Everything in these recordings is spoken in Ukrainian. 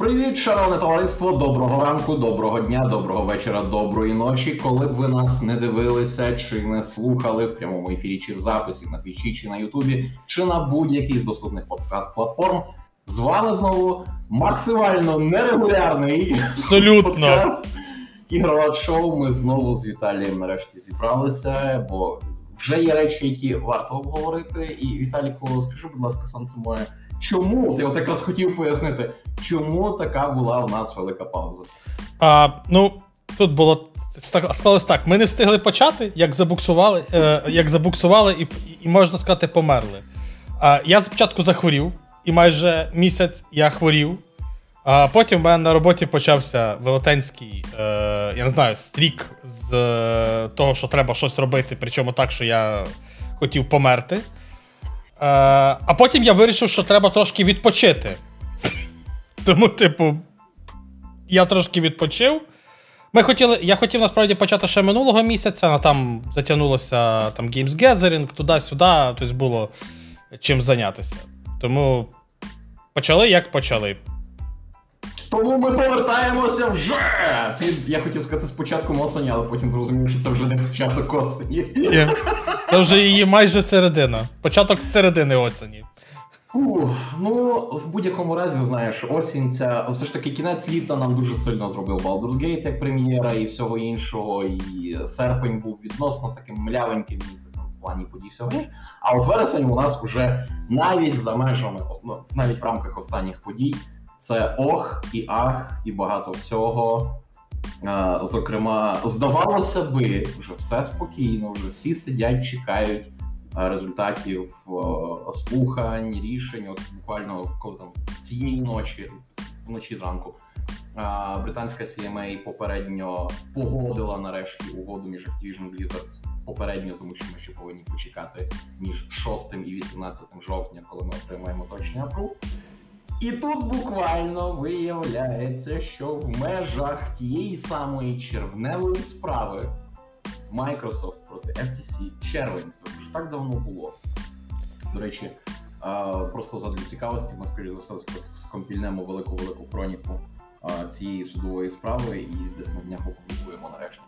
Привіт, шановне товариство! Доброго ранку, доброго дня, доброго вечора, доброї ночі. Коли б ви нас не дивилися чи не слухали в прямому ефірі, чи в записі на твічі, чи на Ютубі, чи на будь-яких доступних подкаст-платформ. З вами знову максимально нерегулярний Абсолютно. подкаст шоу. Ми знову з Віталієм нарешті зібралися, бо вже є речі, які варто обговорити. І Віталіку, скажи, будь ласка, сонце моє, чому ти от якраз хотів пояснити, чому така була у нас велика пауза? А, Ну, тут було склалось так. Ми не встигли почати, як забуксували, е, як забуксували і, і, можна сказати, померли. А, Я спочатку захворів, і майже місяць я хворів. А потім в мене на роботі почався велетенський, е, я не знаю, стрік з е, того, що треба щось робити, причому так, що я хотів померти. Е, а потім я вирішив, що треба трошки відпочити. Тому, типу, я трошки відпочив. Ми хотіли, Я хотів насправді почати ще минулого місяця, але там затягнулося там Games Gathering, туди-сюди, тобто було чим зайнятися. Тому почали як почали. Тому ми повертаємося вже. Я хотів сказати спочатку осені, але потім зрозумів, що це вже не початок осені. Це вже її майже середина. Початок з середини осені. Фу, ну, в будь-якому разі, знаєш, осінь ця все ж таки кінець літа нам дуже сильно зробив Baldur's Gate як прем'єра і всього іншого. І серпень був відносно таким млявеньким місяцем в плані подій всього. А от вересень у нас вже навіть за межами, ну, навіть в рамках останніх подій. Це ох і ах, і багато всього. Зокрема, здавалося би, вже все спокійно, вже всі сидять, чекають результатів слухань, рішень. От буквально коли там цієї ночі, вночі зранку, британська CMA попередньо погодила нарешті угоду між Activision Blizzard попередньо, тому що ми ще повинні почекати між 6 і 18 жовтня, коли ми отримаємо точний апрув. І тут буквально виявляється, що в межах тієї самої червневої справи Microsoft проти FTC червень, це вже так давно було. До речі, просто задля цікавості, ми скоріше за все скомпільнемо велику-велику хроніку цієї судової справи і десь на днях опублікуємо нарешті.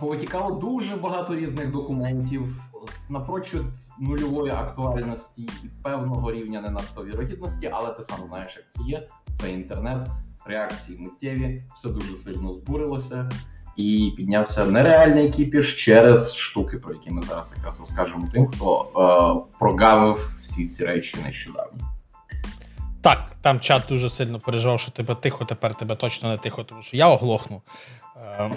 Повитікало дуже багато різних документів напрочуд нульової актуальності і певного рівня не надто вірогідності, але ти сам знаєш, як це є. Це інтернет, реакції миттєві, все дуже сильно збурилося. І піднявся нереальний кіпіш через штуки, про які ми зараз якраз розкажемо тим, хто е, прогавив всі ці речі нещодавно. Так, там чат дуже сильно переживав, що тебе тихо, тепер тебе точно не тихо, тому що я оглохну. Е,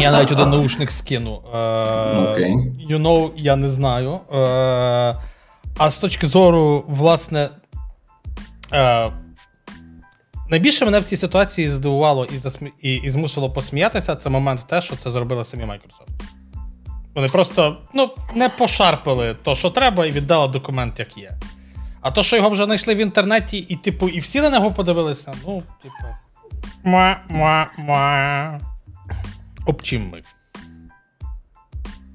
я навіть один наушник скину. Е, okay. You know, я не знаю. Е, а з точки зору, власне, найбільше мене в цій ситуації здивувало і засмі... і, і змусило посміятися, це момент те, що це зробили самі Microsoft. Вони просто ну, не пошарпали то, що треба, і віддали документ, як є. А то, що його вже знайшли в інтернеті, і, типу, і всі на нього подивилися, ну, типу. Ма-ма-ма. Об чим ми?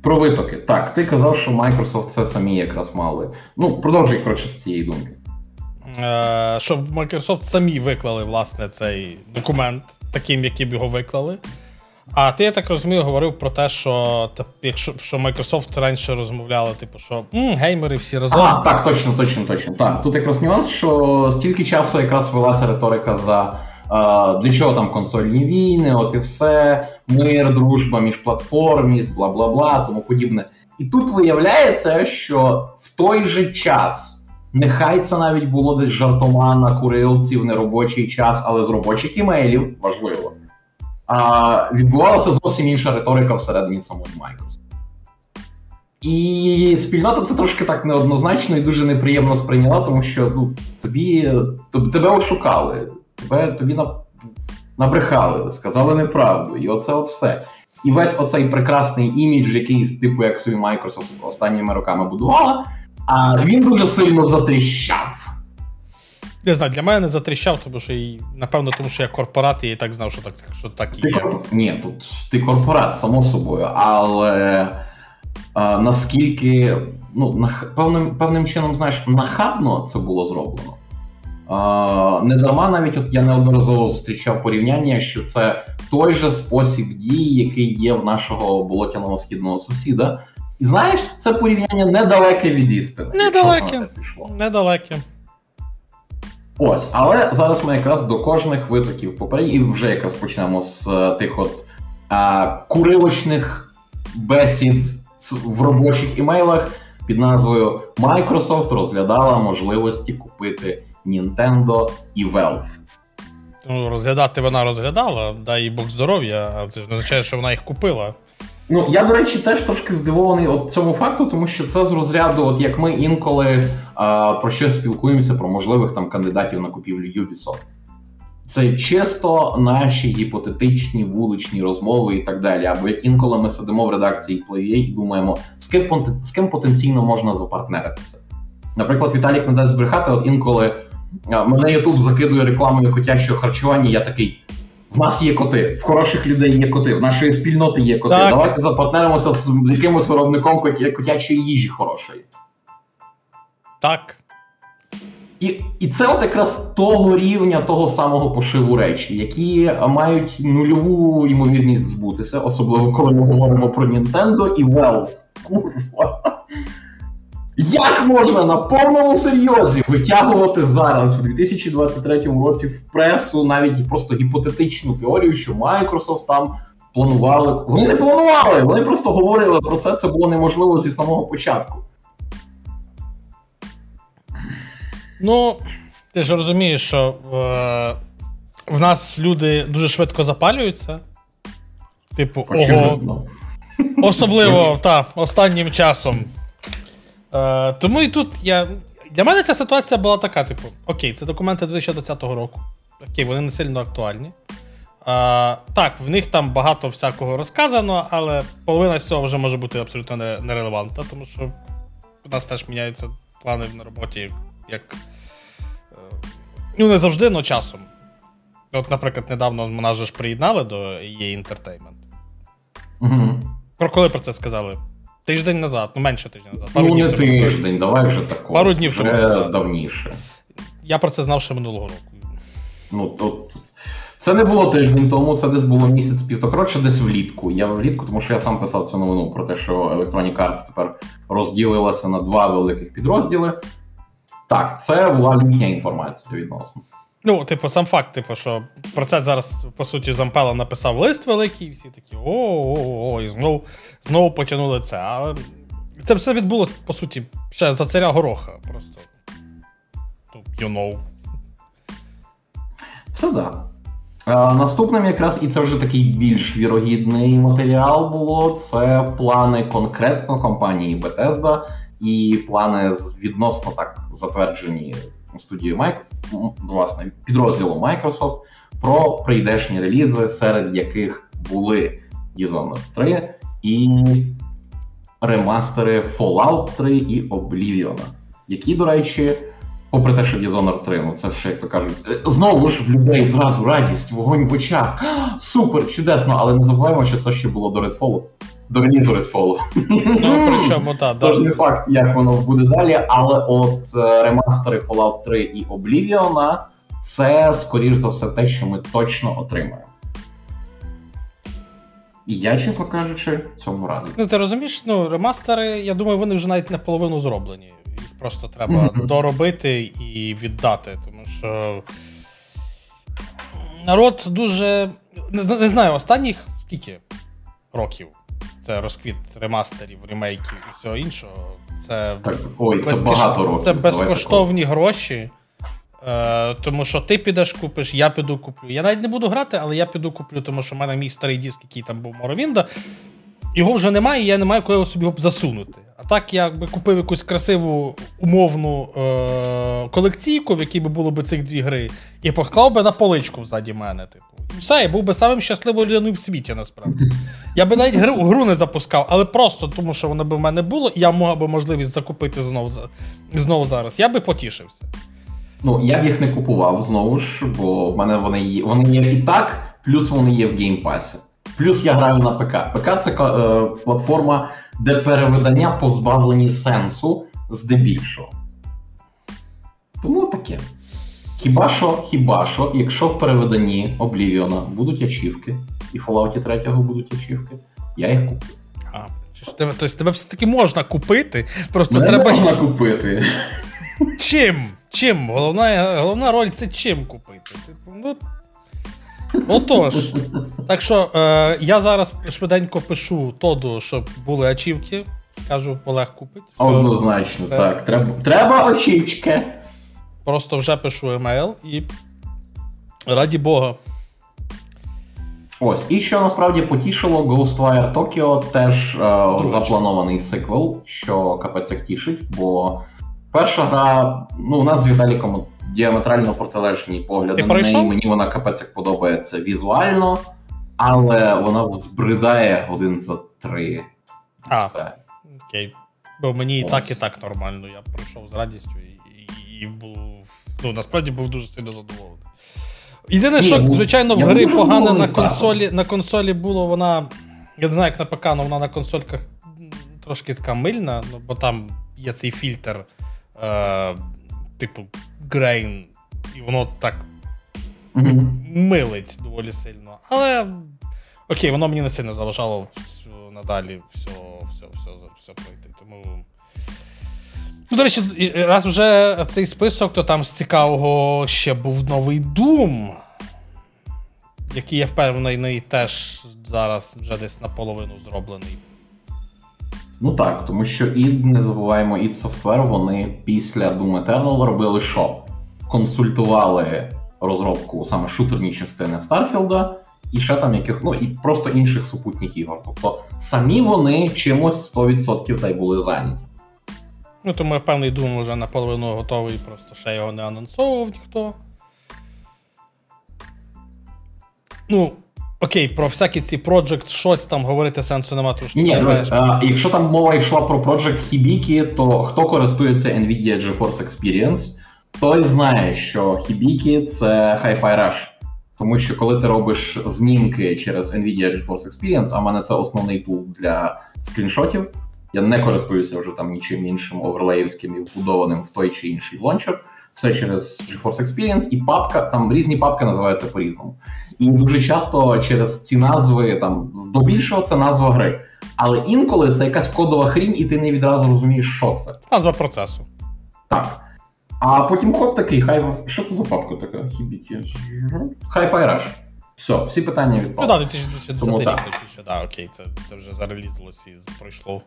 Про витоки. Так, ти казав, що Microsoft це самі якраз мали. Ну, продовжуй, коротше, з цієї думки. Е, Що Microsoft самі виклали, власне, цей документ, таким, яким його виклали. А ти, я так розумію, говорив про те, що якщо що Microsoft раніше розмовляли, типу, що м, геймери всі разом. А, Так, точно, точно, точно. Так. Тут якраз нюанс, що стільки часу якраз велася риторика за для чого там консольні війни, от і все, мир, дружба між платформіст, бла бла бла, тому подібне. І тут виявляється, що в той же час, нехай це навіть було десь жартома на курилці в неробочий час, але з робочих імейлів важливо. А, Відбувалася зовсім інша риторика всередині самої Microsoft. І спільнота це трошки так неоднозначно і дуже неприємно сприйняла, тому що ну, тобі тебе ошукали тебе тобі набрехали, сказали неправду, і оце от все. І весь оцей прекрасний імідж, який типу як собі Microsoft останніми роками будувала, а він дуже сильно затріщав. Не знаю, для мене не затріщав, тому що напевно, тому що я корпорат, і я і так знав, що так що так і ти є. Корпор... Ні, тут ти корпорат, само собою, але а, наскільки ну, на, певним певним чином, знаєш, нахабно це було зроблено. Не дарма навіть от я неодноразово зустрічав порівняння, що це той же спосіб дії, який є в нашого болотяного східного сусіда. І знаєш, це порівняння недалеке від істини. Недалеке. Недалеке. Ось, але зараз ми якраз до кожних витоків попередньо, і вже якраз почнемо з е, тих от а, курилочних бесід в робочих імейлах під назвою Microsoft розглядала можливості купити Nintendo і Valve. Ну, розглядати вона розглядала, дай Бог здоров'я, а це ж не означає, що вона їх купила. Ну, я, до речі, теж трошки здивований от цьому факту, тому що це з розряду, от як ми інколи а, про що спілкуємося про можливих там кандидатів на купівлю Ubisoft. Це чисто наші гіпотетичні вуличні розмови і так далі. Або як інколи ми сидимо в редакції Play.ua і думаємо, з ким з ким потенційно можна запартнеритися. Наприклад, Віталік не дасть збрехати, от інколи мене Ютуб закидує рекламою котячого харчування, я такий. В нас є коти, в хороших людей є коти, в нашої спільноти є коти. Так. Давайте запартнеримося з якимось виробником котячої їжі хорошої. Так. І і це от якраз того рівня того самого пошиву речі, які мають нульову ймовірність збутися, особливо коли ми говоримо про Nintendo і Valve. Курва. Як можна на повному серйозі витягувати зараз, в 2023 році, в пресу навіть просто гіпотетичну теорію, що Microsoft там планували. Вони не планували, вони просто говорили про це, це було неможливо зі самого початку. Ну, ти ж розумієш, що е, в нас люди дуже швидко запалюються. Типу, ого. Особливо та, останнім часом. Е, Тому і тут я. Для мене ця ситуація була така: типу, окей, це документи 2020 року. Окей, вони не сильно актуальні. Е, так, в них там багато всякого розказано, але половина з цього вже може бути абсолютно нерелевантна, тому що в нас теж міняються плани на роботі, як. Е, ну, не завжди, але часом. От, наприклад, недавно нас ж приєднали до EA Entertainment. Угу. Про коли про це сказали? Тиждень назад, ну менше тиждень назад. Пару ну, днів не тиждень, давай вже такого. Пару днів вже тому давніше. Я про це знав ще минулого року. Ну, то, Це не було тиждень тому, це десь було місяць півтора. Коротше, десь влітку. Я влітку, тому що я сам писав цю новину про те, що Electronic Arts тепер розділилася на два великих підрозділи. Так, це була літня інформація відносно. Ну, типу, сам факт, типу, що про це зараз, по суті, Зампела написав лист великий, і всі такі о-о-о, і знову знову потягнули це. Але це все відбулося, по суті, ще за царя гороха. Просто. You know. Це да. А, Наступним якраз, і це вже такий більш вірогідний матеріал було. Це плани конкретно компанії Bethesda і плани відносно так затверджені студією Майк, власне, підрозділу Microsoft про прийдешні релізи, серед яких були Dishonored 3 і ремастери Fallout 3 і Oblivion, які, до речі, попри те, що Dishonored 3, ну це ще як то кажуть, е, знову ж в людей зразу радість, вогонь в очах. Супер, чудесно, але не забуваємо, що це ще було до Redfall до релізу Redfall. Ну, причому, так. Тож не факт, як воно буде далі, але от е, ремастери Fallout 3 і Oblivion це, скоріш за все, те, що ми точно отримаємо. І я, чесно кажучи, цьому радий. Ну, ти розумієш, ну, ремастери, я думаю, вони вже навіть наполовину зроблені. Їх просто треба mm-hmm. доробити і віддати, тому що. Народ дуже. Не, не знаю, останніх скільки років це розквіт ремастерів, ремейків і всього іншого. Це так, ой, це багато років. Це безкоштовні гроші. Е, Тому що ти підеш купиш, я піду куплю. Я навіть не буду грати, але я піду куплю, тому що в мене мій старий диск, який там був Моровінда, його вже немає, і я не маю коли собі його засунути. А так я би купив якусь красиву умовну е- колекційку, в якій би було б цих дві гри, і поклав би на поличку взаді мене. Типу. Все, я був би самим щасливим людиною в світі, насправді. Я би навіть гру, гру не запускав, але просто тому, що вона б в мене було, і я мав би можливість закупити знову знову зараз. Я би потішився. Ну, я б їх не купував знову ж, бо в мене вони є. Вони є і так, плюс вони є в геймпасі. Плюс я граю на ПК. ПК це е, платформа, де переведення позбавлені сенсу здебільшого. Тому таке. Хіба що, хіба що, якщо в переведенні Oblivion будуть ачівки, і в Fallout 3 будуть ачівки, я їх куплю. А, тебе, тобто тебе все-таки можна купити, просто Мене треба. можна купити. Чим? Чим? Головна, головна роль це чим купити. Типу, ну. Отож. Так що е, я зараз швиденько пишу Тоду, щоб були ачівки. Кажу, Олег купить. Однозначно, Це- так. Треба, треба очівчики. Просто вже пишу емейл і. Раді Бога. Ось, і що насправді потішило, Ghostwire Tokyo теж е, запланований сиквел, що капець як тішить, бо перша гра, ну, у нас з Віталіком діаметрально протилежні погляди Ти на неї. Мені вона капець як подобається візуально, але вона збридає годин за три. А. Все. Окей. Бо мені і Ось. так, і так нормально. Я пройшов з радістю і, і, і був. Ну, насправді був дуже сильно задоволений. Єдине, що, звичайно, в я гри дуже погано на задоволений консолі. На консолі було вона. Я не знаю, як на ПК, але вона на консольках трошки така мильна, ну, бо там є цей фільтр, е, типу, Grain, і воно так милить доволі сильно. Але окей, воно мені не сильно заважало надалі все, все, все, все пройти. Тому. Ну, до речі, раз вже цей список, то там з цікавого ще був новий Doom, який я впевнений теж зараз вже десь наполовину зроблений. Ну так, тому що id, не забуваємо, id Software, вони після Doom Eternal робили що? Консультували розробку саме шутерні частини Старфілда і ще там яких, ну і просто інших супутніх ігор. Тобто самі вони чимось 100% та й були зайняті. Ну, тому я певний Doom вже наполовину готовий, просто ще його не анонсовував ніхто. Ну, окей, про всякі ці Project щось там говорити сенсу нема, тому що Ні, друзі, а, якщо там мова йшла про Project Hibiki, то хто користується Nvidia GeForce Experience, той знає, що Hibiki це Hi-Fi Rush. Тому що коли ти робиш знімки через Nvidia GeForce Experience, а в мене це основний тул для скріншотів, я не користуюся вже там нічим іншим оверлеївським і вбудованим в той чи інший лончер. Все через GeForce Experience, і папка, там різні папки називаються по-різному. І дуже часто через ці назви, там здобільшого це назва гри. Але інколи це якась кодова хрінь, і ти не відразу розумієш, що це. Назва процесу. Так. А потім хоп такий, хай. Що це за папка така? Хібіті. Hi-Fi Rush. Все, всі питання Ну відпали. так, 2010 Тому рік, так. точніше, да, окей, це, це вже зарелізилось і пройшло.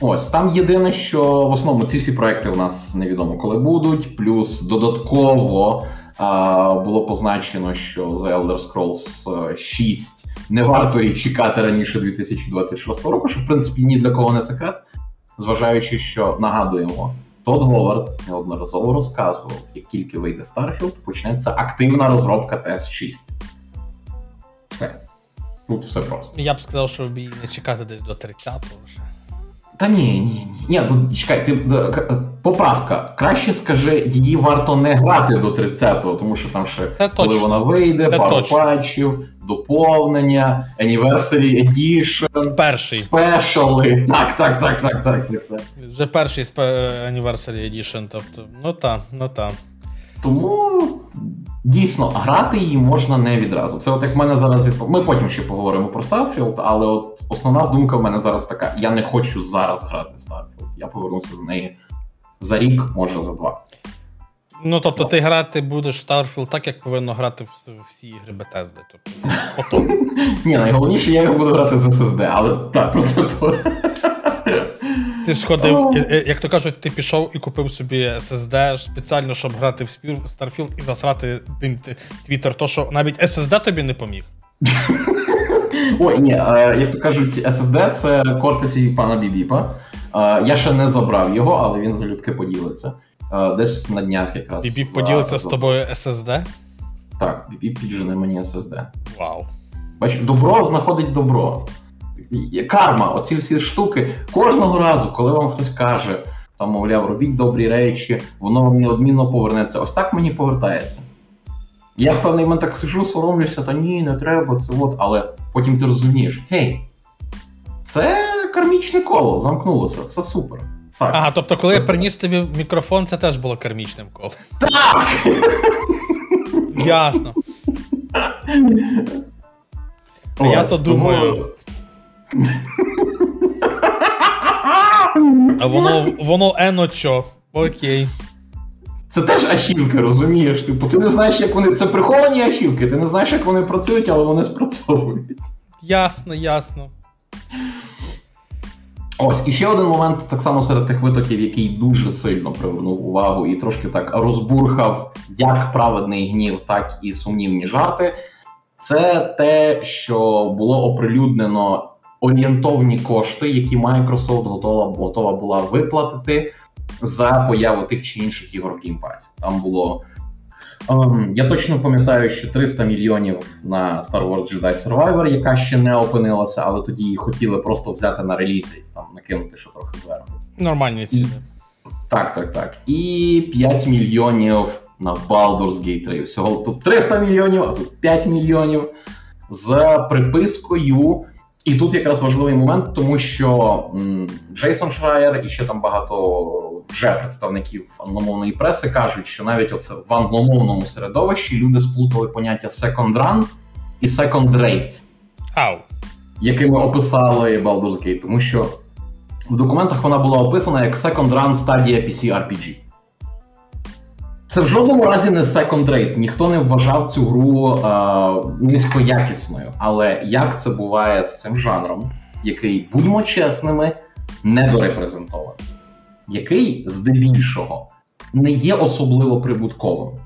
Ось там єдине, що в основному ці всі проекти у нас невідомо коли будуть. Плюс додатково було позначено, що The Elder Scrolls е, 6 не варто її чекати раніше 2026 року, що в принципі ні для кого не секрет. Зважаючи, що нагадуємо, Тодд Говард неодноразово розказував, як тільки вийде Starfield, почнеться активна розробка TS6. Все. Тут все просто. Я б сказав, що б її не чекати десь до 30-го вже. Та ні, ні, ні. Ні, тут чекай, ти е, поправка. Краще скажи, її варто не грати до 30-го, тому що там ще Це коли точно. вона вийде, Це пару точно. патчів, доповнення, Anniversary Edition, Перший. спешали. Так, так, так, так, так, так. Вже перший Anniversary Edition, тобто, ну та, ну та. Тому дійсно грати її можна не відразу. Це от як в мене зараз Ми потім ще поговоримо про Starfield, але от основна думка в мене зараз така: я не хочу зараз грати Starfield. Я повернуся до неї за рік, може за два. Ну, тобто, ти грати будеш Starfield так, як повинно грати в- всі ігри Bethesda. Тобто, потім. Ні, найголовніше, я його буду грати з SSD, але так, про це Ти сходив, е, як то кажуть, ти пішов і купив собі SSD спеціально, щоб грати в Starfield і засрати тим Twitter, то що навіть SSD тобі не поміг. Ой, ні, е, як то кажуть, SSD це кортесі пана Бібіпа. Е, Я ще не забрав його, але він залюбки поділиться. Е, Десь на днях якраз. Бібі за- поділиться з тобою SSD. Так, Бібіп піджене мені SSD. Вау. Бач, добро знаходить добро. Карма, оці всі штуки. Кожного разу, коли вам хтось каже, там, мовляв, робіть добрі речі, воно вам неодмінно повернеться. Ось так мені повертається. Я в певний момент так сижу, соромлюся, та ні, не треба, це от, але потім ти розумієш, гей, це кармічне коло, замкнулося, все супер. Так. Ага, тобто, коли я приніс тобі мікрофон, це теж було кермічним колом. Так! Ясно. А я то думаю. А воно воно ено чо. Окей. Це теж ачівки, розумієш? Типу, ти не знаєш, як вони. Це приховані ачівки, ти не знаєш, як вони працюють, але вони спрацьовують. Ясно, ясно. Ось, і ще один момент, так само серед тих витоків, який дуже сильно привернув увагу і трошки так розбурхав як праведний гнів, так і сумнівні жарти. Це те, що було оприлюднено орієнтовні кошти, які Microsoft готова готова була виплатити за появу тих чи інших ігор в Game Pass. Там було. Um, я точно пам'ятаю, що 300 мільйонів на Star Wars Jedi Survivor, яка ще не опинилася, але тоді її хотіли просто взяти на релізі, там накинути що трохи зверху. Нормальні ціни. Так, так, так. І 5 мільйонів на Baldur's Gate 3. Всього тут 300 мільйонів, а тут 5 мільйонів з припискою. І тут якраз важливий момент, тому що Джейсон Шрайер і ще там багато вже представників англомовної преси кажуть, що навіть оце в англомовному середовищі люди сплутали поняття second run і second rate, Ау. якими описали Baldur's Gate, тому що в документах вона була описана як second run стадія PC RPG. Це в жодному разі не second rate. Ніхто не вважав цю гру е, низькоякісною. Але як це буває з цим жанром, який, будьмо чесними, недорепрезентований, який здебільшого не є особливо прибутковим.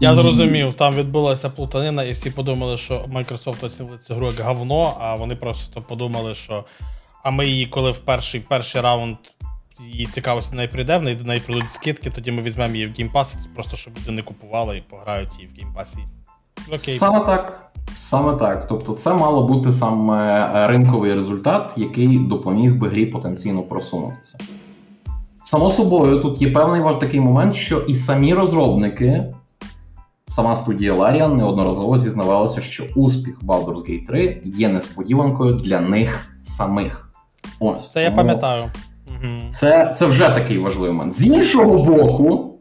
Я зрозумів, там відбулася плутанина, і всі подумали, що Microsoft оцінили цю гру як говно, а вони просто подумали, що а ми її, коли в перший перший раунд її цікавості не прийде, в неї прийдуть скидки, тоді ми візьмемо її в геймпас, просто щоб люди не купували і пограють її в геймпасі. Окей. Саме так. Саме так. Тобто, це мало бути саме ринковий результат, який допоміг би грі потенційно просунутися. Само собою, тут є певний такий момент, що і самі розробники, сама студія Larian неодноразово зізнавалася, що успіх Baldur's Gate 3 є несподіванкою для них самих. Ось. Це я пам'ятаю. Це це вже такий важливий момент. З іншого боку,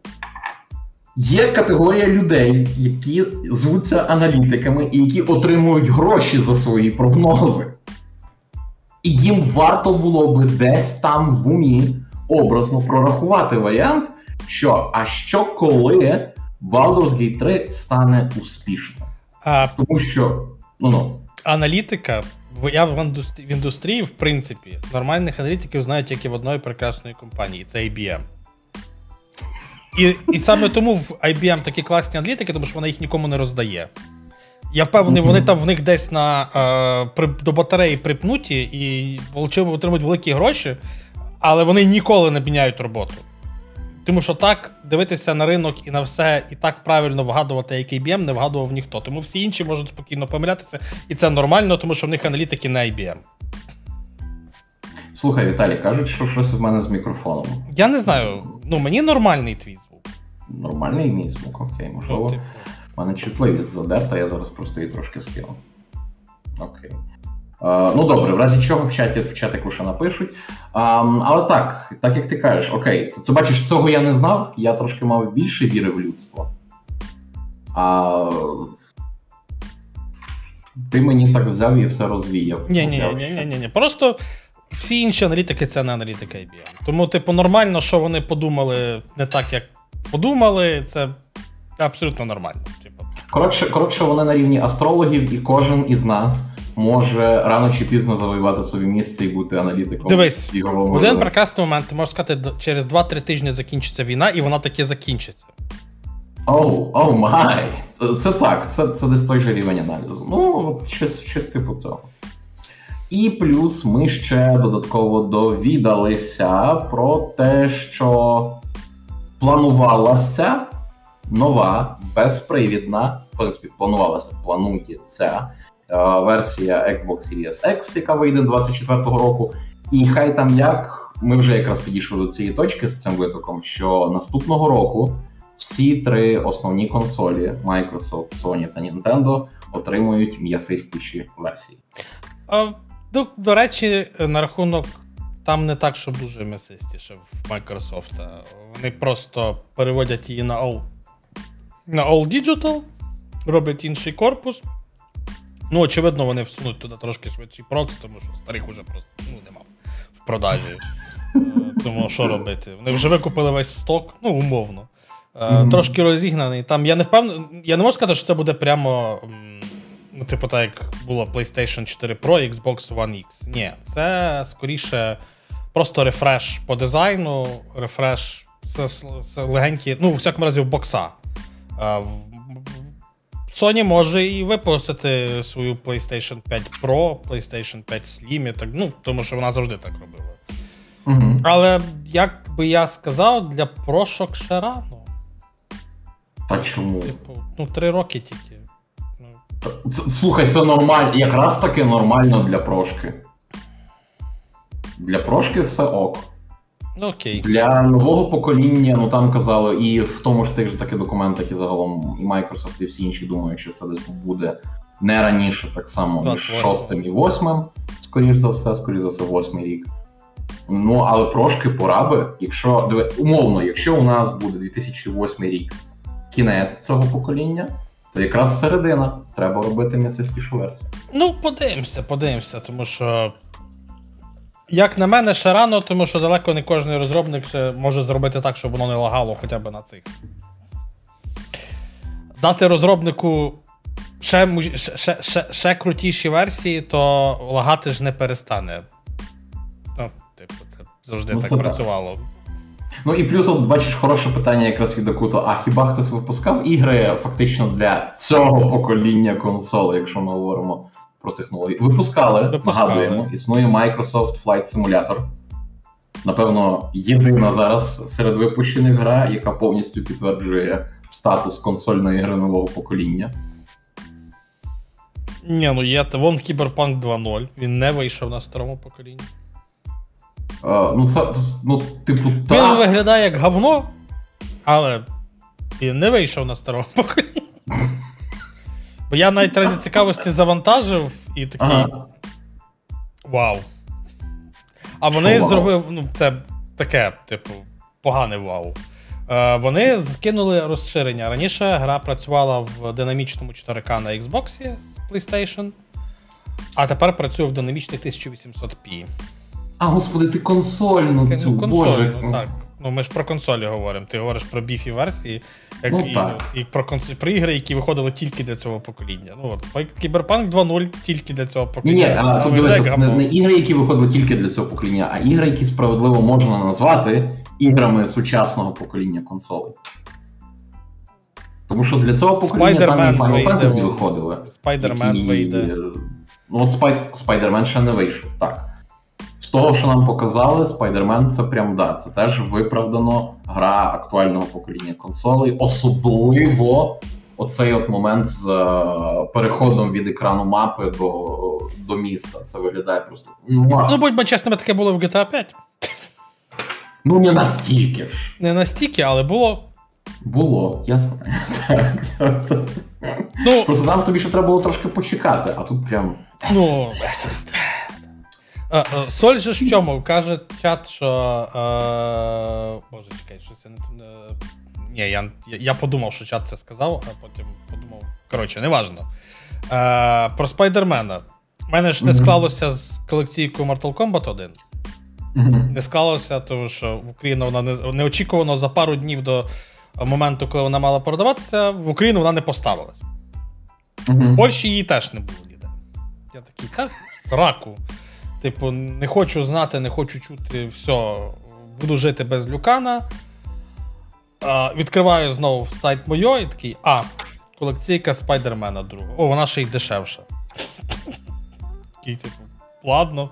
є категорія людей, які звуться аналітиками і які отримують гроші за свої прогнози. І їм варто було би десь там в умі образно прорахувати варіант, що а що коли Baldur's Gate 3 стане успішним? А... Тому що ну, ну, аналітика я в індустрії, в індустрії, в принципі, нормальних аналітиків знають тільки в одної прекрасної компанії це IBM. І і саме тому в IBM такі класні аналітики, тому що вона їх нікому не роздає. Я впевнений, вони там в них десь на, е, при, до батареї припнуті і отримують великі гроші, але вони ніколи не міняють роботу. Тому що так дивитися на ринок і на все, і так правильно вгадувати, який IBM, не вгадував ніхто. Тому всі інші можуть спокійно помилятися, і це нормально, тому що в них аналітики не IBM. Слухай, Віталій, кажуть, що щось в мене з мікрофоном. Я не знаю. Ну, мені нормальний твій звук. Нормальний мій звук, окей, можливо. Ну, типу. У мене чутливість задерта, я зараз просто її трошки скину. Окей. Ну добре, в разі чого в чаті в чатику ще напишуть. А, Але так, так як ти кажеш, окей, це бачиш, цього я не знав, я трошки мав більше віри в людство. А ти мені так взяв і все розвіяв. Ні, ні, ні, ні, ні, ні. Просто всі інші аналітики це не аналітика IBM. Тому, типу, нормально, що вони подумали не так, як подумали, це абсолютно нормально. Типу. Коротше, коротше, вони на рівні астрологів, і кожен із нас може рано чи пізно завоювати собі місце і бути аналітиком. Дивись, в один прекрасний момент ти можеш сказати, через 2-3 тижні закінчиться війна, і вона таки закінчиться. Оу, оу май. Це так, це це десь той же рівень аналізу. Ну, щось, щось типу цього. І плюс ми ще додатково довідалися про те, що планувалася нова безпривідна, в принципі, планувалася, планується версія Xbox Series X, яка вийде 24-го року. І хай там як ми вже якраз підійшли до цієї точки з цим витоком, що наступного року всі три основні консолі Microsoft, Sony та Nintendo отримують м'ясистіші версії. А, до, до речі, на рахунок там не так, щоб дуже м'ясистіше в Microsoft. Вони просто переводять її на All, на All Digital, роблять інший корпус. Ну, очевидно, вони всунуть туди трошки швидший проц, тому що старих уже просто ну, нема в продажі. Е, Тому що робити? Вони вже викупили весь сток, ну, умовно. Е, Трошки розігнаний. Там я не впевнений. Я не можу сказати, що це буде прямо. Ну, типу, так як було PlayStation 4 Pro, Xbox One X. Ні, це скоріше просто рефреш по дизайну, рефреш. Це, це легенькі, ну, у всякому разі, в бокса. Sony може і випустити свою PlayStation 5 Pro, PlayStation 5 Slim, і так, ну, тому що вона завжди так робила. Угу. Але як би я сказав, для прошок ще рано. Та чому? Типу, ну, три роки тільки. Ну, Слухай, це нормально. Якраз таки нормально для прошки. Для прошки все ок. Ну окей. Для нового покоління, ну там казали, і в тому ж тих же таки документах, і загалом і Microsoft, і всі інші думають, що це десь буде не раніше, так само між 28. шостим і восьмим, скоріш за все, скоріш за все, восьмий рік. Ну, але трошки пора би, якщо диви, умовно, якщо у нас буде 2008 рік кінець цього покоління, то якраз середина треба робити місяцькішу версію. Ну, подивимося, подивимося, тому що. Як на мене, ще рано, тому що далеко не кожен розробник ще може зробити так, щоб воно не лагало хоча б на цих. Дати розробнику ще, ще, ще, ще, крутіші версії, то лагати ж не перестане. Ну, типу, це завжди Ну, так це так. працювало. Ну і плюс, от бачиш, хороше питання якраз від Акуто. А хіба хтось випускав ігри фактично для цього покоління консолей, якщо ми говоримо про технології? Випускали, Випускали. нагадуємо, існує Microsoft Flight Simulator. Напевно, єдина зараз серед випущених гра, яка повністю підтверджує статус консольної гри нового покоління. Ні, ну є вон Cyberpunk 2.0, він не вийшов на старому поколінні. Е, ну, це, ну, типу, Він виглядає як говно, але він не вийшов на старому поколінні. Бо я навіть ради цікавості завантажив і такий. Ага. Вау. А вони вау? зробили, ну, це таке, типу, погане вау. Е, вони скинули розширення. Раніше гра працювала в динамічному 4К на Xbox з PlayStation, а тепер працює в динамічних 1800p. А, господи, ти консольну цю, консоль, боже. ну так. Ну, ми ж про консолі говоримо. Ти говориш про біфі версії, як Ну, і, і про, конс... про ігри, які виходили тільки для цього покоління. Ну от Cyberpunk 2.0 тільки для цього покоління. ні, а тут як не, не ігри, які виходили тільки для цього покоління, а ігри, які справедливо можна назвати іграми сучасного покоління консолей. Тому що для цього покоління там і Final Fantasy виходили. Spider-Man вийде. Ну от Спай... Spider-Man ще не вийшов. Так. Того, що нам показали, Spider-Man це прям да, це теж виправдано гра актуального покоління консолей. Особливо оцей от момент з е, переходом від екрану мапи до, до міста. Це виглядає просто. Ну, будьмо чесними, таке було в GTA 5. Ну не настільки ж. Не настільки, але було. Було, я знаю. Так, так, так. Ну, Просто нам тобі ще треба було трошки почекати, а тут прям. ну. Е, е, Соль же ж в чому? Каже чат, що. Е... Боже, чекай, що це не. не- Ні, я, я, я подумав, що чат це сказав, а потім подумав. Коротше, неважно. Е, про Спайдермена. У мене ж не склалося з колекційкою Mortal Kombat 1. Мгм. Не склалося, тому що в Україну вона не, неочікувано за пару днів до моменту, коли вона мала продаватися, в Україну вона не поставилась. В Польщі її теж не було ніде. Я такий, та сраку. Типу, не хочу знати, не хочу чути, все, буду жити без люкана. А, відкриваю знову сайт Мойо і такий, а, колекційка Спайдермена друга. О, вона ще й дешевша. Такий, типу, ладно.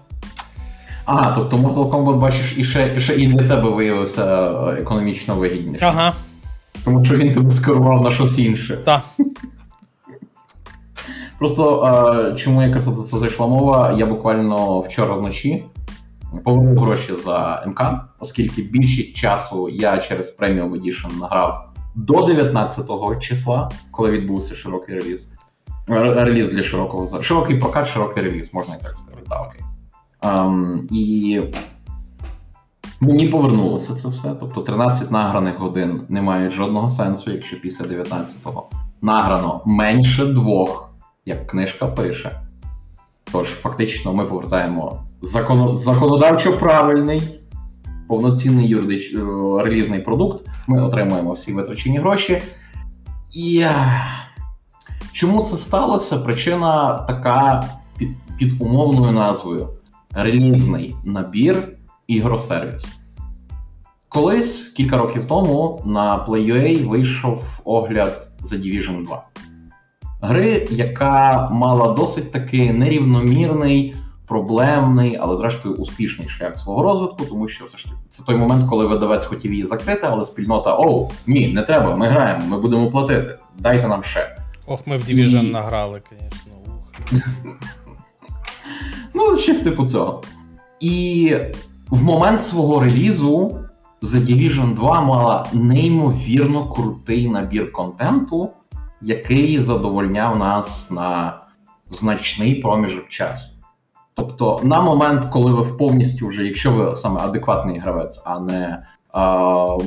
А, тобто Mortal Kombat, бачиш, і ще, ще і для тебе виявився е, економічно вигідніше. Ага, Тому що він тебе скерував на щось інше. так. Просто е, чому якраз за це зайшла мова, я буквально вчора вночі повернув гроші за МК, оскільки більшість часу я через Premium Edition награв до 19 числа, коли відбувся широкий реліз. Реліз для широкого широкий прокат, широкий реліз, можна і так сказати. Так, окей. Ем, і Мені повернулося це все. Тобто 13 награних годин не мають жодного сенсу, якщо після 19-го награно менше двох, як книжка пише. Тож, фактично, ми повертаємо закон... законодавчо правильний, повноцінний юридич... е, релізний продукт. Ми отримуємо всі витрачені гроші. І е, чому це сталося? Причина така під, під умовною назвою: релізний набір ігросервісу. Колись, кілька років тому, на Play.ua вийшов огляд The Division 2. Гри, яка мала досить таки нерівномірний, проблемний, але зрештою успішний шлях свого розвитку, тому що все ж таки це той момент, коли видавець хотів її закрити, але спільнота оу, ні, не треба, ми граємо, ми будемо платити. Дайте нам ще. Ох, ми в Division І- награли, звісно. Ну, щось типу цього. І в момент свого релізу The Division 2 мала неймовірно крутий набір контенту, який задовольняв нас на значний проміжок часу. Тобто, на момент, коли ви повністю вже, якщо ви саме адекватний гравець, а не а,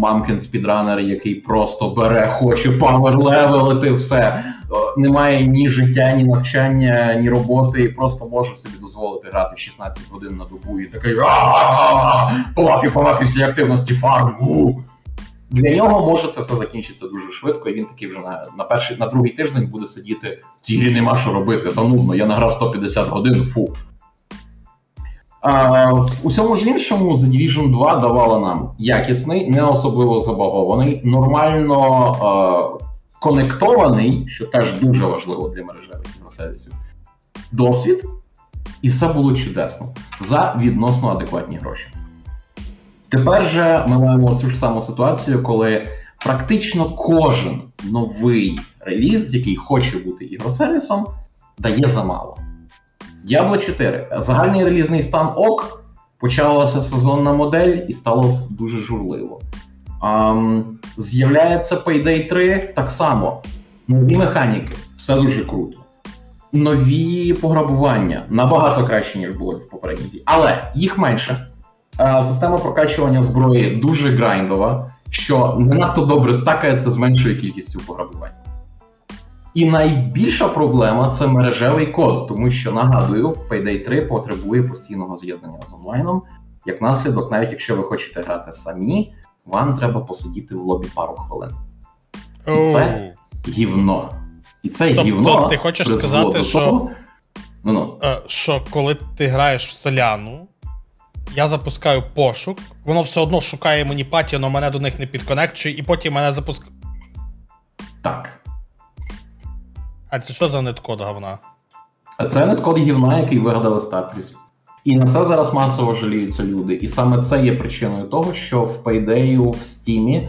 мамкін спідранер, який просто бере, хоче паверлевелити все, немає ні життя, ні навчання, ні роботи, і просто може собі дозволити грати 16 годин на добу і такий полапі, полапі всі активності фарму. Для нього може це все закінчиться дуже швидко, і він такий вже на, на перший на другий тиждень буде сидіти в цій грі нема що робити. Занудно, я награв 150 годин, фу. А, в усьому ж іншому The Division 2 давала нам якісний, не особливо забагований, нормально е, конектований, що теж дуже важливо для мережевих ігросервісів, досвід, і все було чудесно за відносно адекватні гроші. Тепер же ми маємо цю ж саму ситуацію, коли практично кожен новий реліз, який хоче бути ігросервісом, дає замало. Diablo 4. Загальний релізний стан ок, почалася сезонна модель і стало дуже журливо. Ам, з'являється Payday 3 так само. Нові механіки, все дуже круто. Нові пограбування набагато краще, ніж було в попередній. Але їх менше. Е, Система прокачування зброї дуже грайндова, що не надто добре стакається з меншою кількістю пограбувань. І найбільша проблема це мережевий код, тому що нагадую, Payday 3 потребує постійного з'єднання з онлайном. Як наслідок, навіть якщо ви хочете грати самі, вам треба посидіти в лобі пару хвилин. І це гівно. І це Тобто гівно. ти хочеш сказати, що- того- Ну ну. Що коли ти граєш в соляну, я запускаю пошук, воно все одно шукає мені паті, але мене до них не підконекчує, і потім мене запускає. Так. А це що за неткод говна? Це неткод гівна, який вигадали Стартріс. І на це зараз масово жаліються люди. І саме це є причиною того, що в Payday в Steam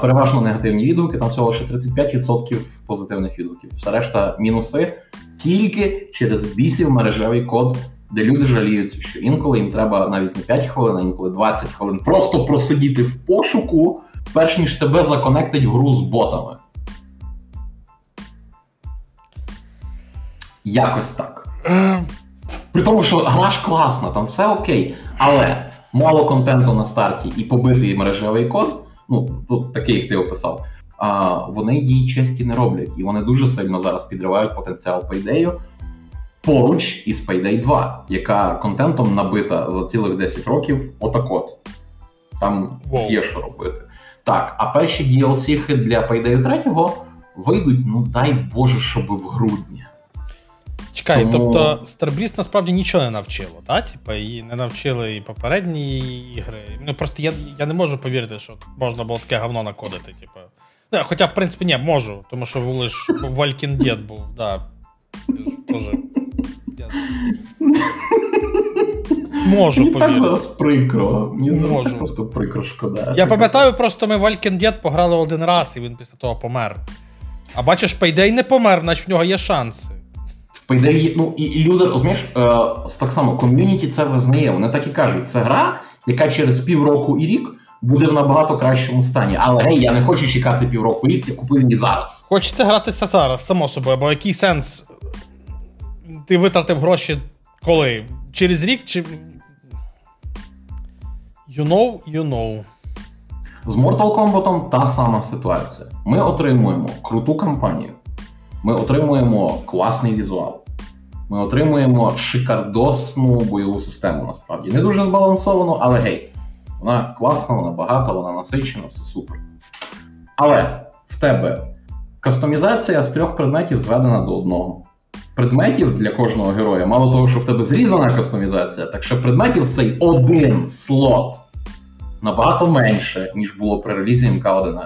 переважно негативні відгуки, там всього лише 35% позитивних відгуків. Все решта мінуси тільки через бісів мережевий код, де люди жаліються, що інколи їм треба навіть не 5 хвилин, а інколи 20 хвилин просто просидіти в пошуку, перш ніж тебе законектить гру з ботами. Якось так. При тому, що гра ж класна, там все окей, але мало контенту на старті і побитий мережевий код, ну тут такий, як ти описав, а, вони їй честі не роблять, і вони дуже сильно зараз підривають потенціал Payday поруч із Payday 2, яка контентом набита за цілих 10 років отак от. Там Wow. є що робити. Так, а перші DLC для Payday 3 вийдуть, ну дай Боже, щоб в грудні. Чекай, Тому- тобто Starbreeze насправді нічого не навчило, так? Типа, її не навчили і попередні ігри. Ну просто я, я не можу повірити, що можна було таке говно накодити. Типа. Ну, хоча, в принципі, ні, можу, тому що були ж Walking Dead був, да. Тоже. Можу Мені так повірити. зараз прикро. Мені Можу. просто прикро шкода. Я пам'ятаю, просто ми Walking Dead пограли один раз, і він після того помер. А бачиш, Payday не помер, значить в нього є шанси. В Payday є- ну і, і люди, розумієш, е, так само ком'юніті це визнає. Вони так і кажуть, це гра, яка через півроку і рік буде в набагато кращому стані. Але гей, я не хочу чекати півроку і рік, я купив її зараз. Хочеться гратися зараз, само собою, бо який сенс ти витратив гроші коли? Через рік чи. You know, you know. З Mortal Kombat та сама ситуація. Ми отримуємо круту кампанію, ми отримуємо класний візуал, ми отримуємо шикардосну бойову систему, насправді. Не дуже збалансовану, але гей, вона класна, вона багата, вона насичена, все супер. Але в тебе кастомізація з трьох предметів зведена до одного. Предметів для кожного героя, мало того, що в тебе зрізана кастомізація, так що предметів в цей один слот набагато менше, ніж було при релізі МК-11.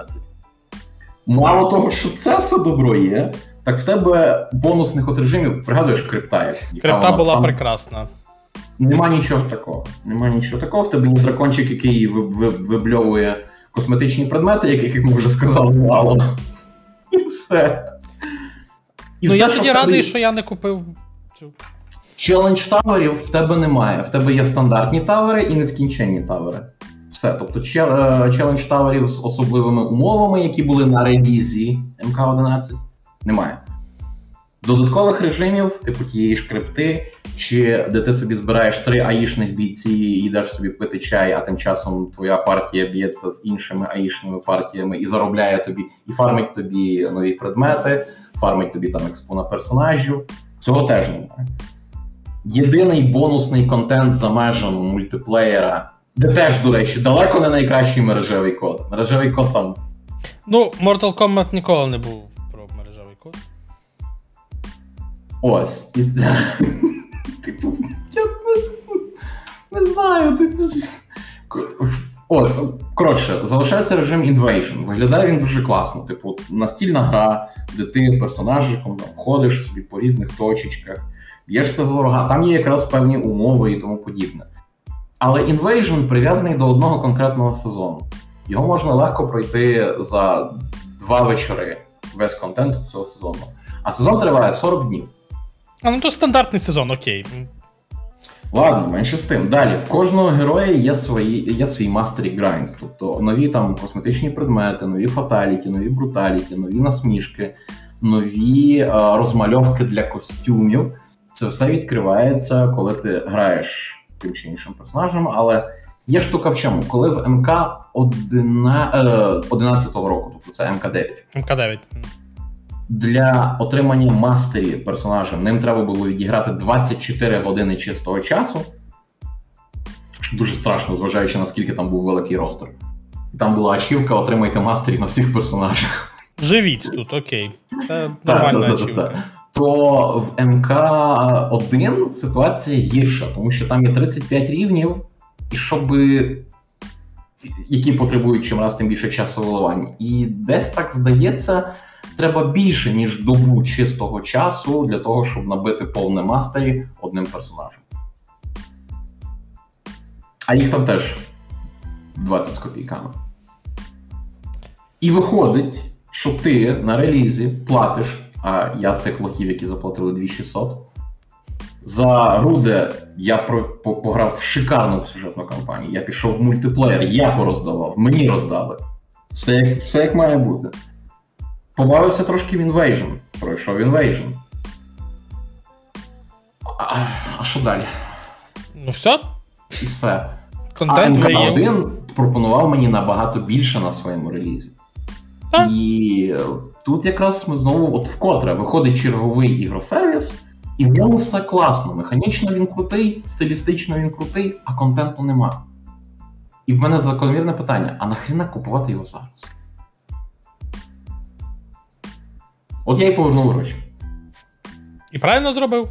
Мало того, що це все добро є, так в тебе бонусних от режимів, пригадуєш, крипта. як- Крипта була там- прекрасна. Нема нічого такого. Нема нічого такого. В тебе є дракончик, який ви- ви- вибльовує косметичні предмети, яких, як ми вже сказали, мало. І все. І ну все, я тоді тебе радий, що я не купив цю. Челендж таверів в тебе немає. В тебе є стандартні тавери і нескінченні тавери. Все. Тобто е, челендж таверів з особливими умовами, які були на релізі МК-11, немає. Додаткових режимів, типу тієї ж крипти, чи де ти собі збираєш три аїшних бійці і йдеш собі пити чай, а тим часом твоя партія б'ється з іншими аїшними партіями і заробляє тобі, і фармить тобі нові предмети, фармить тобі там експо на персонажів. Цього теж немає. Єдиний бонусний контент за межами мультиплеєра, де теж, до речі, далеко не найкращий мережевий код. Мережевий код там Ну, Mortal Kombat ніколи не був про мережевий код. ось. І це. Типу, я не, не знаю. Ти... О, коротше, залишається режим Invasion. Виглядає він дуже класно. Типу, настільна гра, де ти персонажиком там, ходиш собі по різних точечках, б'єшся з ворога. Там є якраз певні умови і тому подібне. Але Invasion прив'язаний до одного конкретного сезону. Його можна легко пройти за два вечори весь контент цього сезону. А сезон триває 40 днів. А ну то стандартний сезон, окей. Ладно, менше з тим. Далі, в кожного героя є свої, є свій mastery grind. Тобто нові там косметичні предмети, нові фаталіті, нові бруталіті, нові насмішки, нові е, розмальовки для костюмів. Це все відкривається, коли ти граєш тим чи іншим персонажем, але є штука в чому? Коли в МК 11 року, тобто це МК-9, МК9. Для отримання мастері персонажа ним треба було відіграти 24 години чистого часу. Що дуже страшно, зважаючи наскільки там був великий ростер. Там була ачівка, отримайте мастері на всіх персонажах. Живіть тут, окей. Це нормальна ачівка. То в МК1 ситуація гірша, тому що там є 35 рівнів, і щоб які потребують чим раз тим більше часу виливань. І десь так здається, треба більше, ніж добу чистого часу для того, щоб набити повне мастері одним персонажем. А їх там теж 20 з копійками. І виходить, що ти на релізі платиш, а я з тих лохів, які заплатили 2600, за гру, де я пограв в шикарну сюжетну кампанію. Я пішов в мультиплеєр, я пороздавав, мені роздали. Все як, все як має бути. Побавився трошки в Invasion. Пройшов Invasion. А, а що далі? Ну все, І все. контент а виїв. МК1 пропонував мені набагато більше на своєму релізі. Так. І тут якраз ми знову, от вкотре, виходить черговий ігросервіс, і в ньому все класно. Механічно він крутий, стилістично він крутий, а контенту нема. І в мене закономірне питання: а нахрена купувати його зараз? От я й повернув гроші. І правильно зробив.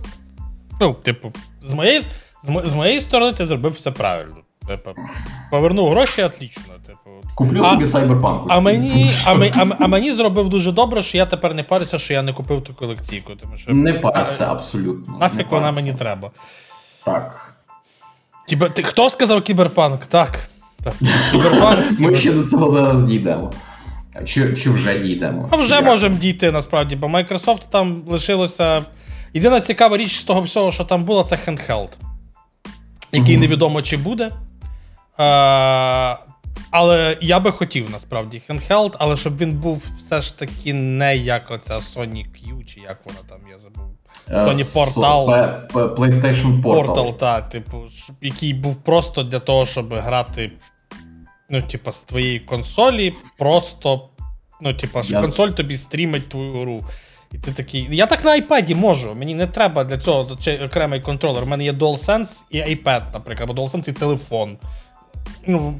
Ну, типу, з моєї, з, мо- з моєї сторони ти зробив все правильно. Типу, повернув гроші, отлично. Типу. Куплю А- собі Cyberpunk. А мені, а, а, а мені зробив дуже добре, що я тепер не парюся, що я не купив ту колекційку. Тому що Не парся абсолютно. не нафіг вона мені треба. Так. Кібер... Ти, хто сказав кіберпанк? Так. так. Кіберпанк. Ми ще до цього зараз дійдемо. Чи, чи вже дійдемо? А вже Як? можемо дійти насправді, бо Microsoft там лишилося. Єдина цікава річ з того всього, що там було, це handheld, який Мгм. невідомо чи буде. А, Але я би хотів насправді handheld, але щоб він був все ж таки не як оця Sony Q, чи як вона там, я забув. Е, Sony Portal. PlayStation Portal. Portal, та, типу, який був просто для того, щоб грати, ну, типа, з твоєї консолі, просто. Ну, типа, що консоль тобі стрімить твою гру. І ти такий. Я так на iPad можу. Мені не треба для цього окремий контролер. У мене є DualSense і iPad, наприклад, або DualSense і телефон. Ну.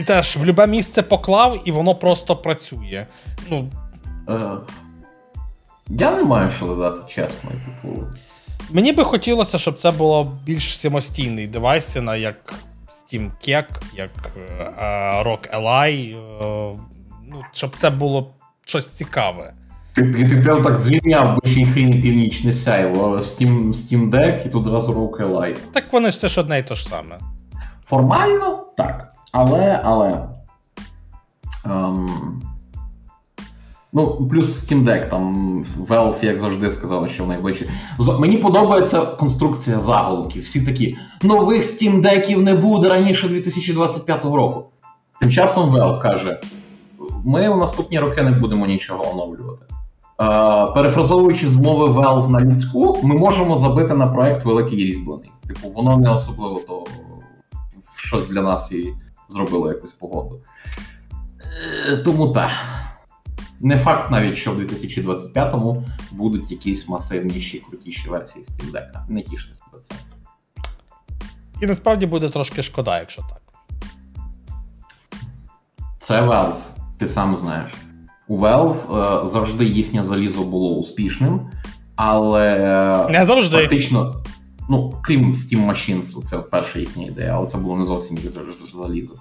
І теж в любе місце поклав, і воно просто працює. Ну, Е, Я не маю що додати, чесно. Типу, Мені би хотілося, щоб це було більш самостійний девайс, на як Steam Keck, як е, е, Rock Ally, е, ну, щоб це було щось цікаве. ти, ти, прям так звільняв бичий хрін північне сяйво, Steam, Steam Deck і тут зразу Rock Ally. Так вони ж це ж одне і те ж саме. Формально так. Але, але. Ем, ну, плюс Steam Deck, там Valve, як завжди, сказали, що в найближчі. Мені подобається конструкція заголовків. Всі такі: нових Steam Deckів не буде раніше 2025 року. Тим часом Valve каже: ми у наступні роки не будемо нічого оновлювати. Е, перефразовуючи з мови Valve на людську, ми можемо забити на проект великий різьблений. Типу, воно не особливо то щось для нас і зробило якусь погоду. Е, Тому так. Не факт навіть, що в 2025-му будуть якісь масивніші, крутіші версії Steam Deck. Не тіштеся за це. І насправді буде трошки шкода, якщо так. Це Valve, ти сам знаєш. У Valve е, завжди їхнє залізо було успішним, але Не завжди. фактично, ну, крім Steam Machines, це перша їхня ідея, але це було не зовсім залізо.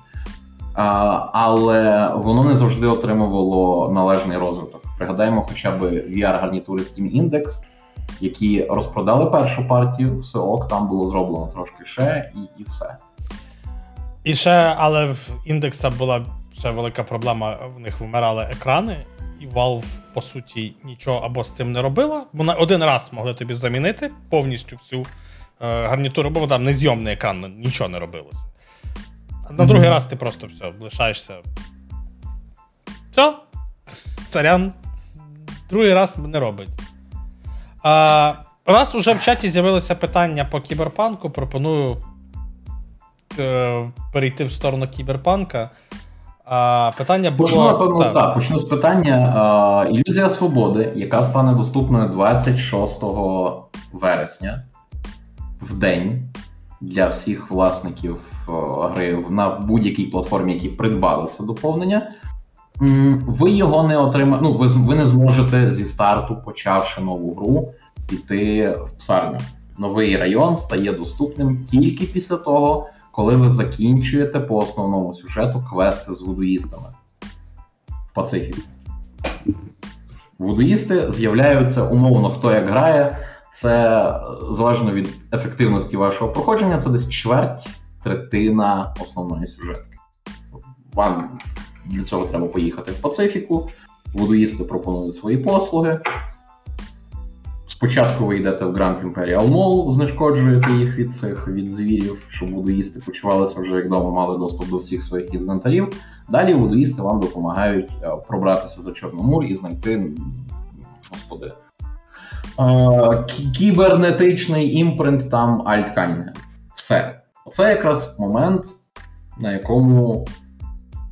Але воно не завжди отримувало належний розвиток. Пригадаємо хоча б VR-гарнітури Steam Index, які розпродали першу партію, все ок, там було зроблено трошки ще, і, і все. І ще, але в індекса була ще велика проблема, в них вмирали екрани, і Valve, по суті, нічого або з цим не робила. Вона один раз могли тобі замінити повністю всю е, гарнітуру, бо там незйомний екран, нічого не робилося. А на другий раз ти просто все, лишаєшся. Все, царян. Другий раз не робить. А, раз уже в чаті з'явилося питання по кіберпанку, пропоную е, перейти в сторону кіберпанка. А, питання було. Почну, напевно, так. так. почну з питання. Е, Ілюзія свободи, яка стане доступною 26 вересня в день для всіх власників е, гри на будь-якій платформі, які придбали це доповнення. Ви його не отримаєте. Ну, ви, ви не зможете зі старту, почавши нову гру, піти в псарню. Новий район стає доступним тільки після того, коли ви закінчуєте по основному сюжету квести з вудуїстами в Пацифіці. Вудуїсти з'являються умовно, хто як грає. Це залежно від ефективності вашого проходження, це десь чверть, третина основної сюжетки. Вам для цього треба поїхати в Пацифіку. Вудуїсти пропонують свої послуги. Спочатку ви йдете в Grand Imperial Mall, знешкоджуєте їх від цих від звірів, щоб вудуїсти почувалися вже як вдома, мали доступ до всіх своїх інвентарів. Далі вудуїсти вам допомагають е, пробратися за Чорномор і знайти господи. Е, кі- Кібернетичний імпринт там Альтканінга. Все. Оце якраз момент, на якому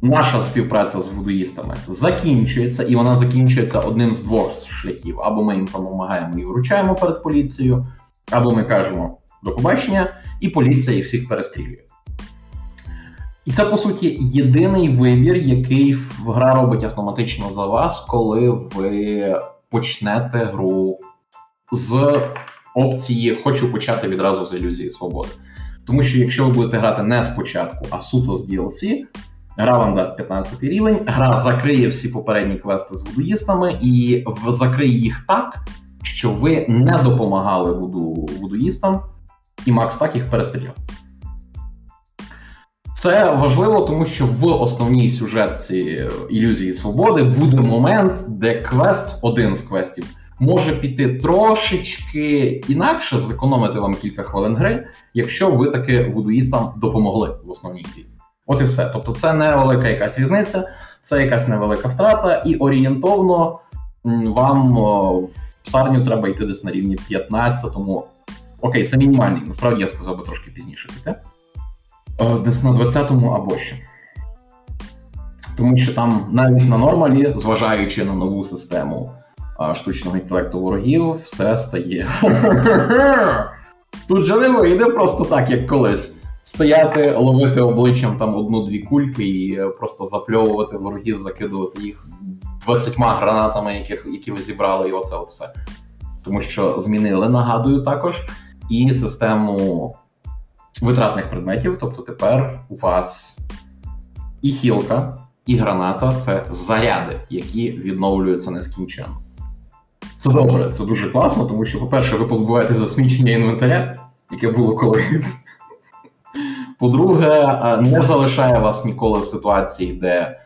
наша співпраця з вудуїстами закінчується, і вона закінчується одним з двох шляхів: або ми їм допомагаємо і вручаємо перед поліцією, або ми кажемо до побачення, і поліція їх всіх перестрілює. І це, по суті, єдиний вибір, який гра робить автоматично за вас, коли ви почнете гру з опції Хочу почати відразу з ілюзії свободи. Тому що якщо ви будете грати не спочатку, а суто з DLC, Гра вам дасть 15 рівень, гра закриє всі попередні квести з вудуїстами і закриє їх так, що ви не допомагали вуду, вудуїстам, і Макс так їх перестріляв. Це важливо, тому що в основній сюжетці ілюзії свободи буде момент, де квест, один з квестів, може піти трошечки інакше, зекономити вам кілька хвилин гри, якщо ви таки вудуїстам допомогли в основній грі. От і все. Тобто, це невелика якась різниця, це якась невелика втрата, і орієнтовно вам в псарню треба йти десь на рівні 15, тому окей, це мінімальний. Насправді я сказав би трошки пізніше піти. Е, десь на 20-му або ще. Тому що там навіть на нормалі, зважаючи на нову систему штучного інтелекту ворогів, все стає. Тут же не вийде просто так, як колись. Стояти, ловити обличчям там одну-дві кульки і е, просто запльовувати ворогів, закидувати їх 20 гранатами, яких, які ви зібрали, і оце от все. Тому що змінили, нагадую, також і систему витратних предметів. Тобто тепер у вас і хілка, і граната це заряди, які відновлюються нескінченно. Це добре, це дуже класно, тому що, по-перше, ви позбуваєте засмічення інвентаря, яке було колись. По-друге, не залишає вас ніколи в ситуації, де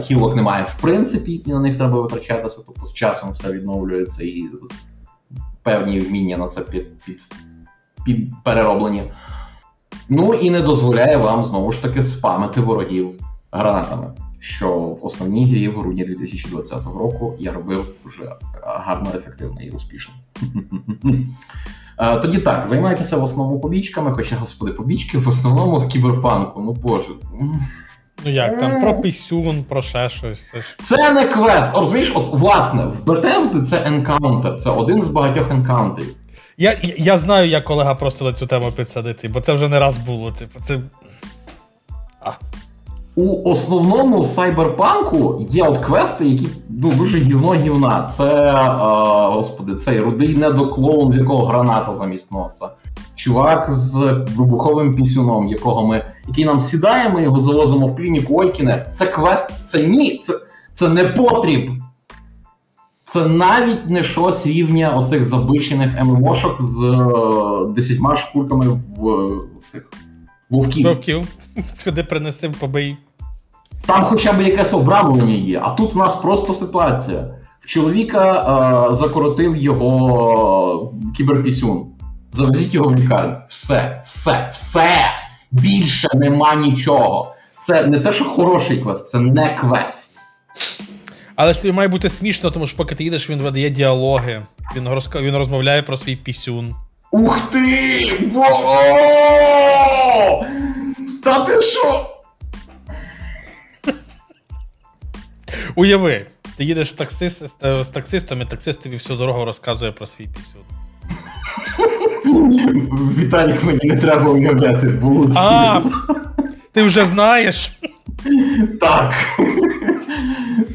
хілок немає в принципі, і на них треба витрачатися, тобто з часом все відновлюється і певні вміння на це під, під, під перероблені. Ну і не дозволяє вам знову ж таки спамити ворогів гранатами що в основній грі в грудні 2020 року я робив дуже гарно, ефективно і успішно. Тоді так, займайтеся в основному побічками, хоча, господи, побічки в основному кіберпанку, ну боже. Ну як там про пісюн, про ще щось. Це ж... Це не квест. О, розумієш, от власне, в Bethesda це енкаунтер, це один з багатьох енкаунтерів. Я я знаю, як колега просто на цю тему підсадити, бо це вже не раз було. Типу, це. А у основному сайберпанку є от квести, які ну, дуже гівно гівна. Це а, господи, цей рудий недоклоун, в якого граната замість носа. Чувак з вибуховим пісюном, якого ми, який нам сідає, ми його завозимо в клініку. Ой, кінець. Це квест, це ні, це це не потріб. Це навіть не щось рівня оцих забичених ММОшок з е, десятьма шкурками в, в цих вовків. Вовків. Сходи принеси, побий там хоча б якесь обрамлення є, а тут в нас просто ситуація. В чоловіка е, закоротив його кіберпісюн. Завезіть його в лікарню. Все, все, все. Більше нема нічого. Це не те, що хороший квест, це не квест. Але ж має бути смішно, тому що поки ти їдеш, він видає діалоги. Він розк... він розмовляє про свій пісюн. Ух ти! Бо! Та ти що? Уяви, ти їдеш в таксист, з таксистом, і таксист тобі всю дорогу розказує про свій пісюн. Віталік, мені не треба уявляти. Було А, ти вже знаєш? Так.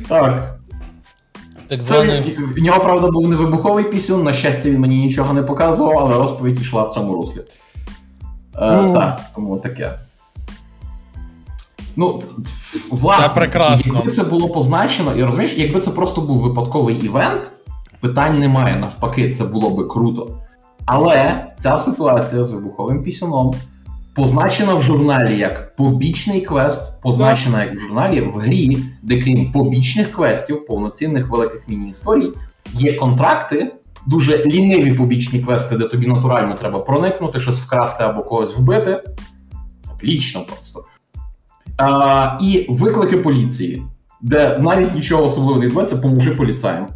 Так. Так званий... Це, В нього, правда, був не вибуховий пісюн, на щастя, він мені нічого не показував, але розповідь йшла в цьому руслі. Е, Так, тому таке. Ну, власне, це прекрасно. якби це було позначено, і розумієш, якби це просто був випадковий івент, питань немає, навпаки, це було би круто. Але ця ситуація з вибуховим пісюном позначена в журналі як побічний квест, позначена як в журналі в грі, де крім побічних квестів, повноцінних великих міні-історій, є контракти. Дуже ліниві побічні квести, де тобі натурально треба проникнути, щось вкрасти або когось вбити. Отлічно просто. А, І виклики поліції, де навіть нічого особливого не відбувається, поможи поліцаям.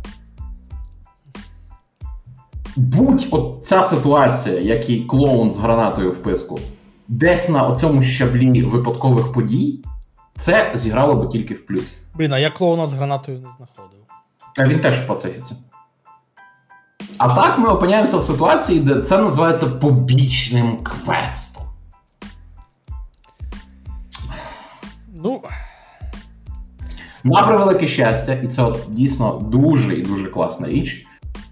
Будь от ця ситуація, як і клоун з гранатою в писку, десь на цьому щаблі випадкових подій, це зіграло би тільки в плюс. Блін, а я клоуна з гранатою не знаходив. А він теж в пацифіці. А так ми опиняємося в ситуації, де це називається побічним квестом. Ну. На превелике щастя, і це от дійсно дуже і дуже класна річ.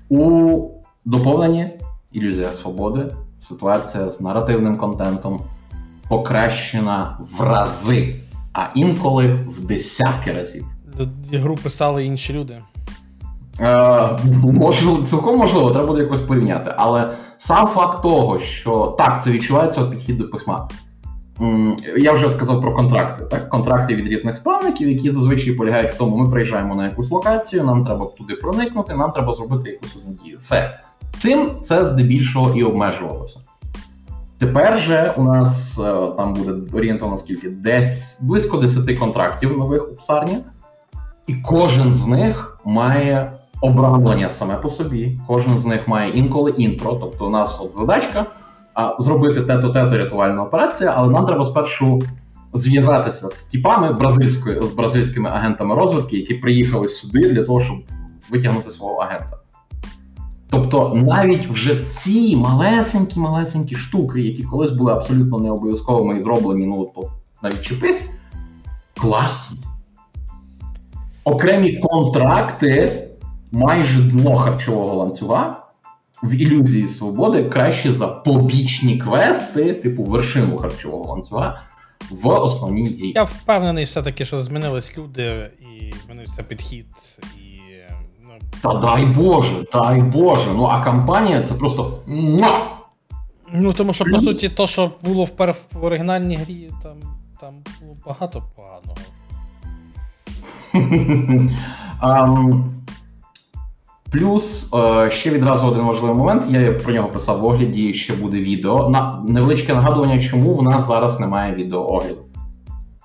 У доповненні Ілюзія Свободи ситуація з наративним контентом покращена в рази, а інколи в десятки разів. Гру писали інші люди. Е, можливо, цілком можливо, треба буде якось порівняти. Але сам факт того, що так, це відчувається от підхід до письма. Я вже казав про контракти. Так, контракти від різних справників, які зазвичай полягають в тому, ми приїжджаємо на якусь локацію, нам треба туди проникнути, нам треба зробити якусь одну дію. Все. Цим це здебільшого і обмежувалося. Тепер же у нас е, там буде орієнтовно скільки? Десь близько 10 контрактів нових у псарні, і кожен з них має обрамлення саме по собі. Кожен з них має інколи інтро. Тобто, у нас от задачка зробити те-то, рятувальна операція, але нам треба спершу зв'язатися з тіпами бразильської з бразильськими агентами розвитки, які приїхали сюди для того, щоб витягнути свого агента. Тобто навіть вже ці малесенькі малесенькі штуки, які колись були абсолютно не обов'язковими і зроблені, ну то навіть чіпись, класні. Окремі контракти майже дно харчового ланцюга в ілюзії свободи краще за побічні квести, типу вершину харчового ланцюга в основній грі. Я впевнений, все-таки, що змінились люди і змінився підхід. і ну... Та дай Боже, дай Боже. Ну а кампанія це просто. Ну, тому що, по суті, то, що було в, в оригінальній грі, там там було багато поганого. um, Плюс е, ще відразу один важливий момент. Я про нього писав в огляді. Ще буде відео. На невеличке нагадування, чому в нас зараз немає відеоогляду.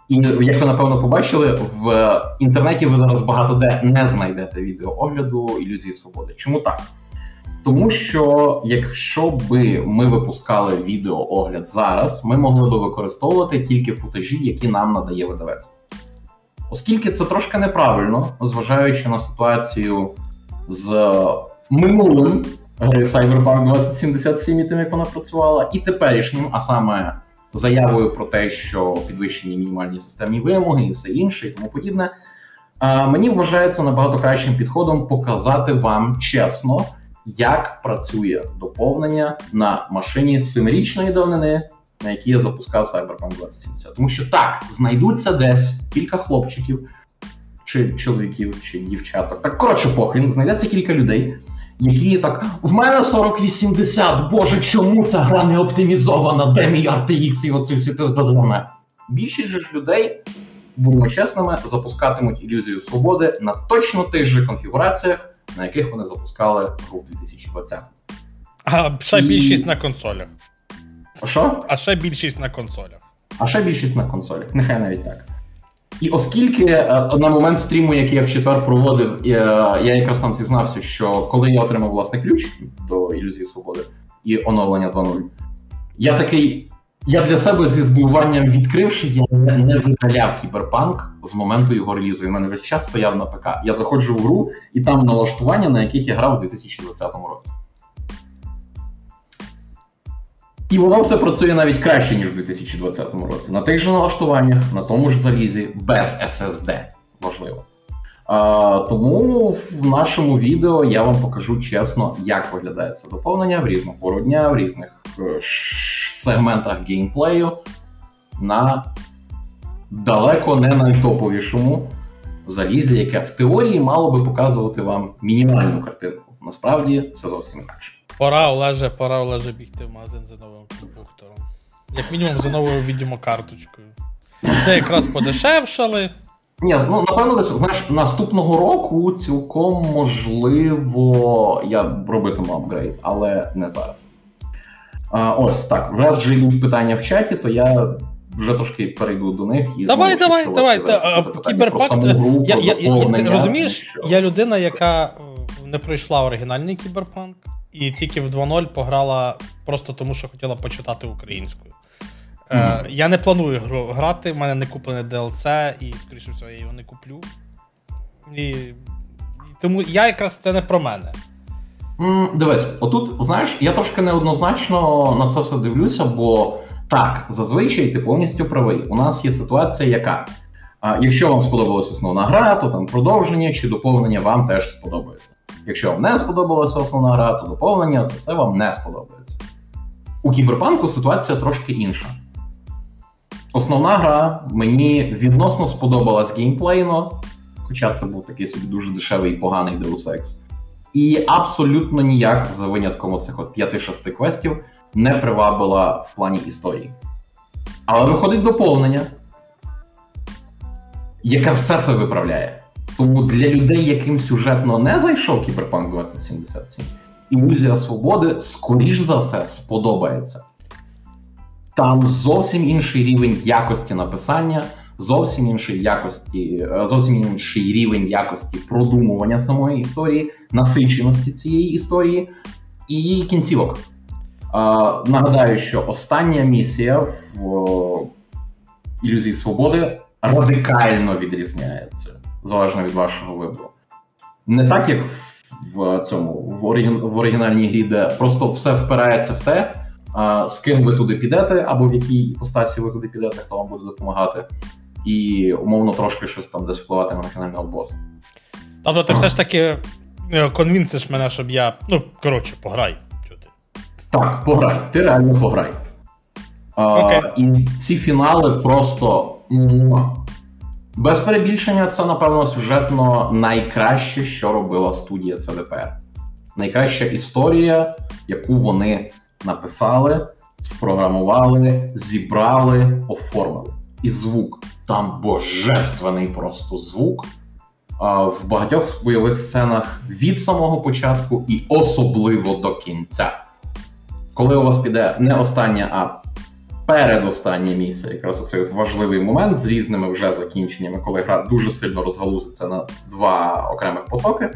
І як ви напевно побачили, в інтернеті ви зараз багато де не знайдете відеоогляду ілюзії свободи. Чому так? Тому що якщо би ми випускали відеоогляд зараз, ми могли би використовувати тільки футажі, які нам надає видавець. Оскільки це трошки неправильно, зважаючи на ситуацію з минулим гри Cyberpunk 2077 і тим, як вона працювала, і теперішнім, а саме заявою про те, що підвищені мінімальні системні вимоги і все інше, і тому подібне. Мені вважається набагато кращим підходом показати вам чесно, як працює доповнення на машині семирічної давнини, на якій я запускав Cyberpunk 2070. Тому що так, знайдуться десь кілька хлопчиків, чи чоловіків, чи дівчаток. Так коротше, похрін, знайдеться кілька людей, які так. В мене 4080, боже, чому ця гра не оптимізована? Де мій RTX і оці всі те Більшість же ж людей, будемо чесними, запускатимуть ілюзію свободи на точно тих же конфігураціях, на яких вони запускали гру в 2020. А ще і... більшість на консолях. Що? А ще більшість на консолях. А ще більшість на консолях. Нехай навіть так. І оскільки е, на момент стріму, який я в четвер проводив, я якраз там зізнався, що коли я отримав власний ключ до ілюзії свободи і оновлення 2.0, я такий. Я для себе зі здивуванням відкривши, я не видаляв кіберпанк з моменту його релізу. І в мене весь час стояв на ПК. Я заходжу в гру, і там налаштування, на яких я грав у 2020 році. І воно все працює навіть краще, ніж у 2020 році. На тих же налаштуваннях, на тому ж залізі, без SSD. Важливо. А, Тому в нашому відео я вам покажу чесно, як виглядає це доповнення в різну пору в різних е, сегментах геймплею на далеко не найтоповішому залізі, яке в теорії мало би показувати вам мінімальну картинку. Насправді все зовсім інакше. Пора Олеже, пора Олеже бігти в магазин за новим компуктором. Як мінімум за новою відеокарточкою. Де якраз подешевшали. Ні, ну напевно, десь знаєш, наступного року цілком можливо я робитиму апгрейд, але не зараз. А, Ось так. Раз вже йдуть питання в чаті, то я вже трошки перейду до них і давай, давай, давай. Кіберпакт. Я, я, я, ти розумієш, я людина, яка не пройшла оригінальний кіберпанк і тільки в 2.0 пограла просто тому, що хотіла почитати українською. Mm-hmm. Е, Я не планую гру грати, в мене не куплене DLC, і, скоріше всього, я його не куплю. І, і Тому я якраз це не про мене. Mm, дивись, отут, знаєш, я трошки неоднозначно на це все дивлюся, бо так, зазвичай ти повністю правий. У нас є ситуація, яка. А, Якщо вам сподобалася основна гра, то там продовження чи доповнення вам теж сподобається. Якщо вам не сподобалася основна гра, то доповнення це все вам не сподобається. У кіберпанку ситуація трошки інша. Основна гра мені відносно сподобалась геймплейно, хоча це був такий собі дуже дешевий і поганий Deus Ex. І абсолютно ніяк, за винятком оцих от 5-6 квестів, не привабила в плані історії. Але виходить доповнення, яке все це виправляє. Тому для людей, яким сюжетно не зайшов Кіберпанк 2077, ілюзія свободи, скоріш за все, сподобається. Там зовсім інший рівень якості написання, зовсім інший якості, е, зовсім інший рівень якості продумування самої історії, насиченості цієї історії і кінцівок. Нагадаю, що остання місія в ілюзії свободи радикально відрізняється залежно від вашого вибору. Не так, як в цьому в, оригін, в оригінальній грі, де просто все впирається в те, а, з ким ви туди підете, або в якій постасі ви туди підете, хто вам буде допомагати, і умовно трошки щось там десь впливатиме на фінального боса. Тобто ти все ж таки е, конвінсиш мене, щоб я. Ну, коротше, пограй. Так, пограй, ти реально пограй. Okay. А, І ці фінали просто. Без перебільшення, це, напевно, сюжетно найкраще, що робила студія CDPR. Найкраща історія, яку вони написали, спрограмували, зібрали, оформили. І звук. Там божественний просто звук. В багатьох бойових сценах від самого початку і особливо до кінця. Коли у вас піде не остання, а передостання місія, якраз оцей важливий момент з різними вже закінченнями, коли гра дуже сильно розгалузиться на два окремих потоки,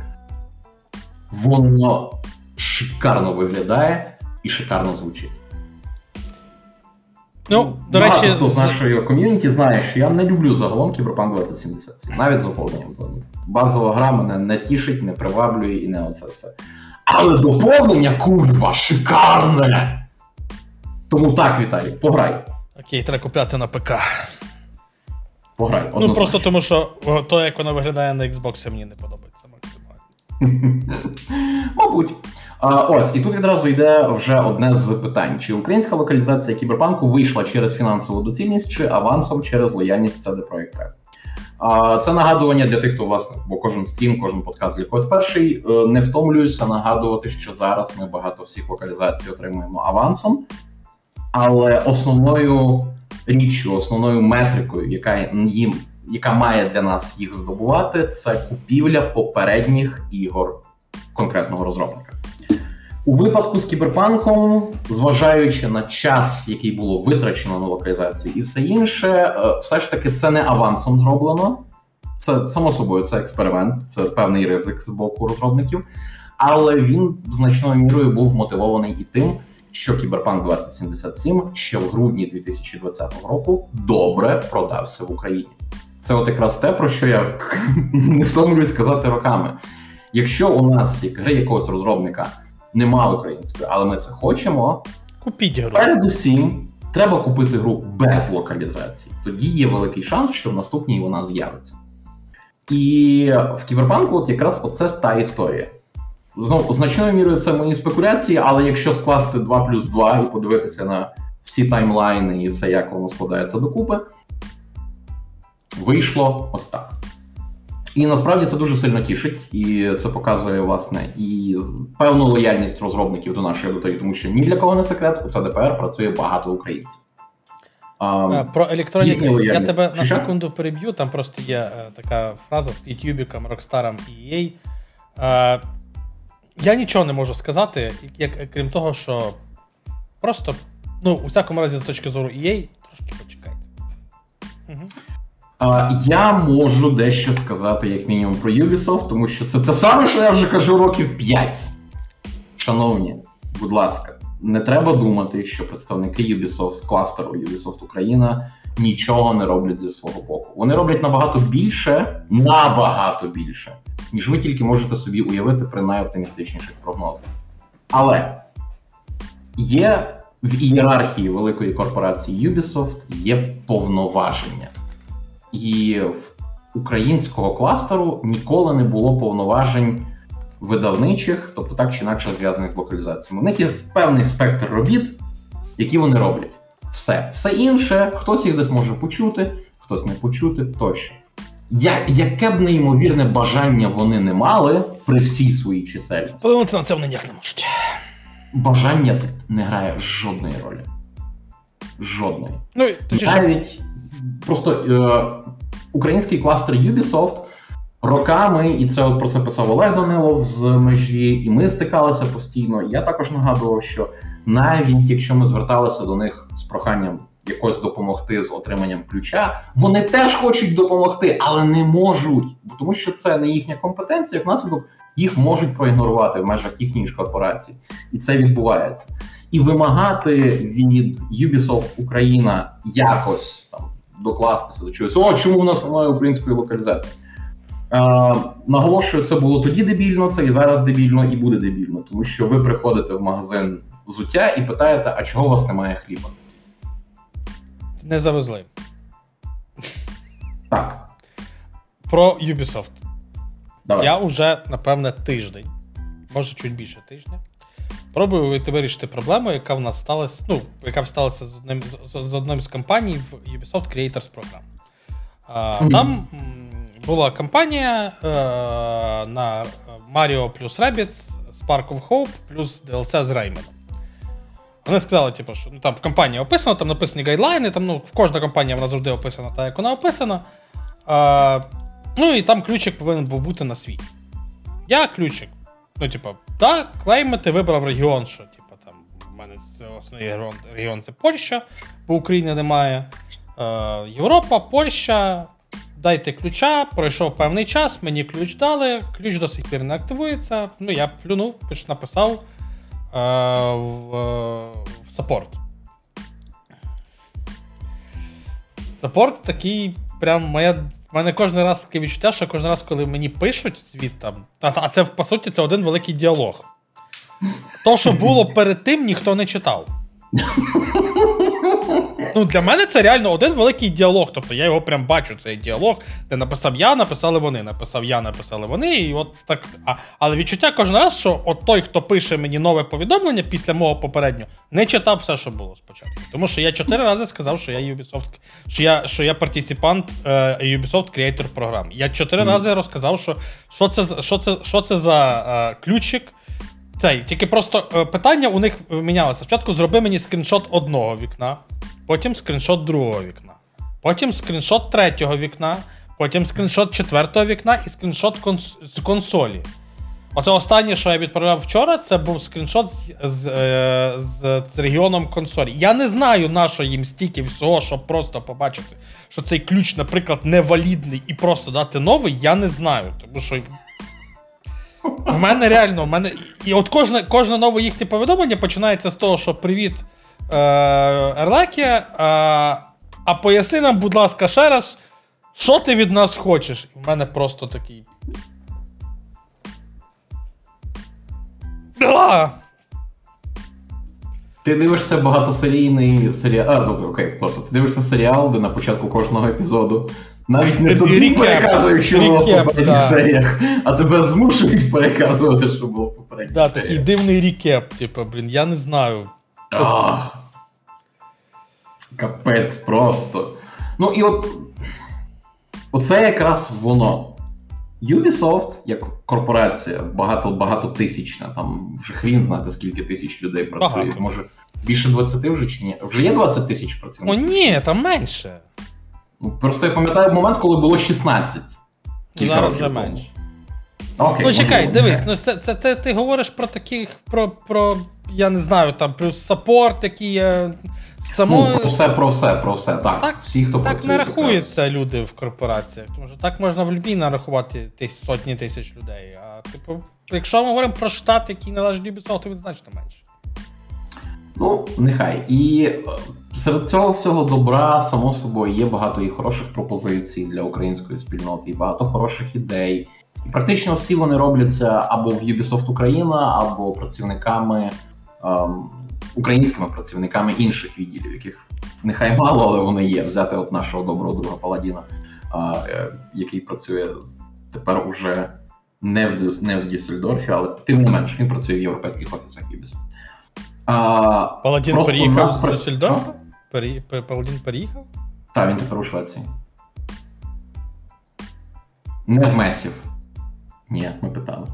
воно шикарно виглядає і шикарно звучить. Ну, до речі, хто з нашої ком'юніті знає, що я не люблю загалом Cyberpunk 2077, навіть з оповненням. Базова гра мене не тішить, не приваблює і не оце все. Але доповнення курва шикарне! Тому так, Віталій, пограй. Окей, треба купляти на ПК. Пограй. Ну, однозначно. Ну просто тому, що то, як вона виглядає на Xbox, мені не подобається максимально. Мабуть. А, Ось, і тут відразу йде вже одне з питань: чи українська локалізація кіберпанку вийшла через фінансову доцільність, чи авансом через лояльність CD Projekt Red? А, Це нагадування для тих, хто власне, бо кожен стрім, кожен подкаст для когось перший. Е, не втомлююся нагадувати, що зараз ми багато всіх локалізацій отримуємо авансом. Але основною річчю, основною метрикою, яка їм, яка має для нас їх здобувати, це купівля попередніх ігор конкретного розробника. У випадку з кіберпанком, зважаючи на час, який було витрачено на локалізацію, і все інше, е, все ж таки це не авансом зроблено. Це само собою це експеримент, це певний ризик з боку розробників, але він значною мірою був мотивований і тим що Кіберпанк 2077 ще в грудні 2020 року добре продався в Україні. Це от якраз те, про що я не втомлююсь сказати роками. Якщо у нас як гри якогось розробника нема української, але ми це хочемо, купіть гру. Передусім, треба купити гру без локалізації. Тоді є великий шанс, що в наступній вона з'явиться. І в Кіберпанку от якраз оце та історія. Знову значною мірою це мої спекуляції, але якщо скласти 2 плюс 2 і подивитися на всі таймлайни і все, як воно складається докупи, вийшло ось так. І насправді це дуже сильно тішить, і це показує власне і певну лояльність розробників до нашої аудиторії, тому що ні для кого не секрет, у ЦДПР працює багато українців. А, Про електроніку я тебе на секунду переб'ю. Там просто є е, така фраза з Ютюбіком, Рокстаром і EA. Е, я нічого не можу сказати, як, крім того, що просто, ну, у всякому разі, з точки зору EA, трошки почекайте. Угу. Я можу дещо сказати, як мінімум, про Ubisoft, тому що це те саме, що я вже кажу років 5. Шановні, будь ласка, не треба думати, що представники Ubisoft кластеру Ubisoft Україна нічого не роблять зі свого боку. Вони роблять набагато більше, набагато більше ніж ви тільки можете собі уявити при найоптимістичніших прогнозах. Але є в ієрархії великої корпорації Ubisoft є повноваження. І в українського кластеру ніколи не було повноважень видавничих, тобто так чи інакше зв'язаних з локалізаціями. У них є певний спектр робіт, які вони роблять. Все. Все інше, хтось їх десь може почути, хтось не почути тощо. Я, Яке б неймовірне бажання вони не мали при всій своїй чисельності. Вплинути на це вони ніяк не можуть. Бажання не грає жодної ролі. Жодної. Ну. Навіть просто е, український кластер Ubisoft роками, і це про це писав Олег Данилов з межі, і ми стикалися постійно. Я також нагадував, що навіть якщо ми зверталися до них з проханням якось допомогти з отриманням ключа, вони теж хочуть допомогти, але не можуть, тому що це не їхня компетенція, як наслідок їх можуть проігнорувати в межах їхньої ж корпорації, і це відбувається. І вимагати від Ubisoft Україна якось там докластися до чогось. О, чому у нас немає української локалізації? Е, наголошую, це було тоді дебільно, це і зараз дебільно, і буде дебільно, тому що ви приходите в магазин взуття і питаєте, а чого у вас немає хліба? Не завезли. Так. Про Ubisoft. Давай. Я вже, напевне, тиждень, може чуть більше тижня. Пробую вирішити проблему, яка в нас сталася, ну, яка сталася з одним з, з одним з компаній в Ubisoft Creators Program. А. Там була кампанія е, на Mario плюс Rabbids, Spark of Hope плюс DLC з Рейменом. Вони сказали, типу, що ну, там в компанії описано, там написані гайдлайни, там ну, в кожна компанія вона завжди описана так, як вона описана. А, ну і там ключик повинен був бути на свій. Я ключик. Ну, типу, так, клеймити, вибрав регіон, що, типу, там, в мене основний регіон, регіон це Польща, бо України немає. Е, Європа, Польща. Дайте ключа, пройшов певний час, мені ключ дали, ключ до сих пір не активується. Ну, я плюнув, написав в, е, саппорт. Саппорт такий, прям моя. У мене кожен раз таке відчуття, що кожен раз, коли мені пишуть звіт там, а, а це по суті це один великий діалог. То, що було перед тим, ніхто не читав. Ну, для мене це реально один великий діалог. Тобто я його прям бачу, цей діалог, де написав я, написали вони, написав я, написали вони. І от так. А, але відчуття кожен раз, що от той, хто пише мені нове повідомлення після мого попереднього, не читав все, що було спочатку. Тому що я чотири рази сказав, що я Ubisoft, що я, що я партисипант е, Ubisoft Creator програм. Я чотири рази розказав, що, що, це, що, це, що це за е, ключик. Цей, тільки просто е, питання у них мінялося. Спочатку зроби мені скріншот одного вікна, потім скріншот другого вікна, потім скріншот третього вікна, потім скріншот четвертого вікна і скріншот конс- з консолі. Оце останнє, що я відправляв вчора, це був скріншот з, з, е, з, з регіоном консолі. Я не знаю, на що їм стільки всього, щоб просто побачити, що цей ключ, наприклад, невалідний і просто дати новий, я не знаю. Тому що в мене реально, в мене. І от кожне, кожне нове їхнє повідомлення починається з того, що привіт, е, Ерлекі, е, а поясни нам, будь ласка, ще раз, що ти від нас хочеш? І в мене просто такий. Да! Ти дивишся багатосерійний серіал. А, добре, окей, просто ти дивишся серіал, де на початку кожного епізоду. Навіть не тобі Рекеп. переказують, що було в попередніх да. серіях, а тебе змушують переказувати, що було в попередніх Да, серіях. такий дивний рекеп, типу, блін, я не знаю. А, Капець просто. Ну і от оце якраз воно. Ubisoft, як корпорація, багато багато тисячна, там вже хрін знати, скільки тисяч людей працює. Багато. Може, більше 20 вже чи ні? Вже є 20 тисяч О, працівників? ні, там менше. Ну, Просто я пам'ятаю момент, коли було 16. Кілька Зараз вже менше. Окей, Ну чекай, можливо. дивись, ну це, це ти, ти говориш про таких, про, про, я не знаю, там, плюс саппорт, який є. Само, Ну, про все, про все, про все. Так, Так- всі, хто так працює. не якраз. рахуються люди в корпораціях. Тому що так можна в любій нарахувати тис, сотні тисяч людей. А типу, якщо ми говоримо про штат, який належить Ubisoft, то він значно менше. Ну, нехай. І е, серед цього всього добра, само собою, є багато і хороших пропозицій для української спільноти, і багато хороших ідей. І практично всі вони робляться або в Ubisoft Україна, або працівниками, ем, українськими працівниками інших відділів, яких нехай мало, але вони є. Взяти от нашого доброго друга Паладіна, е, який працює тепер уже не в, не в Дюссельдорфі, але тим не менш, він працює в європейських офісах Ubisoft. А, Паладін нас з Дюссельдорфа? Пері... Паладін переїхав? Та, він тепер у Швеції. Не в Месів. Ні, ми питали.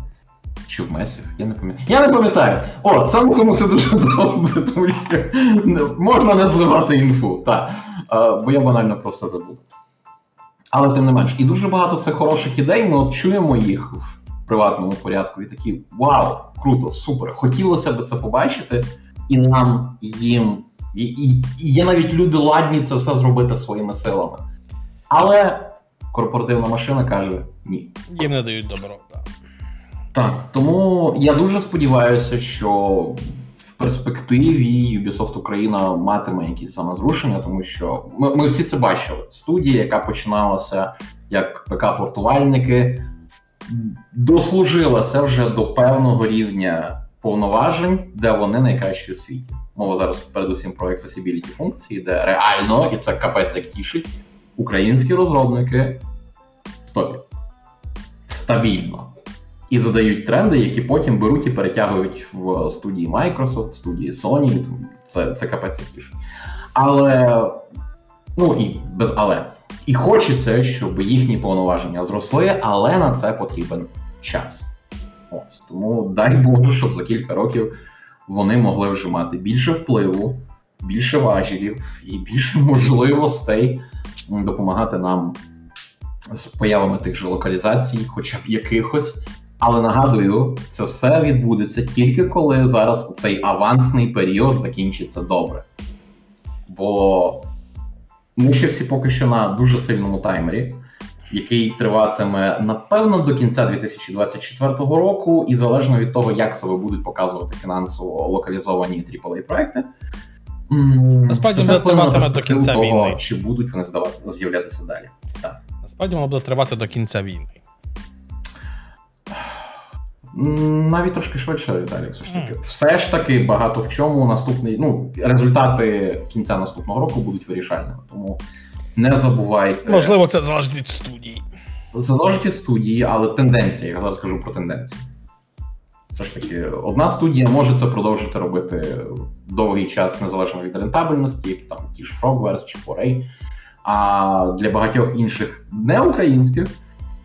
Чи в Месів? Я не пам'ятаю. Я не пам'ятаю. О, саме тому це дуже добре, тому що можна не зливати інфу. Так. Е, бо я банально просто забув. Але тим не менш, і дуже багато це хороших ідей. Ми от чуємо їх в приватному порядку і такі: вау, круто, супер! Хотілося б це побачити, і нам, їм, І, і, і є навіть люди ладні це все зробити своїми силами. Але корпоративна машина каже ні. Їм не дають добро. Да. Так, тому я дуже сподіваюся, що в перспективі Ubisoft Україна матиме якісь самозрушення, тому що ми, ми всі це бачили. Студія, яка починалася як ПК-портувальники, дослужилася вже до певного рівня повноважень, де вони найкращі у світі. Мова зараз передусім про accessibility функції, де реально, і це капець як тішить, українські розробники в. Стабільно. І задають тренди, які потім беруть і перетягують в студії Microsoft, студії Sony. Це це капець як тішить. Але, ну і без але. І хочеться, щоб їхні повноваження зросли, але на це потрібен час. Тому дай Боже, щоб за кілька років вони могли вже мати більше впливу, більше важелів і більше можливостей допомагати нам з появами тих же локалізацій, хоча б якихось. Але нагадую, це все відбудеться тільки коли зараз цей авансний період закінчиться добре. Бо ми ще всі поки що на дуже сильному таймері, який триватиме напевно до кінця 2024 року, і залежно від того, як себе будуть показувати фінансово локалізовані aaa проекти. Насправді буде триватиме до кінця того, війни. Чи будуть вони здавати з'являтися далі? Так. Насправді воно буде тривати до кінця війни. Навіть трошки швидше, Віталій, все ж таки. Все ж таки багато в чому наступний. Ну, результати кінця наступного року будуть вирішальними. Тому не забувайте. Можливо, це залежить від студії. Це залежить від студії, але тенденція, я зараз кажу про тенденції. Все ж таки, одна студія може це продовжити робити довгий час незалежно від рентабельності, як там ті ж Frogwares чи Foray. А для багатьох інших неукраїнських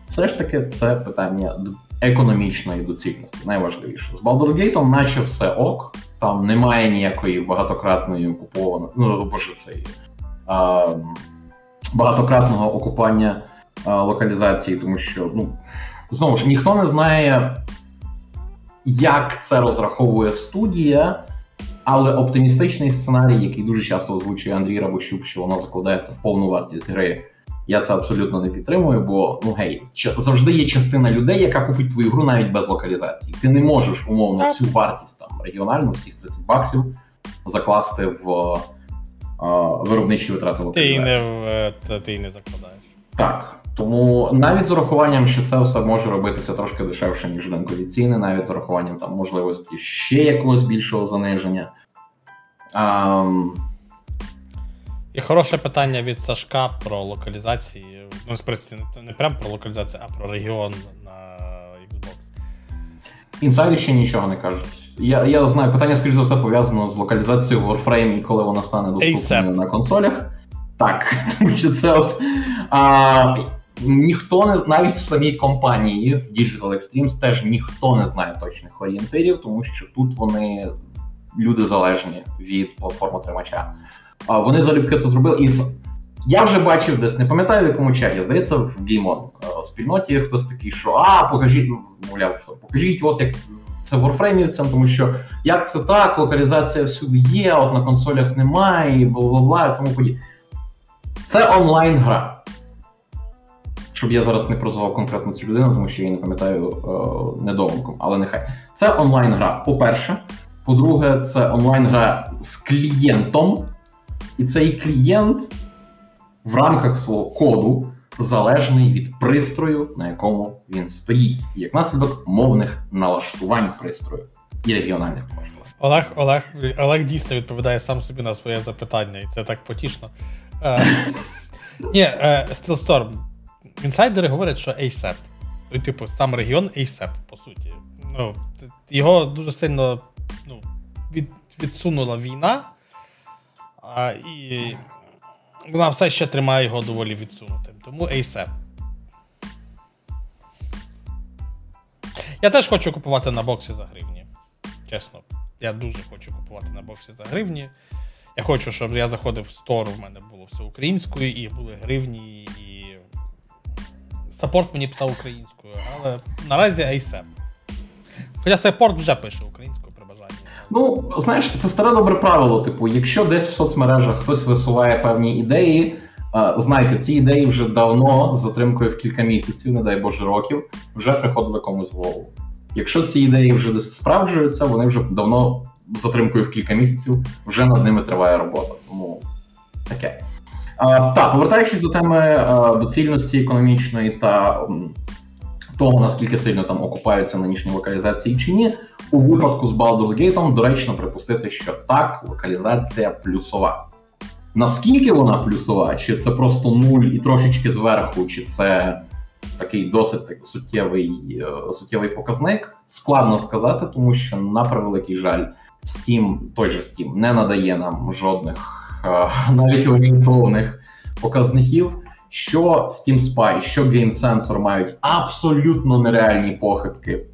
все ж таки це питання економічної доцільності, найважливіше. З Baldur's Gate наче все ок, там немає ніякої багатократної окупованої, ну боже цей а, багатократного окупання локалізації, тому що ну знову ж ніхто не знає, як це розраховує студія. Але оптимістичний сценарій, який дуже часто озвучує Андрій Рабощук, що воно закладається в повну вартість гри, я це абсолютно не підтримую, бо ну гей, завжди є частина людей, яка купить твою гру навіть без локалізації. Ти не можеш умовно всю вартість там регіональну, всіх 30 баксів закласти в виробничі витрати. Ти не ти не закладаєш. Так. Тому навіть з урахуванням, що це все може робитися трошки дешевше, ніж ринкові ціни, навіть з урахуванням там можливості ще якогось більшого заниження. А, і хороше питання від Сашка про локалізації. Ну, спросити, не прямо про локалізацію, а про регіон на Xbox. Інсайди ще нічого не кажуть. Я я знаю, питання, скоріш за все, пов'язано з локалізацією Warframe і коли вона стане доступною на консолях. Так, тому що це от. А, Ніхто не навіть в самій компанії в Digital Extremes теж ніхто не знає точних орієнтирів, тому що тут вони люди залежні від платформи тримача. А вони залюбки це зробили. І я вже бачив десь, не пам'ятаю в якому чаті, здається, в Геймон спільноті хтось такий, що а, покажіть, мовляв, покажіть, от як це Warframeівцям, тому що як це так, локалізація всюди є, от на консолях немає, і бла бла бла, і тому подібне. Це онлайн-гра. Щоб я зараз не прозвав конкретно цю людину, тому що я її не пам'ятаю е, недовго, але нехай. Це онлайн-гра. По-перше, по-друге, це онлайн-гра з клієнтом. І цей клієнт в рамках свого коду залежний від пристрою, на якому він стоїть, і як наслідок мовних налаштувань пристрою і регіональних налаштувань. Олег Олег, Олег дійсно відповідає сам собі на своє запитання, і це так потішно. Е, ні, е, Stillstorm. Інсайдери говорять, що ASAP. Ну, типу, сам регіон ASAP, по суті. Ну, Його дуже сильно ну, від, відсунула війна. А, І вона все ще тримає його доволі відсунутим. Тому ASAP. Я теж хочу купувати на боксі за гривні. Чесно, я дуже хочу купувати на боксі за гривні. Я хочу, щоб я заходив в стор, в мене було все українською, і були гривні, і саппорт мені писав українською, але наразі ASAP. Хоча саппорт вже пише українською. Ну, знаєш, це старе добре правило. Типу, якщо десь в соцмережах хтось висуває певні ідеї, знайте, ці ідеї вже давно з затримкою в кілька місяців, не дай Боже років, вже приходили комусь в голову. Якщо ці ідеї вже десь справджуються, вони вже давно з затримкою в кілька місяців вже над ними триває робота. Тому таке. А, Так, повертаючись до теми а, доцільності економічної та того, наскільки сильно там окупаються нинішні локалізації чи ні, у випадку з Baldur's Gate доречно припустити, що так, локалізація плюсова. Наскільки вона плюсова, чи це просто нуль і трошечки зверху, чи це такий досить так, суттєвий е, суттєвий показник, складно сказати, тому що на превеликий жаль, Steam, той же Steam не надає нам жодних е, навіть орієнтовних показників. Що Steam Spy, що Game Sensor мають абсолютно нереальні похибки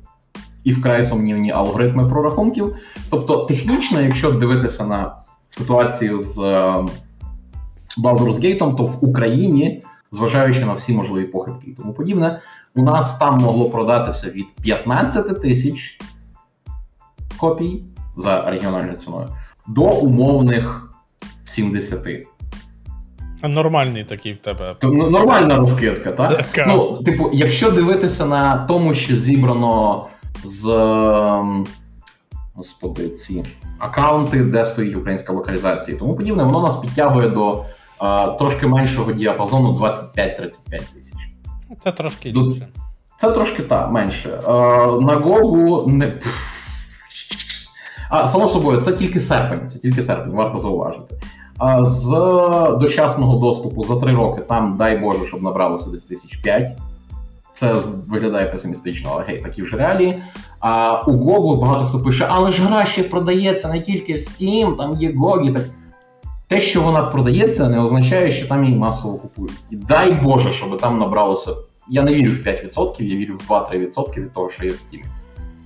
і вкрай сумнівні алгоритми прорахунків. Тобто, технічно, якщо дивитися на ситуацію з е, Baldur's Gate, то в Україні, зважаючи на всі можливі похибки і тому подібне, у нас там могло продатися від 15 тисяч копій за регіональною ціною до умовних 70. Нормальний такий в тебе. Ну, Нормальна розкидка, так? Така. Ну, типу, якщо дивитися на тому, що зібрано з ем, господи, ці аккаунти, де стоїть українська локалізація і тому подібне, воно нас підтягує до а, трошки меншого діапазону 25-35 тисяч. Це трошки більше. Це трошки так, менше. А, на Гогу не. А, само собою, це тільки серпень, це тільки серпень, варто зауважити. З дочасного доступу за три роки там, дай Боже, щоб набралося десь тисяч п'ять. Це виглядає песимістично, але гей, такі вже реалії. А у Google багато хто пише, але ж гра ще продається не тільки в Steam, там є GOG. Так те, що вона продається, не означає, що там її масово купують. І дай Боже, щоб там набралося. Я не вірю в 5%, я вірю в 2-3% від того, що є в Steam.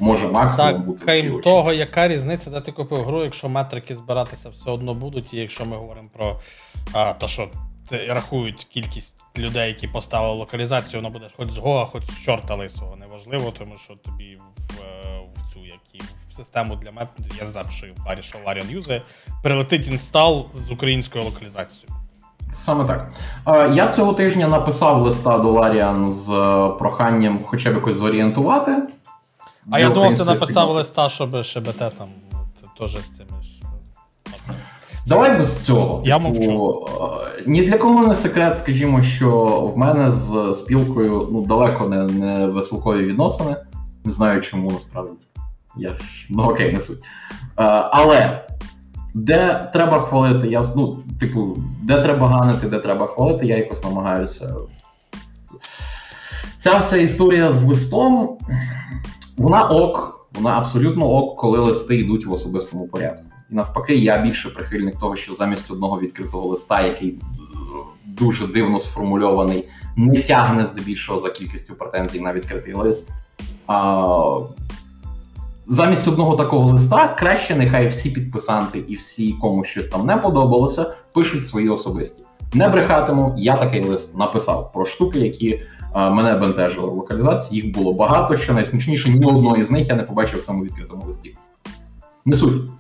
Може максимум так, бути. Крім того, яка різниця, де ти купив гру, якщо метрики збиратися все одно будуть, і якщо ми говоримо про а, те, що рахують кількість людей, які поставили локалізацію, вона буде хоч з Гога, хоч з чорта лисого. Неважливо, тому що тобі в, в цю як і в систему для мет, я запишу Ларі, що Ларіон юзе, прилетить інстал з українською локалізацією. Саме так. Я цього тижня написав листа до Ларіан з е, проханням хоча б якось зорієнтувати. А я думав, ти написав листа, щоб ШБТ там теж з цими. Давай без цього. Я типу, мовчу. Ні для кого не секрет, скажімо, що в мене з спілкою ну, далеко не не веселкові відносини. Не знаю, чому насправді. Я ж, Ну окей, не суть. Але де треба хвалити, я ну, типу, де треба ганити, де треба хвалити, я якось намагаюся. Ця вся історія з листом, вона ок, вона абсолютно ок, коли листи йдуть в особистому порядку. І навпаки, я більше прихильник того, що замість одного відкритого листа, який е, дуже дивно сформульований, не тягне здебільшого за кількістю претензій на відкритий лист. А, Замість одного такого листа краще нехай всі підписанти і всі, кому щось там не подобалося, пишуть свої особисті. Не брехатиму, я такий лист написав про штуки, які мене бентежили в локалізації. Їх було багато, що найсмішніше, ні одної з них я не побачив в цьому відкритому листі. Не суть.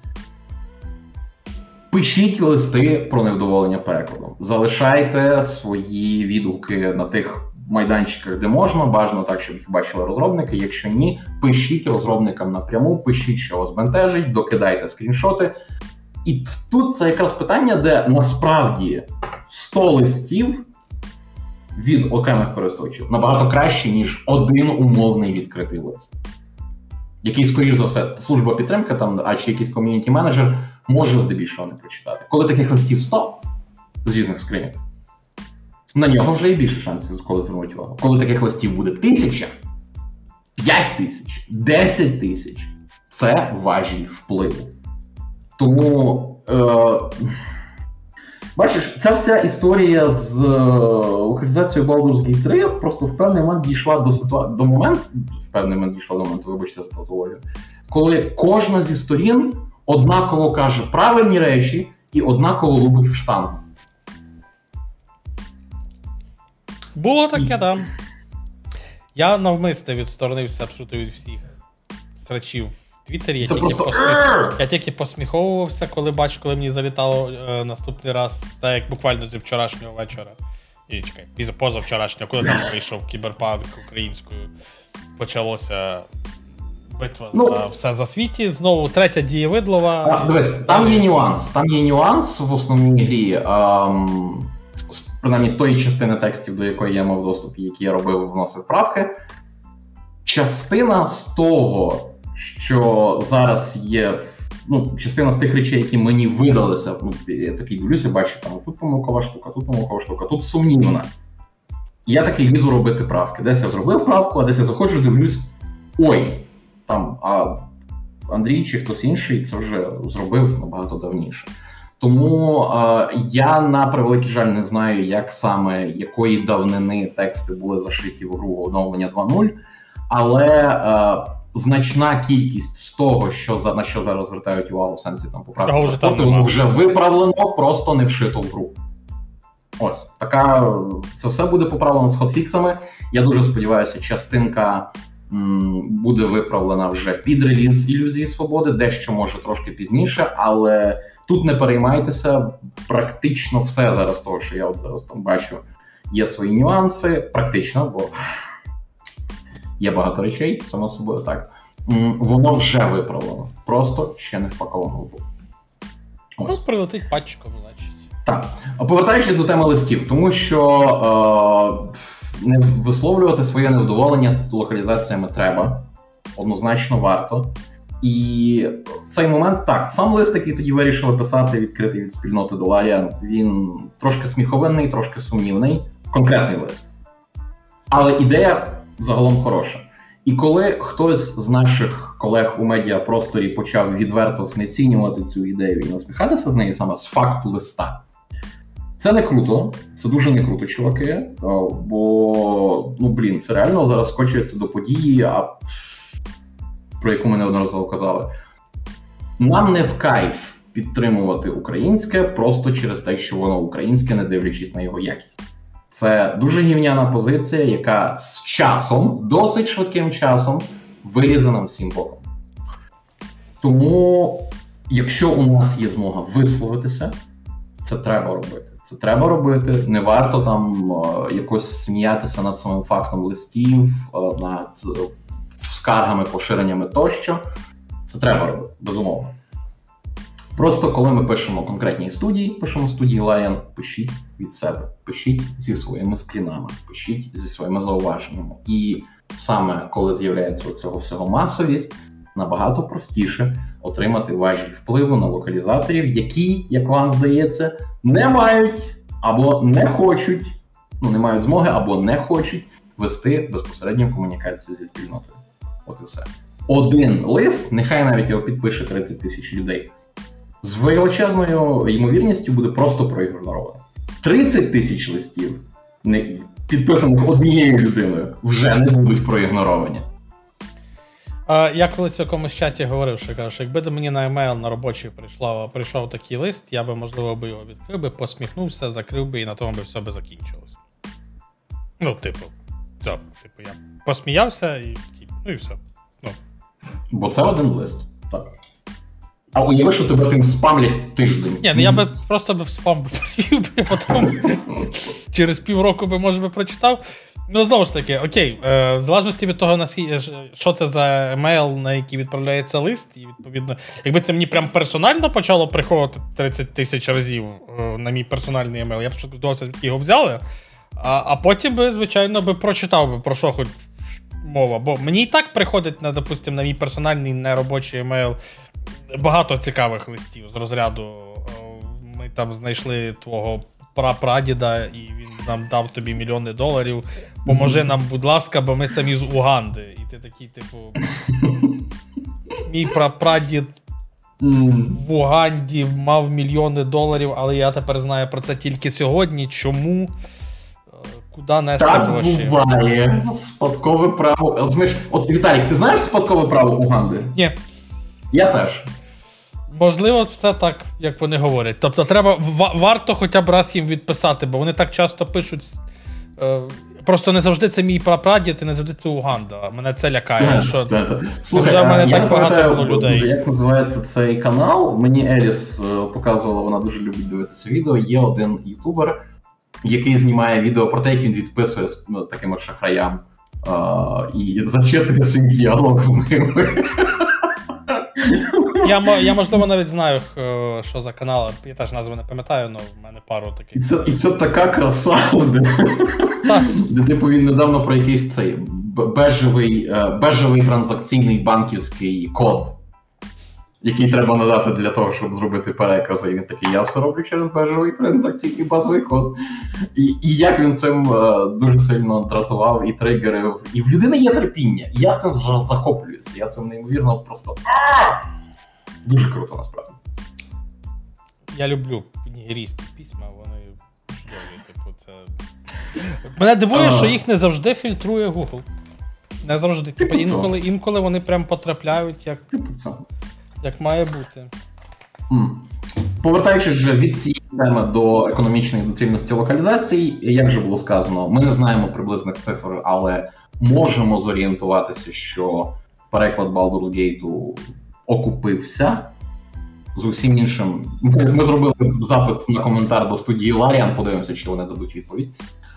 Пишіть листи про невдоволення перекладом. Залишайте свої відгуки на тих майданчиках, де можна. Бажано так, щоб їх бачили розробники. Якщо ні, пишіть розробникам напряму, пишіть, що вас бентежить, докидайте скріншоти. І тут це якраз питання, де насправді 100 листів від окремих користувачів набагато краще, ніж один умовний відкритий лист. Який, скоріш за все, служба підтримки там, а чи якийсь ком'юніті менеджер може здебільшого не прочитати. Коли таких листів 100 з різних скриньок, на нього вже є більше шансів, коли звернуть увагу. Коли таких листів буде тисяча, 5 тисяч, 10 тисяч це важіль впливу. Тому. Е- Бачиш, ця вся історія з е, локалізацією Baldur's Gate 3 просто в певний момент дійшла до ситуа... до моменту, в певний момент дійшла до моменту, вибачте за тавтологію, коли кожна зі сторін однаково каже правильні речі і однаково лубить в штангу. Було таке, так. Я навмисне відсторонився абсолютно від всіх срачів В Твіттері я Це тільки, просто- посміх... я тільки посміховувався, коли бачив, коли мені залітало е, наступний раз, так як буквально зі вчорашнього вечора. І чекай, піза позавчорашнього, коли там вийшов кіберпанк українською, почалося битва Ну. за все за світі. Знову третя дієвидлова. А, дивись, там є нюанс. Там є нюанс в основній грі. ем, принаймні з тої частини текстів, до якої я мав доступ, і які я робив, вносив правки. Частина з того, що зараз є. Ну, частина з тих речей, які мені видалися, ну, я такий дивлюся, бачу, там тут помилкова штука, тут помилкова штука, тут сумнівна. Я такий лізу робити правки. Десь я зробив правку, а десь я заходжу, дивлюсь. Ой, там, а Андрій чи хтось інший це вже зробив набагато давніше. Тому е, я на превеликий жаль не знаю, як саме якої давнини тексти були зашиті в гру оновлення 2.0, але е, значна кількість з того, що за на що зараз звертають увагу в сенсі там поправки, вже там воно вже виправлено, просто не вшито в гру. Ось така це все буде поправлено з хотфіксами. Я дуже сподіваюся, частинка м, буде виправлена вже під реліз ілюзії свободи, дещо може трошки пізніше, але тут не переймайтеся. Практично все зараз того, що я от зараз там бачу, є свої нюанси. Практично, бо є багато речей, само собою так. Воно вже виправлено, просто ще не впаковано в гру. Ну, прилетить патчиком, значить. Так, а повертаючись до теми листів, тому що е, не висловлювати своє невдоволення локалізаціями треба, однозначно варто. І в цей момент так, сам лист, який тоді вирішили писати, відкритий від спільноти Доларія, він трошки сміховинний, трошки сумнівний, конкретний лист. Але ідея загалом хороша. І коли хтось з наших колег у медіапросторі почав відверто знецінювати цю ідею і насміхатися з неї саме з факту листа, це не круто, це дуже не круто, чуваки. Бо ну блін, це реально зараз скочується до події, а про яку ми неодноразово казали. Нам не в кайф підтримувати українське просто через те, що воно українське, не дивлячись на його якість. Це дуже гівняна позиція, яка з часом, досить швидким часом, вилізе нам всім боком. Тому, якщо у нас є змога висловитися, це треба робити. Це треба робити. Не варто там е, якось сміятися над самим фактом листів, е, над е, скаргами, поширеннями тощо. Це треба робити, безумовно. Просто коли ми пишемо конкретні студії, пишемо студії Lion, пишіть від себе, пишіть зі своїми скрінами, пишіть зі своїми зауваженнями. І саме коли з'являється цього всього масовість, набагато простіше отримати важіль впливу на локалізаторів, які, як вам здається, не мають або не хочуть, ну не мають змоги або не хочуть вести безпосередню комунікацію зі спільнотою. От і все. Один лист, нехай навіть його підпише 30 тисяч людей. З величезною ймовірністю буде просто проігноровано. 30 тисяч листів, підписаних однією людиною, вже не будуть проігноровані. А, я колись в якомусь чаті говорив, що кажу, що якби до мені на емейл на робочий прийшла, прийшов такий лист, я би, можливо, би його відкрив би, посміхнувся, закрив би і на тому би все би закінчилось. Ну, типу, все, типу, я посміявся і ну і все. Ну, Бо це один лист. Так. А уяви, що тебе тим спамлять тиждень. Ні, ну я би просто би спам би би, потім через півроку би, може би, прочитав. Ну, знову ж таки, окей, е, в залежності від того, наскільки що це за емейл, на який відправляється лист, і відповідно, якби це мені прям персонально почало приходити 30 тисяч разів е, на мій персональний емейл, я б сподівався, його взяли. А, а потім би, звичайно, би прочитав би про що хоч мова. Бо мені і так приходить на, допустим, на мій персональний неробочий емейл багато цікавих листів з розряду. е, Ми там знайшли твого прапрадіда, і він нам дав тобі мільйони доларів. Поможи нам, будь ласка, бо ми самі з Уганди. І ти такий, типу. Мій прапрадід в Уганді мав мільйони доларів, але я тепер знаю про це тільки сьогодні. Чому? Е, Куди нести Так гроші? буває. Спадкове право. От Віталік, ти знаєш спадкове право Уганди? Ні. Я теж. Можливо, все так, як вони говорять. Тобто, треба варто хоча б раз їм відписати, бо вони так часто пишуть. Е, Просто не завжди це мій прапрадід і не завжди це Уганда. Мене це лякає. що Та, та. вже в мене так багато було людей. Як називається цей канал? Мені Еліс е, показувала, вона дуже любить дивитися відео. Є один ютубер, який знімає відео про те, як він відписує з ну, таким шахраям а, і зачитує свій діалог з ними. Я, я можливо навіть знаю, що за канал. Я теж назви не пам'ятаю, але в мене пару І таких. це, і це така краса, де, Так, де типу він недавно про якийсь цей бежевий, е, бежевий транзакційний банківський код, який треба надати для того, щоб зробити перекази. І він такий, я все роблю через бежевий транзакційний базовий код. І, і як він цим е, дуже сильно дратував і тригерив. І в людини є терпіння. І я цим захоплююся. Я цим неймовірно просто. Дуже круто насправді. я люблю нігерійські письма, вони чудові. Типу, це. Мене дивує, що їх не завжди фільтрує Google. Не завжди. Типу, Типу інколи, інколи вони прям потрапляють, як, Типу як має бути. Повертаючись вже від цієї теми до економічної доцільності локалізації, як вже було сказано, ми не знаємо приблизних цифр, але можемо зорієнтуватися, що переклад Baldur's Gate окупився. З усім іншим. Ми, зробили запит на коментар до студії Ларіан, подивимося, чи вони дадуть відповідь.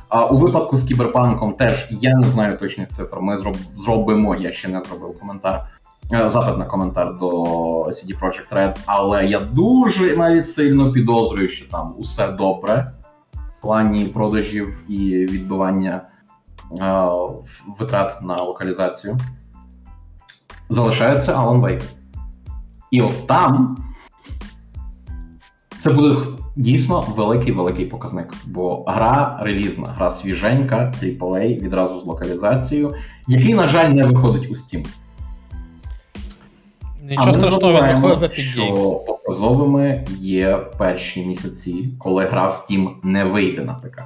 А у випадку з кіберпанком теж я не знаю точних цифр. Ми зроб, зробимо, я ще не зробив коментар. е, Запит на коментар до CD Projekt Red, але я дуже навіть сильно підозрюю, що там усе добре в плані продажів і відбивання е, витрат на локалізацію. Залишається Alan Wake. І от там це буде дійсно великий великий показник, бо гра релізна, гра свіженька, AAA, відразу з локалізацією, який, на жаль, не виходить у Steam. Нічого страшного, він виходить що показовими є перші місяці, коли гра в Steam не вийде на ПК.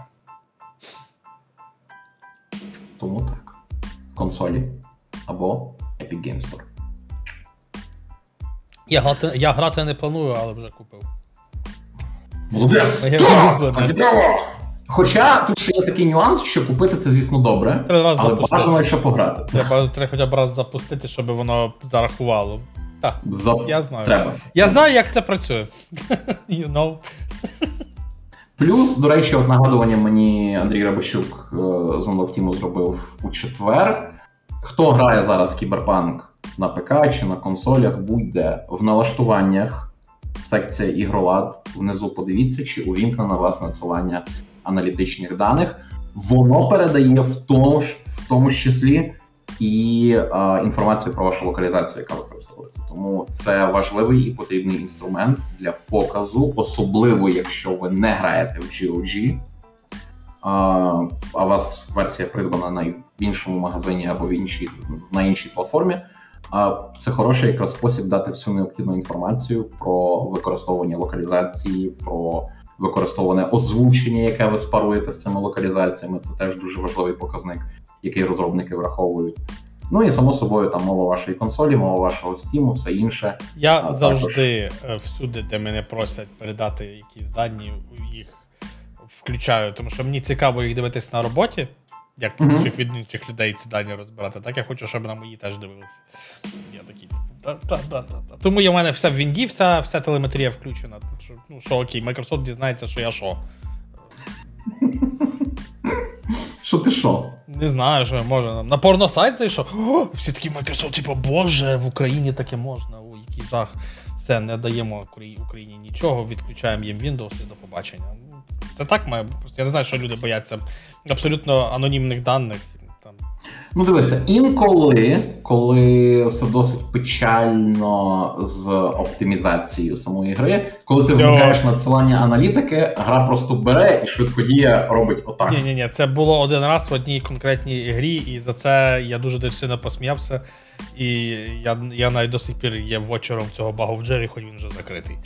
Тому так. В консолі або Epic Games Store. Я, грати, я грати не планую, але вже купив. Молодець! Я Так! Хоча тут ще є такий нюанс, що купити це, звісно, добре, Три рази але запустити. бажано ще пограти. Треба, треба хоча б раз запустити, щоб воно зарахувало. Так, За... я знаю. Треба. Я знаю, як це працює. You know. Плюс, до речі, от нагадування мені Андрій Рабощук е, з Unlock зробив у четвер. Хто грає зараз кіберпанк на ПК чи на консолях, будь-де в налаштуваннях, секція ігролад, внизу подивіться, чи увімкнено у вас надсилання аналітичних даних. Воно передає в тому в тому числі і е, інформацію про вашу локалізацію, яка використовується. Тому це важливий і потрібний інструмент для показу, особливо якщо ви не граєте в GOG, а, а у вас версія придбана на іншому магазині або в іншій, на іншій платформі. А це хороший якраз спосіб дати всю необхідну інформацію про використовування локалізації, про використоване озвучення, яке ви спаруєте з цими локалізаціями. Це теж дуже важливий показник, який розробники враховують. Ну і само собою там мова вашої консолі, мова вашого стіму, все інше. Я А, завжди е, всюди, де мене просять передати якісь дані, їх включаю, тому що мені цікаво їх дивитись на роботі, як Мгм. інших від інших людей ці дані розбирати. Так я хочу, щоб на мої теж дивилися. Я такий, та, та, та, та, та. Тому є в мене все в Вінді, вся, вся телеметрія включена. Що, ну що окей, Microsoft дізнається, що я що. Що ти що? Не знаю, що можна. На порносайт зайшов. Всі такі Microsoft, типу, боже, в Україні таке можна. О, який жах. Все, не даємо Україні нічого, відключаємо їм Windows і до побачення. Це так має. Просто Я не знаю, що люди бояться абсолютно анонімних даних. Ну, дивися, інколи, коли все досить печально з оптимізацією самої гри, коли ти вмикаєш надсилання аналітики, гра просто бере і швидкодія робить отак. Ні, ні, ні, це було один раз в одній конкретній грі, і за це я дуже дуже сильно посміявся. І я, я навіть до сих пір є вочером цього багу в Джері, хоч він вже закритий.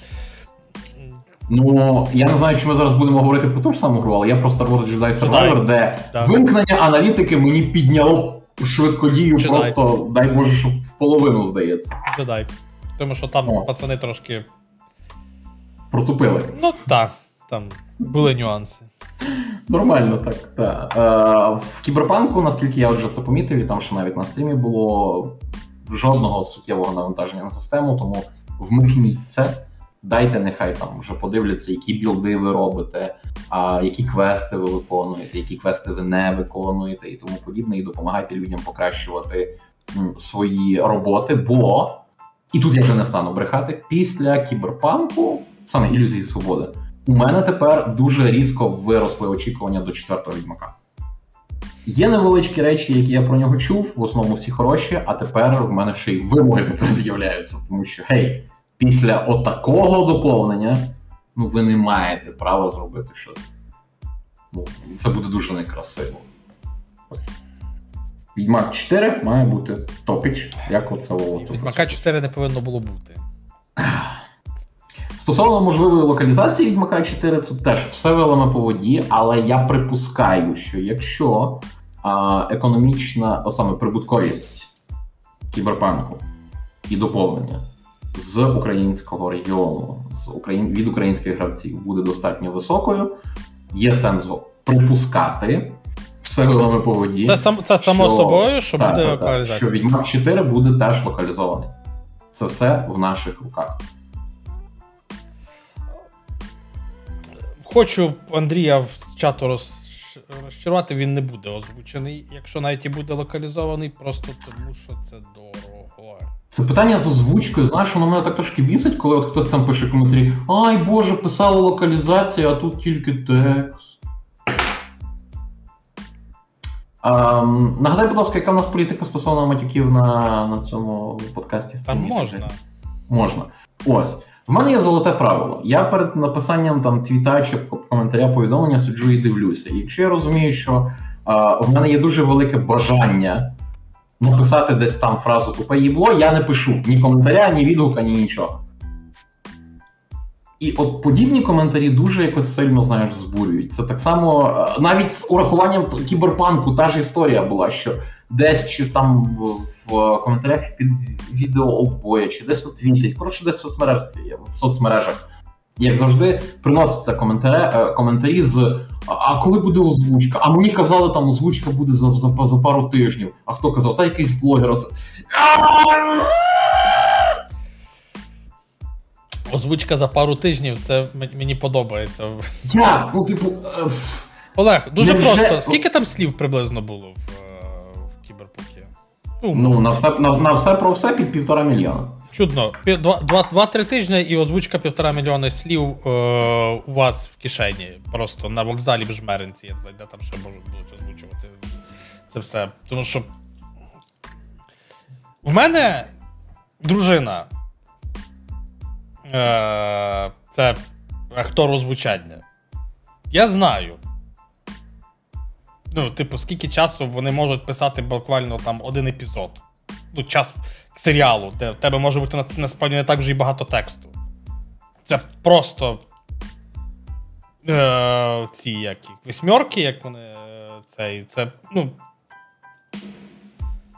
Ну, я не знаю, чи ми зараз будемо говорити про ту ж саму гру, але я про Star Wars Jedi Survivor, де Да. вимкнення аналітики мені підняло швидкодію Jedi. просто, дай Боже, щоб в половину здається. Джедай. Тому що там О. пацани трошки. Протупили. Ну так, там Були нюанси. Нормально так. так. Е, в кіберпанку, наскільки я вже це помітив, і там ще навіть на стрімі було жодного суттєвого навантаження на систему, тому вмикніть це. Дайте, нехай там вже подивляться, які білди ви робите, а які квести ви виконуєте, які квести ви не виконуєте, і тому подібне, і допомагайте людям покращувати свої роботи. Бо і тут я вже не стану брехати. Після кіберпанку, саме ілюзії свободи, у мене тепер дуже різко виросли очікування до четвертого відьмака. Є невеличкі речі, які я про нього чув, в основному всі хороші, а тепер в мене ще й вимоги тепер з'являються, тому що гей, після отакого доповнення, ну ви не маєте права зробити щось. Ну, це буде дуже некрасиво. Відьмак 4 має бути топіч, як оце оце. Відьмака 4 не повинно було бути. Стосовно можливої локалізації Відьмака 4, це теж все велами по воді, але я припускаю, що якщо а, економічна, а саме прибутковість кіберпанку і доповнення з українського регіону, з Україн... від українських гравців буде достатньо високою, є сенс припускати все велами по воді. Це, сам, це само що- собою, що так, буде так, локалізація. Що Відьмак 4 буде теж локалізований. Це все в наших руках. Хочу Андрія з чату роз... розчарувати, він не буде озвучений, якщо навіть і буде локалізований, просто тому що це дорого. Це питання з озвучкою, знаєш, воно мене так трошки бісить, коли от хтось там пише коментарі: Ай Боже, писала локалізація, а тут тільки текст. Ем, нагадай, будь ласка, яка в нас політика стосовно матюків на, на цьому подкасті? Там можна. Можна. Ось. В мене є золоте правило. Я перед написанням там твіта чи коментаря повідомлення сиджу і дивлюся. І якщо я розумію, що а, в мене є дуже велике бажання написати десь там фразу тупе їбло, я не пишу ні коментаря, ні відгука, ні нічого. І от подібні коментарі дуже якось сильно знаєш збурюють. Це так само, е, навіть з урахуванням кіберпанку, та ж історія була, що десь чи там в, коментарях під відео обоє, чи десь у твіті, коротше, десь в соцмережах, в соцмережах. Як завжди, приносяться коментарі, е, коментарі з а, коли буде озвучка? А мені казали, там озвучка буде за, за, за пару тижнів. А хто казав? Та якийсь блогер. Озвучка за пару тижнів, це мені подобається. Я, ну, типу, е, Олег, дуже Невже- просто. Скільки там слів приблизно було в, е, в кіберпукі? ну, на все, на, на все про все під півтора мільйона. Чудно. Два-три тижні і озвучка півтора мільйона слів е, у вас в кишені. Просто на вокзалі в Жмеринці, я там ще можуть будуть озвучувати це все. Тому що. В мене дружина. Е, це актор озвучання. Я знаю. Ну, типу, скільки часу вони можуть писати буквально там один епізод. Ну, час серіалу, де в тебе може бути насправді не так вже і багато тексту. Це просто. Е, ці як восьмерки, як вони. е, Цей, це, ну.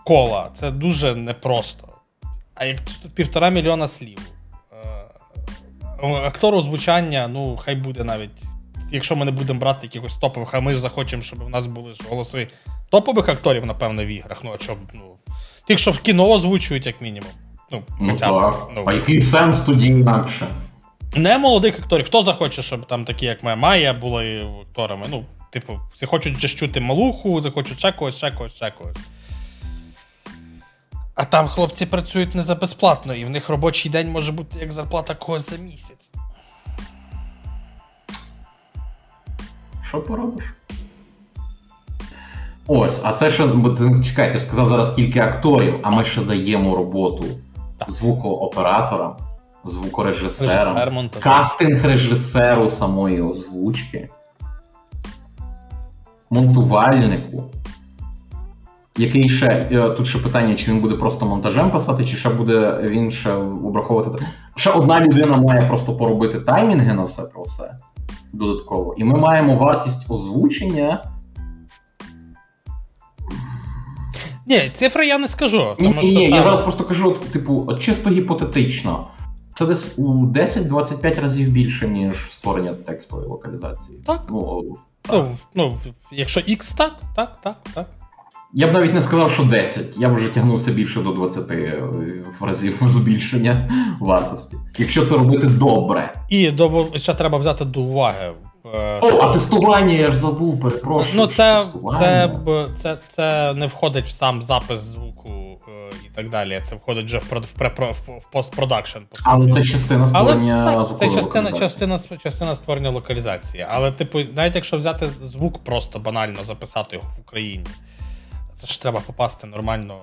Кола. Це дуже непросто. А як півтора мільйона слів. Е, актор озвучання, ну, хай буде навіть. Якщо ми не будемо брати якихось топових, а ми ж захочемо, щоб у нас були ж голоси топових акторів, напевно, в іграх. Ну, а що, б, ну. Тих, що в кіно озвучують, як мінімум. Ну, Ну хоча б, так. ну. А який сенс тоді інакше? Не молодих акторів. Хто захоче, щоб там такі, як моя Майя, були акторами? Ну, типу, всі хочуть же чути малуху, захочуть ще когось, ще когось, ще когось. А там хлопці працюють не за безплатно, і в них робочий день може бути як зарплата когось за місяць. Що поробиш? Ось, а це ще, бо ти чекай, сказав зараз кілька акторів, а ми ще даємо роботу звукооператорам, звукорежисерам, Режисер, кастинг режисеру самої озвучки, монтувальнику. Який ще е, тут ще питання, чи він буде просто монтажем писати, чи ще буде він ще обраховувати. Ще одна людина має просто поробити таймінги на все про все додатково. І ми маємо вартість озвучення. Ні, цифри я не скажу. Тому ні, що ні, там... я зараз просто кажу, от, типу, от чисто гіпотетично. Це десь у 10-25 разів більше, ніж створення текстової локалізації. Так. Ну, Ну, ну, якщо X, так, так, так, так. Я б навіть не сказав, що 10. Я б вже тягнувся більше до 20 е, разів збільшення вартості. Якщо це робити добре. І до, ще треба взяти до уваги. Е, О, а тестування я ж забув, перепрошую. Ну, це, це, це, це не входить в сам запис звуку е, і так далі. Це входить вже в, в, в, постпродакшн. по. Але це частина Але створення так, це частина, частина, частина створення локалізації. Але, типу, навіть якщо взяти звук просто банально записати його в Україні, це ж треба попасти нормально.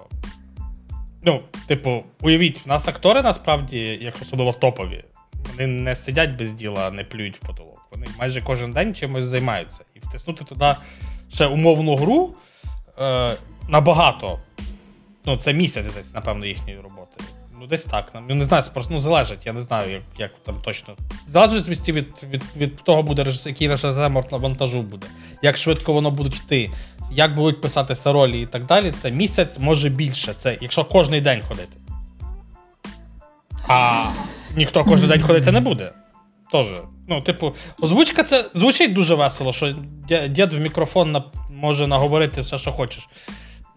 Ну, типу, уявіть, в нас актори насправді, як особливо топові, вони не сидять без діла, не плюють в потолок. Вони майже кожен день чимось займаються. І втиснути туди ще умовну гру е, набагато. Ну, це місяць десь, напевно, їхньої роботи. Ну, десь так. Ну, не знаю, просто ну, залежить, я не знаю, як, як там точно. Залежить від, від, від, від того, буде який режисер монтажу буде, як швидко воно будуть йти, як будуть писатися ролі і так далі. Це місяць, може більше. Це якщо кожен день ходити. А ніхто кожен день ходити не буде. Тоже. Ну, типу, озвучка це звучить дуже весело, що дід в мікрофон на, може наговорити все, що хочеш.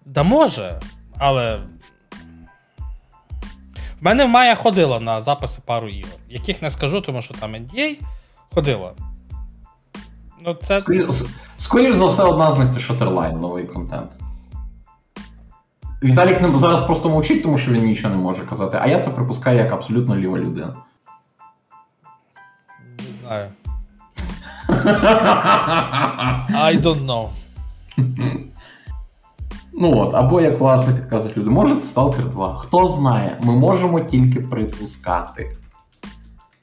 Да може, але. В мене в Майя ходила на записи пару ігор, яких не скажу, тому що там NDA ходила. Ну, це. Скоріше, за все, одна з них це Shutterline, новий контент. Віталік зараз просто мовчить, тому що він нічого не може казати, а я це припускаю як абсолютно ліва людина. Знаю. I don't know. Ну от, або як власне підказують люди, може це Stalker 2. Хто знає, ми можемо тільки припускати.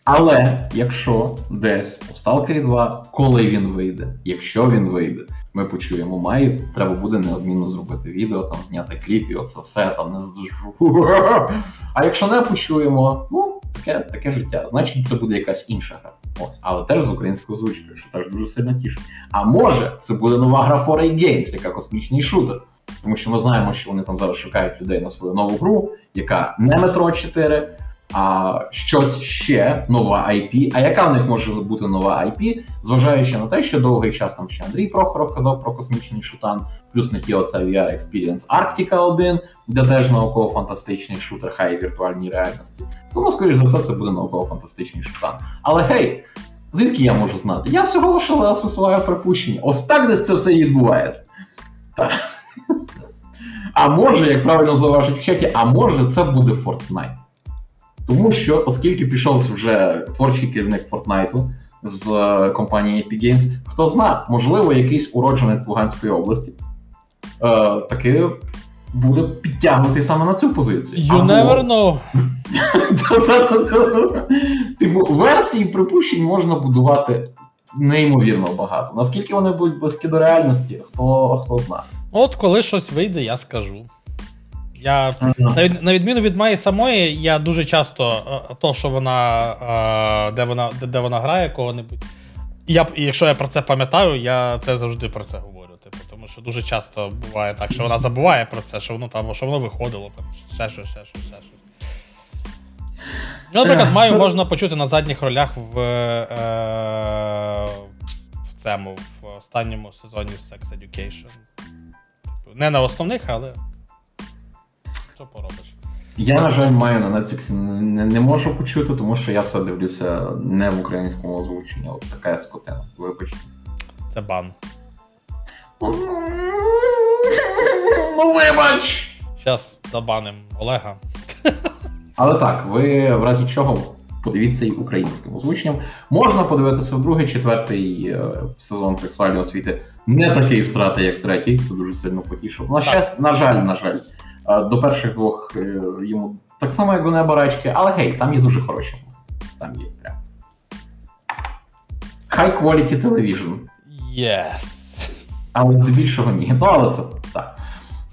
Але якщо десь у Stalker 2, коли він вийде, якщо він вийде, ми почуємо Маю, треба буде неодмінно зробити відео, там зняти кліп і оце все там не. А якщо не почуємо, ну таке, таке життя. Значить, це буде якась інша гра. Ось, але теж з українською озвучкою, що теж дуже сильно тішить. А може, це буде нова гра 4A Games, яка космічний шутер. Тому що ми знаємо, що вони там зараз шукають людей на свою нову гру, яка не метро 4, а щось ще нова IP. А яка в них може бути нова IP, зважаючи на те, що довгий час там ще Андрій Прохоров казав про космічний шутан, плюс них є оця VR Experience Arctica 1, де теж науково-фантастичний шутер, хай віртуальній реальності. Тому, скоріш за все, це буде науково-фантастичний шутан. Але гей, звідки я можу знати? Я всього лише зараз висуваю припущення. Ось так десь це все відбувається. Так. А може, як правильно зауважить в чаті, а може це буде Fortnite. Тому що, оскільки пішов вже творчий керівник Fortnite з е, компанії Epic Games, хто зна, можливо, якийсь уродженець Луганської області е, таки буде підтягнутий саме на цю позицію. You Або- never know. Типу, версії припущень можна будувати неймовірно багато. Наскільки вони будуть близькі до реальності, хто, хто знає. От коли щось вийде, я скажу. Я на, від- на відміну від Майї самої, я дуже часто е, то, що вона, е, де вона, де, де вона грає кого-небудь. Я, і якщо я про це пам'ятаю, я це завжди про це говорю. Типу, тому що дуже часто буває так, що вона забуває про це, що воно там, що воно виходило, там, ще щось, ще щось, ще щось. Ну, наприклад, Маю можна почути на задніх ролях в, е, в цьому, в останньому сезоні Sex Education. Типу, Не на основних, але. Що поробиш? Я, на жаль, маю на Netflix не, не можу почути, тому що я все дивлюся не в українському озвученні. От така я скотина. Вибачте. Це бан. Ну, вибач! Зараз забаним Олега. Але так, ви в разі чого подивіться і українським озвученням. Можна подивитися в другий, четвертий е, сезон сексуальної освіти. Не такий всратий, як третій, це дуже сильно потішив. На щастя, на жаль, на жаль, до перших двох е, йому так само, як до неба але гей, там є дуже хороші. Там є прям. High quality television. Yes. Але здебільшого ні. Ну, але це так.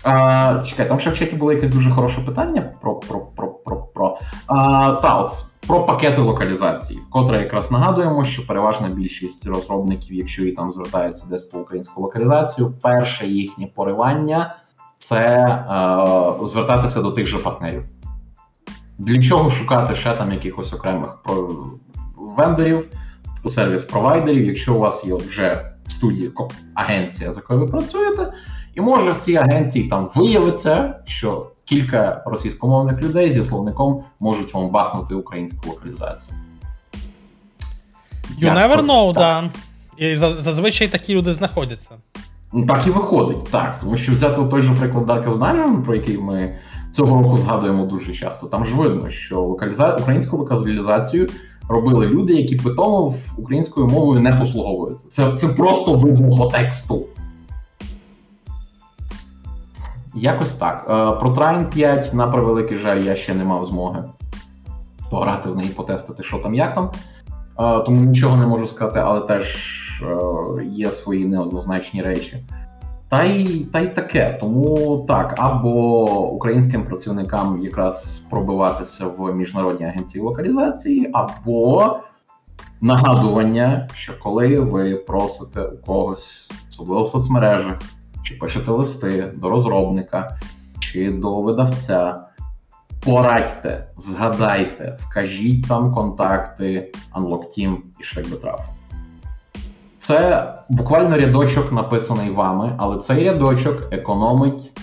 А, чекай, там ще в чаті було якесь дуже хороше питання про про, про, про, про. А, та, от, про пакети локалізації. Вкотре якраз нагадуємо, що переважна більшість розробників, якщо і там звертаються десь по українську локалізацію, перше їхнє поривання це е, звертатися до тих же партнерів. Для чого шукати ще там якихось окремих вендорів, сервіс-провайдерів, якщо у вас є вже в студії агенція, з якою ви працюєте, і може в цій агенції там виявиться, що кілька російськомовних людей зі словником можуть вам бахнути українську локалізацію. You never know, так. Да. І зазвичай такі люди знаходяться. Ну, так і виходить, так. Тому що взяти той же приклад Darkest Dungeon, про який ми цього року згадуємо дуже часто. Там ж видно, що локаліза... українську локалізацію робили люди, які питомо українською мовою не послуговуються. Це це просто видно по тексту. Якось так. Е, про Train 5, на превеликий жаль, я ще не мав змоги пограти в неї, потестити, що там, як там. Е, тому нічого не можу сказати, але теж е, є свої неоднозначні речі. Та й та й таке. Тому так, або українським працівникам якраз пробиватися в міжнародній агенції локалізації, або нагадування, що коли ви просите у когось, особливо в соцмережах, чи пишете листи до розробника, чи до видавця, порадьте, згадайте, вкажіть там контакти Unlock Team і Шрекбетраф. Це буквально рядочок написаний вами, але цей рядочок економить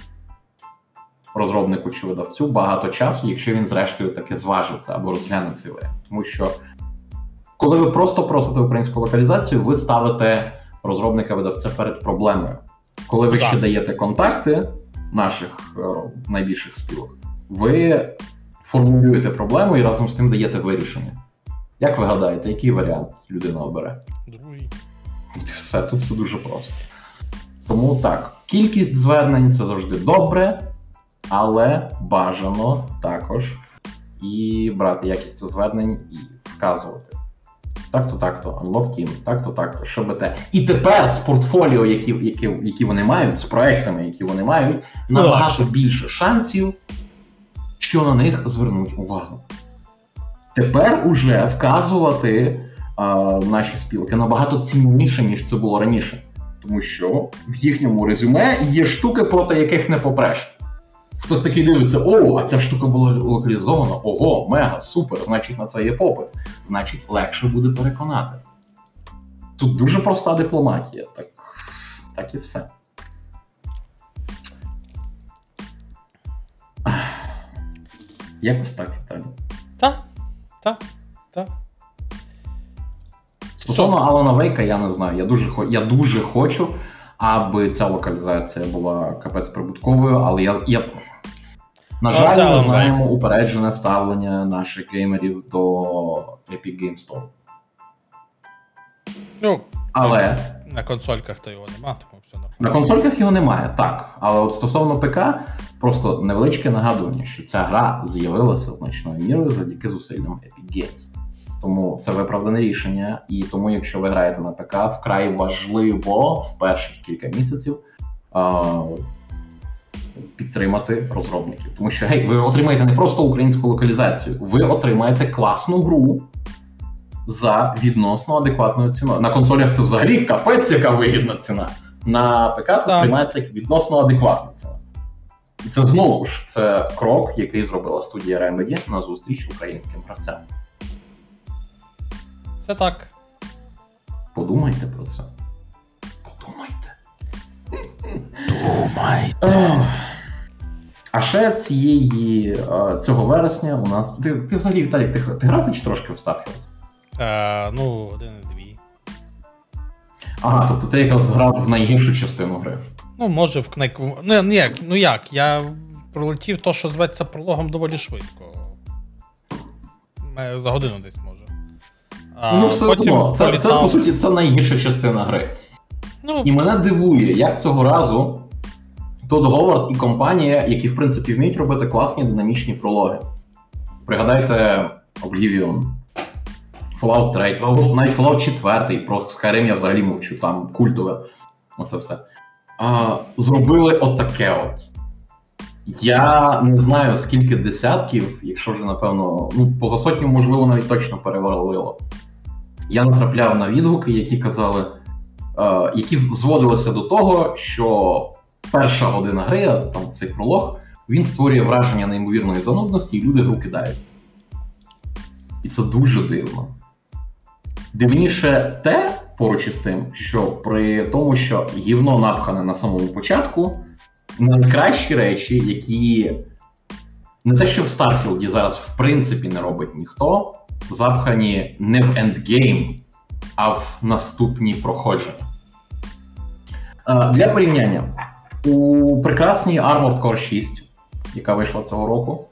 розробнику чи видавцю багато часу, якщо він, зрештою, таки зважиться або розгляне цей варіант. Тому що, коли ви просто просите українську локалізацію, ви ставите розробника видавця перед проблемою. Коли ви так. ще даєте контакти наших о, е, найбільших спілок, ви формулюєте проблему і разом з тим даєте вирішення. Як ви гадаєте, який варіант людина обере? Другий. Все, тут все дуже просто. Тому так, кількість звернень це завжди добре, але бажано також і брати якістю звернень і вказувати. Так-то, так-то, Unlock Team, так-то, так-то, ШБТ. І тепер з портфоліо, які які, які вони мають, з проектами, які вони мають, набагато більше шансів, що на них звернуть увагу. Тепер уже вказувати наші спілки набагато цінніше, ніж це було раніше. Тому що в їхньому резюме є штуки, проти яких не попреш. Хтось такий дивиться, о, а ця штука була локалізована, ого, мега, супер, значить на це є попит. Значить, легше буде переконати. Тут дуже проста дипломатія, так, так і все. Якось так, Віталій. Так, так. Стосовно Алана Вейка, я не знаю. Я дуже я дуже хочу, аби ця локалізація була капець прибутковою, але я. я... На жаль, ми знаємо упереджене ставлення наших геймерів до Epic Game Store. Ну, але на консольках то його немає, тому все нормально. На консольках його немає, так. Але от стосовно ПК, просто невеличке нагадування, що ця гра з'явилася значною мірою завдяки зусиллям Epic Games. Тому це виправдане рішення, і тому, якщо ви граєте на ПК, вкрай важливо в перших кілька місяців а, підтримати розробників. Тому що гей, ви отримаєте не просто українську локалізацію, ви отримаєте класну гру за відносно адекватною ціною. На консолях це взагалі капець, яка вигідна ціна. На ПК це сприймається як відносно адекватна ціна. І це знову ж це крок, який зробила студія Remedy на зустріч українським гравцям. Це так. Подумайте про це. Подумайте. Думайте. А ще цієї цього вересня у нас. Ти ти взагалі, Віталій, ти, ти грав хоч трошки в Starfield? Е, Ну, один і дві. Ага, тобто ти якраз грав в найгіршу частину гри. Ну, може, в книг. Ну, ну, як, ну як, я пролетів то, що зветься прологом доволі швидко. За годину десь може. А, Ну, все потім одно, це, це, по суті, це найгірша частина гри. Ну, І мене дивує, як цього разу Тодд Говард і компанія, які, в принципі, вміють робити класні динамічні прологи. Пригадайте Oblivion, Fallout 3, навіть Fallout 4, про Skyrim я взагалі мовчу, там культове. Оце все. А, Зробили отаке от. Я не знаю, скільки десятків, якщо вже, напевно, ну, поза сотню, можливо, навіть точно перевалило я натрапляв на відгуки, які казали, е, які зводилися до того, що перша година гри, там цей пролог, він створює враження неймовірної занудності, і люди гру кидають. І це дуже дивно. Дивніше те, поруч із тим, що при тому, що гівно напхане на самому початку, найкращі речі, які не те, що в Старфілді зараз в принципі не робить ніхто, запхані не в ендгейм, а в наступні проходження. Для порівняння, у прекрасній Armored Core 6, яка вийшла цього року,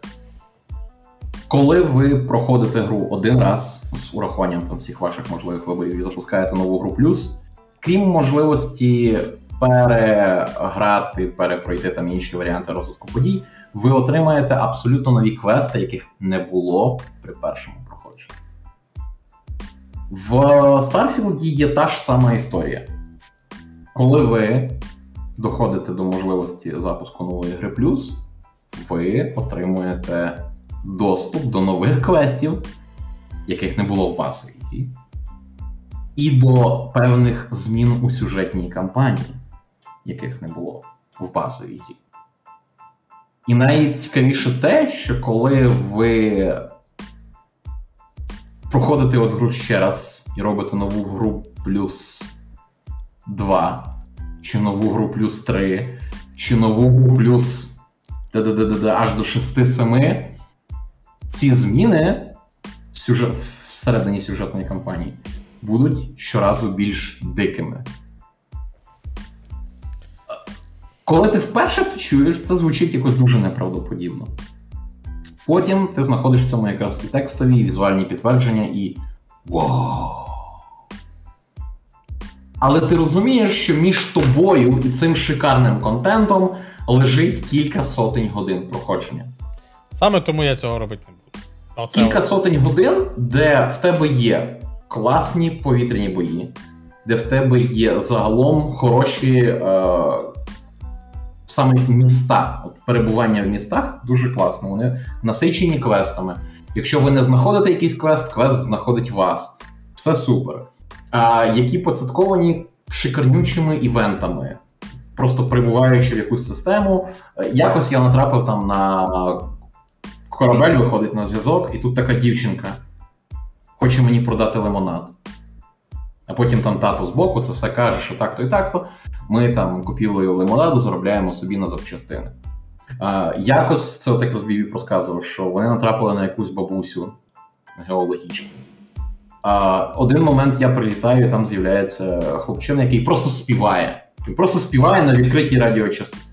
коли ви проходите гру один раз з урахуванням там всіх ваших можливих виборів і запускаєте нову гру плюс, крім можливості переграти, перепройти там інші варіанти розвитку подій, ви отримаєте абсолютно нові квести, яких не було при першому. В Starfield є та ж сама історія. Коли ви доходите до можливості запуску нової гри плюс, ви отримуєте доступ до нових квестів, яких не було в базовій грі, і до певних змін у сюжетній кампанії, яких не було в базовій грі. І найцікавіше те, що коли ви проходите от гру ще раз і робите нову гру плюс 2, чи нову гру плюс 3, чи нову гру плюс аж до 6-7, ці зміни сюжет, всередині сюжетної кампанії будуть щоразу більш дикими. Коли ти вперше це чуєш, це звучить якось дуже неправдоподібно. Потім ти знаходиш в цьому якраз і текстові, і візуальні підтвердження, і. Вау! Але ти розумієш, що між тобою і цим шикарним контентом лежить кілька сотень годин проходження. Саме тому я цього робити не буду. Оце кілька от... сотень годин, де в тебе є класні повітряні бої, де в тебе є загалом хороші е, саме міста. От Перебування в містах дуже класно. Вони насичені квестами. Якщо ви не знаходите якийсь квест, квест знаходить вас. Все супер. А які поцятковані шикарнючими івентами, просто прибуваючи в якусь систему. Якось я натрапив там на корабель, виходить на зв'язок, і тут така дівчинка хоче мені продати лимонад. А потім там тато збоку це все каже, що так-то і так-то. Ми там купівлею лимонаду заробляємо собі на запчастини. Якось це отак розбів розказував, що вони натрапили на якусь бабусю геологічну. А, Один момент я прилітаю, і там з'являється хлопчина, який просто співає. Він просто співає на відкритій радіочастоті.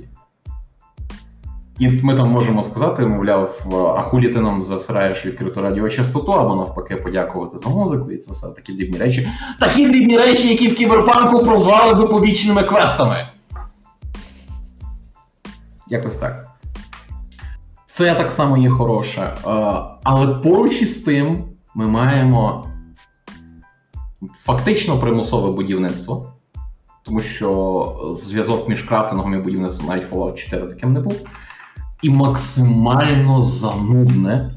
І ми там можемо сказати, мовляв, а хулі ти нам засираєш відкриту радіочастоту, або навпаки, подякувати за музику, і це все такі дрібні речі. Такі дрібні речі, які в кіберпанку прозвали би побічними квестами. Якось так. Це так само є хороше. Але поруч із тим ми маємо фактично примусове будівництво, тому що зв'язок між крафтингом і будівництвом Fallout 4 таким не був. І максимально занудне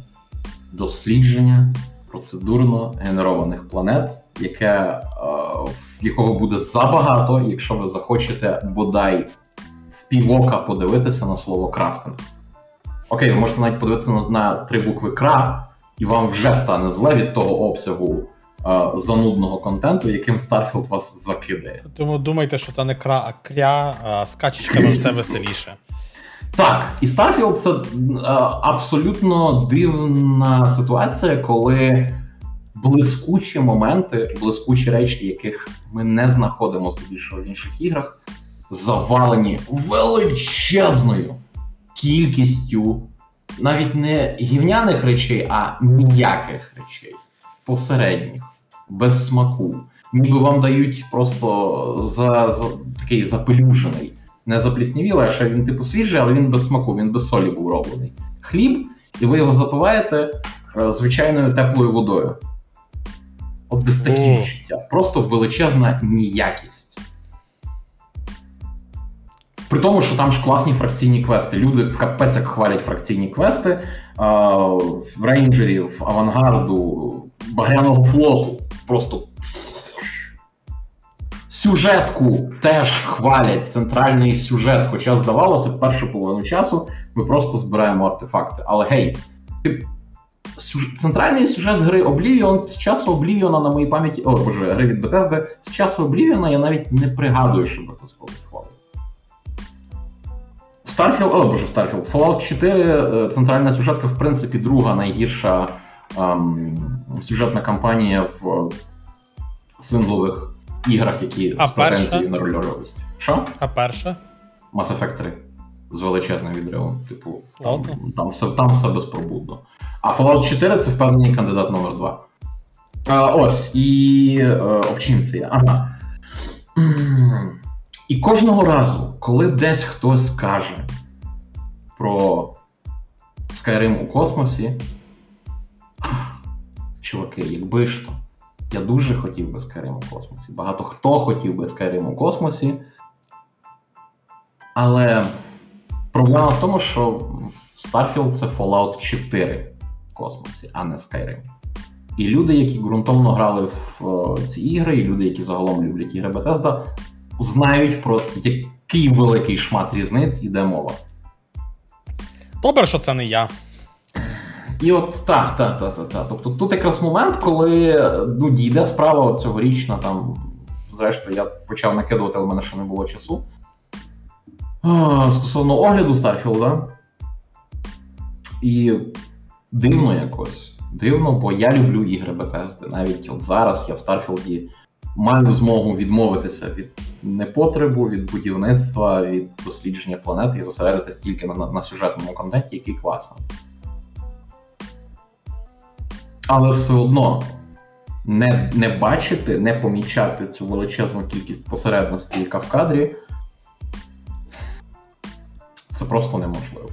дослідження процедурно генерованих планет, яке, е, в якого буде забагато, якщо ви захочете бодай в півока подивитися на слово крафтинг. Окей, ви можете навіть подивитися на, на три букви Кра, і вам вже стане зле від того обсягу занудного контенту, яким Starfield вас закидає. Тому думайте, що це не кра, а кря, а з качечками все веселіше. Так, і Starfield це абсолютно дивна ситуація, коли блискучі моменти, блискучі речі, яких ми не знаходимо здебільшого в інших іграх, завалені величезною кількістю навіть не гівняних речей, а ніяких речей посередніх без смаку. Ніби вам дають просто за, за такий запелюжений, не запліснівілий, а ще він типу свіжий, але він без смаку, він без солі був роблений. Хліб, і ви його запиваєте е, звичайною теплою водою. От десь такі відчуття. Просто величезна ніякість. При тому, що там ж класні фракційні квести. Люди капець як хвалять фракційні квести а, в рейнджерів, авангарду, багряного флоту просто. Сюжетку теж хвалять центральний сюжет, хоча здавалося, першу половину часу ми просто збираємо артефакти. Але гей, центральний сюжет гри Oblivion з часу Oblivion на моїй пам'яті. О, боже, гри від Bethesda, з часу Oblivion я навіть не пригадую, щоб хтось когось хвалив. Starfield, о боже, Starfield. Fallout 4, е, центральна сюжетка, в принципі, друга найгірша ем, сюжетна кампанія в синглових іграх, які А з претензією на рольоровість. Що? А перша? Mass Effect 3 з величезним відривом. Типу, там, там, все, там все безпробудно. А Fallout 4 це впевнений кандидат номер 2. А, ось, і е, це я? Ага. І кожного разу, коли десь хтось каже про Skyrim у космосі, чуваки, якби ж то. Я дуже хотів би Skyrim у космосі. Багато хто хотів би Skyrim у космосі. Але проблема в тому, що Starfield це Fallout 4 в космосі, а не Skyrim. І люди, які ґрунтовно грали в е, ці ігри, і люди, які загалом люблять ігри Bethesda, знають про який великий шмат різниць іде мова. Добре, що це не я. І от так, так, так, так, так. Тобто тут якраз момент, коли ну, дійде справа цьогорічна, там, зрештою, я почав накидувати, але в мене ще не було часу. Стосовно огляду Старфілда. І дивно якось. Дивно, бо я люблю ігри Bethesda. Навіть от зараз я в Старфілді маю змогу відмовитися від непотребу, від будівництва, від дослідження планети і зосередитись тільки на, на, на сюжетному контенті, який класний. Але все одно не, не бачити, не помічати цю величезну кількість посередності, яка в кадрі, це просто неможливо.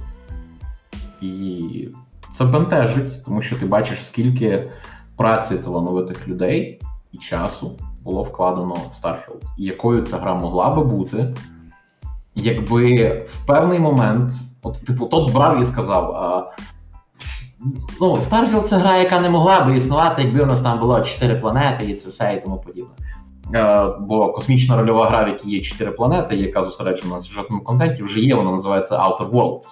І це бентежить, тому що ти бачиш, скільки праці талановитих людей і часу було вкладено в Starfield. І якою ця гра могла би бути, якби в певний момент, от, типу, тот брав і сказав. А, ну, Starfield це гра, яка не могла би існувати, якби у нас там було 4 планети і це все і тому подібне. Е, бо космічна рольова гра, в якій є 4 планети, яка зосереджена на сюжетному контенті, вже є, вона називається Outer Worlds.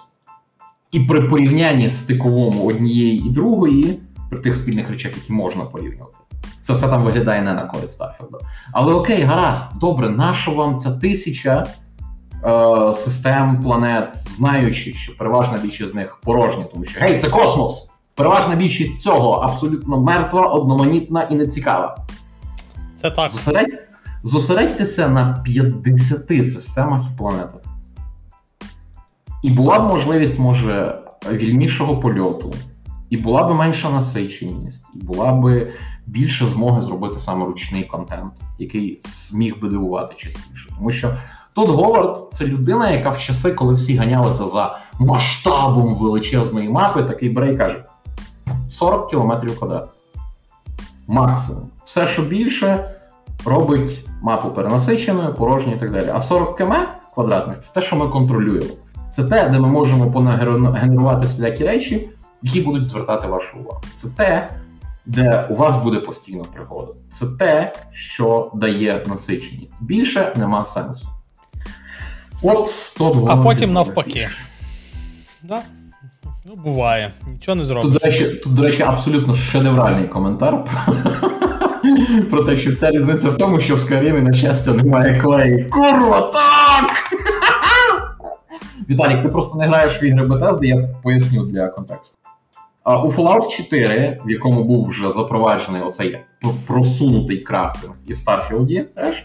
І при порівнянні з стиковому однієї і другої, при тих спільних речах, які можна порівнювати, це все там виглядає не на користь Старфілда. Але окей, гаразд, добре, нащо вам ця тисяча систем планет, знаючи, що переважна більшість з них порожні, тому що гей, це космос! Переважна більшість цього абсолютно мертва, одноманітна і нецікава. Це так. Зосередь... Зосередьтеся на 50 системах і планетах. І була б можливість, може, вільнішого польоту, і була б менша насиченість, і була б більше змоги зробити саме ручний контент, який зміг би дивувати частіше. Тому що тут Говард це людина, яка в часи, коли всі ганялися за масштабом величезної мапи, такий бере і каже: 40 кілометрів квадрат. Максимум. Все, що більше, робить мапу перенасиченою, порожньою і так далі. А 40 км квадратних це те, що ми контролюємо. Це те, де ми можемо понагенерувати всілякі речі, які будуть звертати вашу увагу. Це те, де у вас буде постійно пригода. Це те, що дає насиченість. Більше нема сенсу. От 102 А потім навпаки. Да? Ну, буває. Нічого не Тут, до речі, тут, до речі, абсолютно шедевральний коментар про, про те, що вся різниця в тому, що в Skyrim, на щастя, немає клею. Курва, так! Віталік, ти просто не граєш в ігри Bethesda, я поясню для контексту. А, у Fallout 4, в якому був вже запроваджений оцей просунутий крафтинг, і в Starfield теж,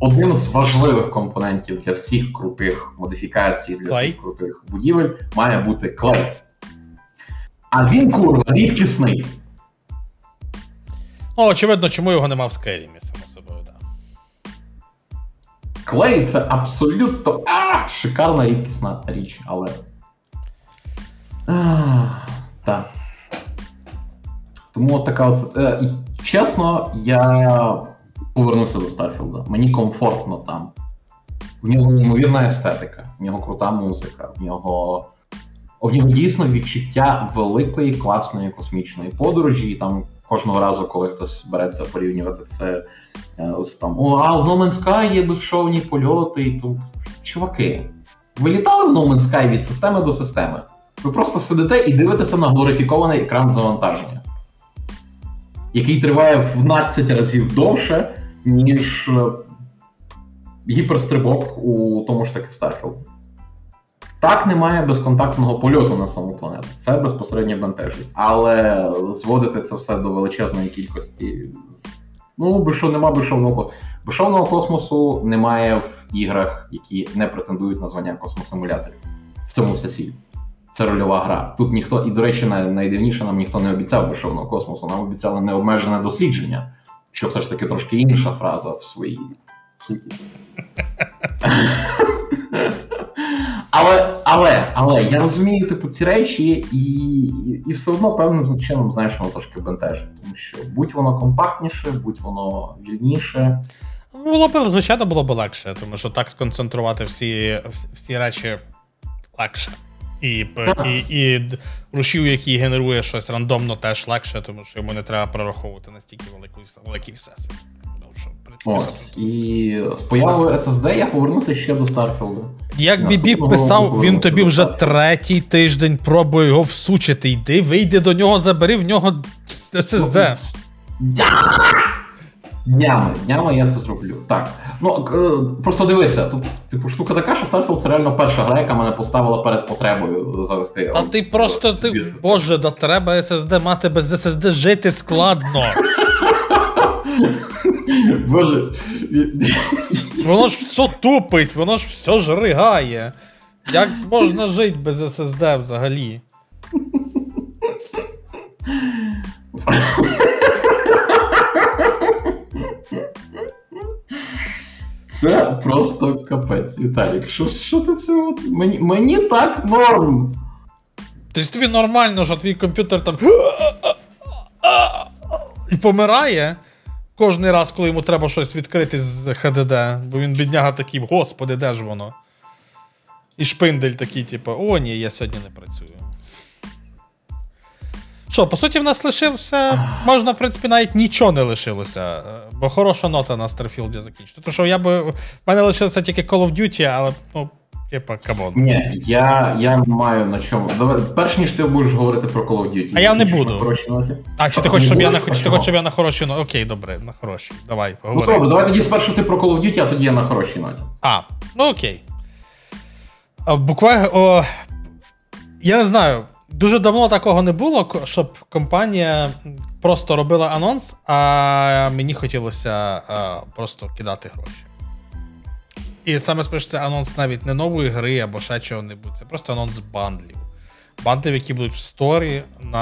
одним з важливих компонентів для всіх крутих модифікацій, для Клей. всіх крутих будівель має бути клей. А він, курва, рідкісний. Ну, очевидно, чому його нема в Скайрімі, само собою, так. Клей це абсолютно а, шикарна рідкісна річ, але. Так. Тому от така от. е, Чесно, я повернувся до Старфілда. Мені комфортно там. В нього неймовірна естетика, в нього крута музика, в нього. В нього дійсно відчуття великої класної космічної подорожі, і там кожного разу, коли хтось береться порівнювати це Е, Ось там, о, а в No Man's Sky є безшовні польоти. І тому... Чуваки, ви літали в No Man's від системи до системи? Ви просто сидите і дивитеся на глорифікований екран завантаження, який триває в 12 разів довше, ніж е, гіперстрибок у тому ж таки Starfield. Так, немає безконтактного польоту на саму планету. Це безпосередньо бентежить. Але зводити це все до величезної кількості. Ну, би що, нема безшовного безшовного космосу немає в іграх, які не претендують на звання космосимуляторів. В цьому вся. Це рольова гра. Тут ніхто, і, до речі, найдивніше нам ніхто не обіцяв безшовного космосу, нам обіцяли необмежене дослідження, що все ж таки трошки інша фраза в своїй суті. Але, але, але я розумію, типу, ці речі, і, і, все одно певним чином, знаєш, воно трошки бентежить. Тому що будь воно компактніше, будь воно вільніше. Було б, звичайно, було б легше, тому що так сконцентрувати всі- всі речі легше. І, і, і рушів, який генерує щось рандомно, теж легше, тому що йому не треба прораховувати настільки велику, великий всесвіт. Ось. І з появою SSD я повернуся ще до Starfield. Як Наступного писав, він тобі вже третій тиждень пробує його всучити. Йди, вийди до нього, забери в нього SSD. Дня- Днями, днями я це зроблю. Так. Ну, просто дивися, тут, типу, штука така, що Starfield це реально перша гра, яка мене поставила перед потребою завести. Та ти просто ти, SSD. боже, да треба SSD мати без SSD жити складно. Боже. Воно ж все тупить, воно ж все ж ригає. Як можна жити без SSD взагалі? Це просто капець, Віталік. Що, що ти це? Мені, мені так норм. Тобто тобі нормально, що твій комп'ютер там. І помирає кожен раз, коли йому треба щось відкрити з HDD, бо він бідняга такий, господи, де ж воно? І шпиндель такий, типу, о, ні, я сьогодні не працюю. Що, по суті, в нас лишився. Можна, в принципі, навіть нічого не лишилося. е, Бо хороша нота на Старфілді закінчити. Тому що я би. В мене лишилося тільки Call of Duty, але, ну, типа, come on. Ні, я, я маю на чому. Давай, перш ніж ти будеш говорити про Call of Duty. А я не буду. на. А, чи ти хочеш, щоб я на будеш? чи ти хочеш, щоб я на хорошій ноті? Окей, добре, на хорошій. Давай, Ну добре, давай тоді спершу ти про Call of Duty, а тоді я на хорошій ноті. А, ну окей. Буквально. Я не знаю. Дуже давно такого не було, щоб компанія просто робила анонс, а мені хотілося а, просто кидати гроші. І саме спершу це анонс навіть не нової гри або ще чого-небудь. Це просто анонс бандлів. Бандлів, які будуть в сторі на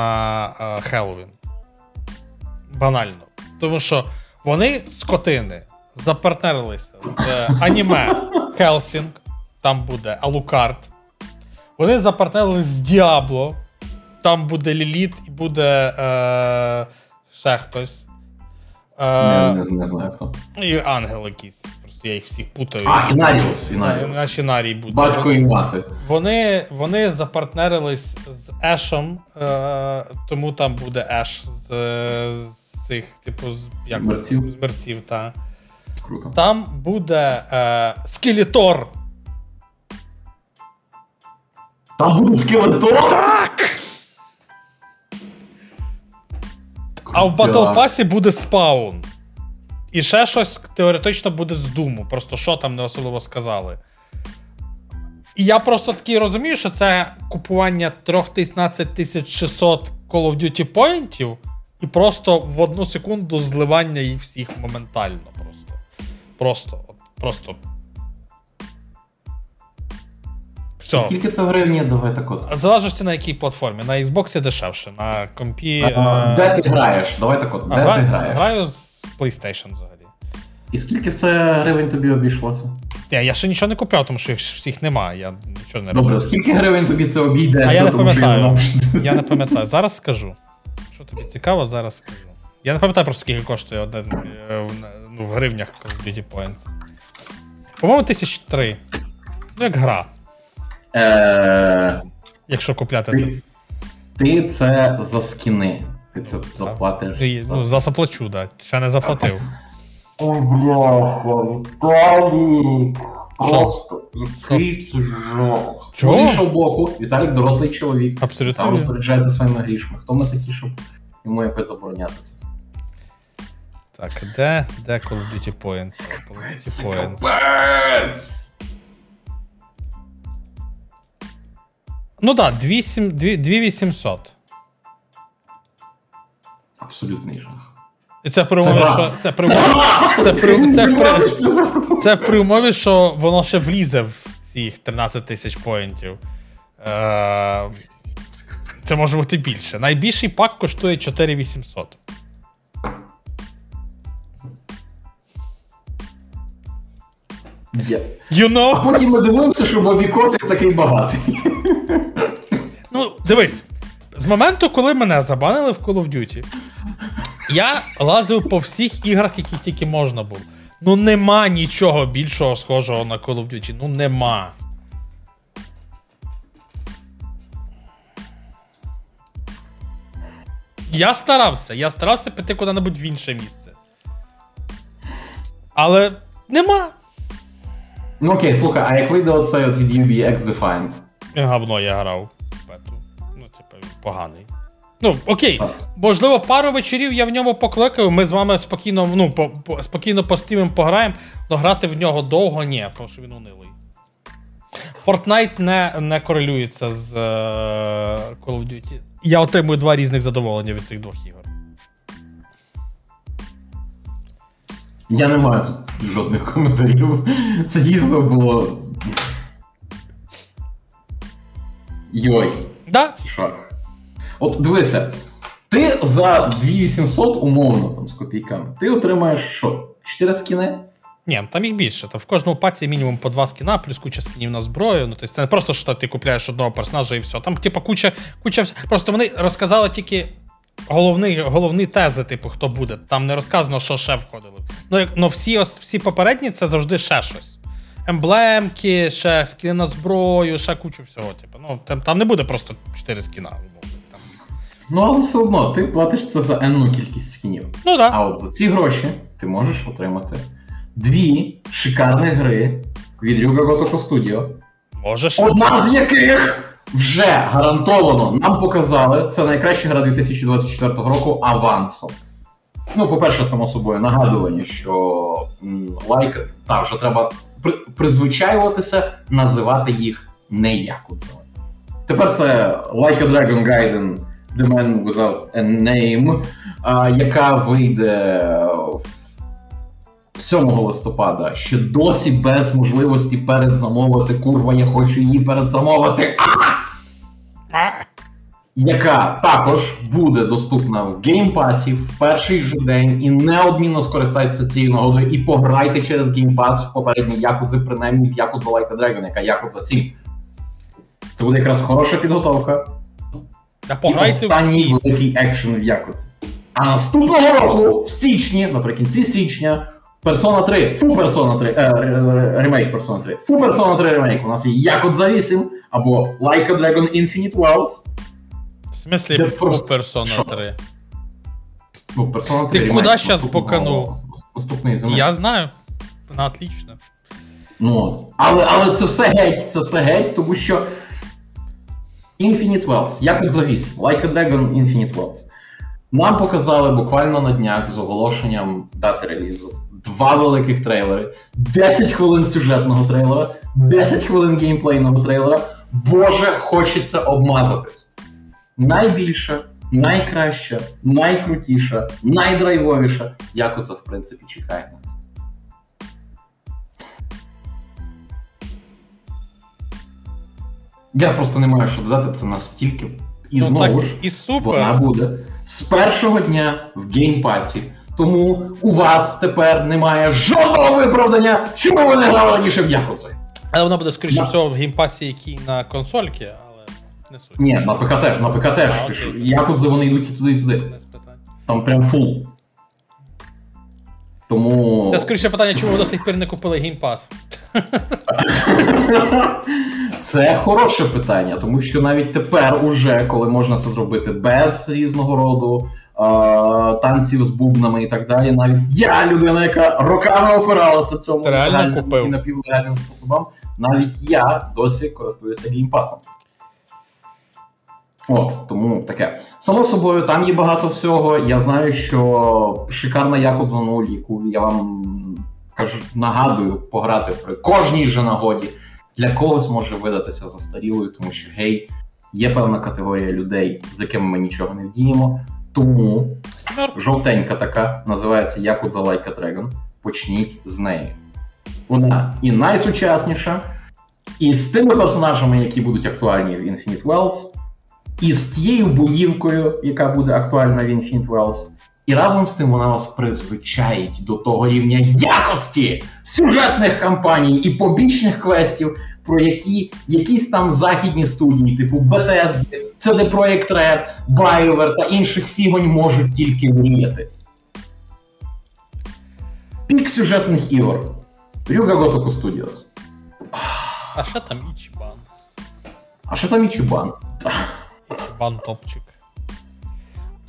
а, Хеллоуін. Банально. Тому що вони скотини запартнерилися з аніме Hellsing, там буде Алукард. Вони запартнерилися з Diablo, там буде Ліліт і буде е, ще хтось. Не, Е, не, не знаю хто. і ангел якийсь. Просто я їх всіх путаю. А, Інаріус, Інаріус. Наші нарій буде. Батько і мати. Вони, вони запартнерились з Ешом, е, тому там буде Еш з, з цих, типу, з, як, Мерців? з мерців, та. Круто. Там буде е, Скелетор. Там буде скелетон? Так! А в. Battle Pass буде Spawn. І ще щось теоретично буде з Doom у. Просто що там не особливо сказали. І я просто такий розумію, що це купування 13600 Call of Duty поінтів, і просто в одну секунду зливання їх всіх моментально. Просто. Просто. Просто. Все. Скільки це в гривні? Давай так. В залежності на якій платформі. На Xbox дешевше, на компі. А, е, Де ти граєш? Давай так от. Де а, гра- ти граєш? Граю з PlayStation взагалі. І скільки в це гривень тобі обійшлося? Ні, я ще нічого не купляв, тому що їх всіх немає. Я нічого не Добре, скільки гривень тобі це обійде? А я не пам'ятаю. Я не пам'ятаю. Зараз скажу. Що тобі цікаво, зараз скажу. Я не пам'ятаю просто скільки коштує один е, в, ну, в гривнях Duty Points. По-моєму, тисяч три. Ну, як гра, Е, якщо купляти це. ти, ти це за скіни. Ти це заплатиш. І, Ну, за заплачу, да. Ще не заплатив. О, бляха, Віталік. Просто який це жах. З іншого боку, Віталік дорослий чоловік. Абсолютно Сам розпоряджається своїми грішми. Хто ми такі, щоб йому якось забороняти це? Так, де, де Call of Duty Points? Call of Duty Points. Ну так, да, 2800. Абсолютний жах. І це при умові, Це що. Це при умові, це при, це, при, це при умові, що воно ще влізе в цих 13 тисяч поінтів. Е, це може бути більше. Найбільший пак коштує 4800. Є. You know? Потім ми дивимося, що Бобі Котик такий багатий. Ну, дивись, з моменту, коли мене забанили в Call of Duty, я лазив по всіх іграх, які тільки можна було. Ну нема нічого більшого схожого на Call of Duty. Ну нема. Я старався, я старався піти куди-небудь в інше місце. Але нема. Ну окей, слухай, а як вийде оцей от від UB X-Defined? Говно я грав. Бету. Ну, він поганий. Ну, окей. Можливо, пару вечорів я в ньому покликав, ми з вами спокійно, ну, по, по, спокійно постійно пограємо, але грати в нього довго ні, тому що він унилий. Fortnite не, не корелюється з е, Call of Duty. Я отримую два різних задоволення від цих двох ігор. Я не маю тут жодних коментарів. Це дійсно було. Йой, Да, шах. От дивися, ти за 2800 умовно там з копійками, ти отримаєш що? 4 скіни? Ні, там їх більше. Там в кожному паці мінімум по два скіна, плюс куча скінів на зброю. Ну, тобто це не просто, що ти купляєш одного персонажа і все. Там, типу, куча, куча вс- Просто вони розказали тільки головні, головні тези, типу, хто буде. Там не розказано, що ще входило. Ну, як- ну всі, всі попередні це завжди ще щось. Емблемки, ще скіни на зброю, ще кучу всього. Типу. Ну, там, там не буде просто 4 скіна. Там. Ну, але все одно, ти платиш це за енну кількість скінів. Ну так. Да. А от за ці гроші ти можеш отримати дві шикарні гри від Ryuga Gotoku Studio. Можеш. Одна з яких вже гарантовано нам показали. Це найкраща гра 2024 року авансом. Ну, по-перше, само собою, нагадування, що лайк, та вже треба при, призвичаюватися, називати їх не якудзами. Тепер це Like a Dragon Gaiden The Man Without a Name, яка вийде 7 листопада, ще досі без можливості передзамовити. Курва, я хочу її передзамовити. Яка також буде доступна в геймпасі в перший же день і неодмінно скористайтеся цією нагодою і пограйте через геймпас в попередній Якудзи, принаймні в Якудза Like Dragon, яка Якудза 7. Це буде якраз хороша підготовка. Та І пограйте останній всі. великий екшен в Якудзі. А наступного року, в січні, наприкінці січня, Persona 3, фу Persona 3, е, ремейк Persona 3, фу Persona 3 ремейк. У нас є Якудза 8 або Like a Dragon Infinite Wealth. Де фу просто- Persona 3. Ну, Persona 3 Ти ремейк куди щас наступного- зими. Я знаю. Вона отлично. Ну, от. але, але це все геть, це все геть, тому що Infinite Wells, Якудза 8, Like a Dragon Infinite Wells. Нам показали буквально на днях з оголошенням дати релізу два великих трейлери, 10 хвилин сюжетного трейлера, 10 хвилин геймплейного трейлера. Боже, хочеться обмазатись. Найбільше, найкраще, найкрутіше, найдрайвовіше. Якудза, в принципі, чекає нас. Я просто не маю що додати, це настільки. І ну так знову ж і супер. вона буде з першого дня в геймпасі. Тому у вас тепер немає жодного виправдання, чому ви не грали раніше в Якудзи. Але вона буде, скоріше всього, в геймпасі, який на консольки, не суть. Ні, на ПК теж, на ПК теж. А, окей. що, Якудзи вони йдуть і туди, і туди. Без питань. Там прям full. Тому. Це скоріше питання, чому ви до сих пір не купили геймпас. Це хороше питання, тому що навіть тепер, уже, коли можна це зробити без різного роду танців з бубнами і так далі. Навіть я, людина, яка роками опиралася цьому Ти реально купив? і напівлегальним способом, навіть я досі користуюся геймпасом. От, тому таке. Само собою, там є багато всього. Я знаю, що шикарна Якудза 0, яку я вам кажу, нагадую пограти при кожній же нагоді, для когось може видатися застарілою, тому що гей, є певна категорія людей, з якими ми нічого не вдіємо. Тому жовтенька така називається Якудза Like a Dragon. Почніть з неї. Вона і найсучасніша, і з тими персонажами, які будуть актуальні в Infinite Wells, і з тією боївкою, яка буде актуальна в Infinite Wells. І разом з тим вона вас призвичаїть до того рівня якості сюжетних кампаній і побічних квестів, про які якісь там західні студії, типу Bethesda, CD Projekt Red, BioWare та інших фігонь можуть тільки мріяти. Пік сюжетних ігор. Ryu Ga Gotoku Studios. А що там Ічібан? А що там Ічібан? Ічібан топчик.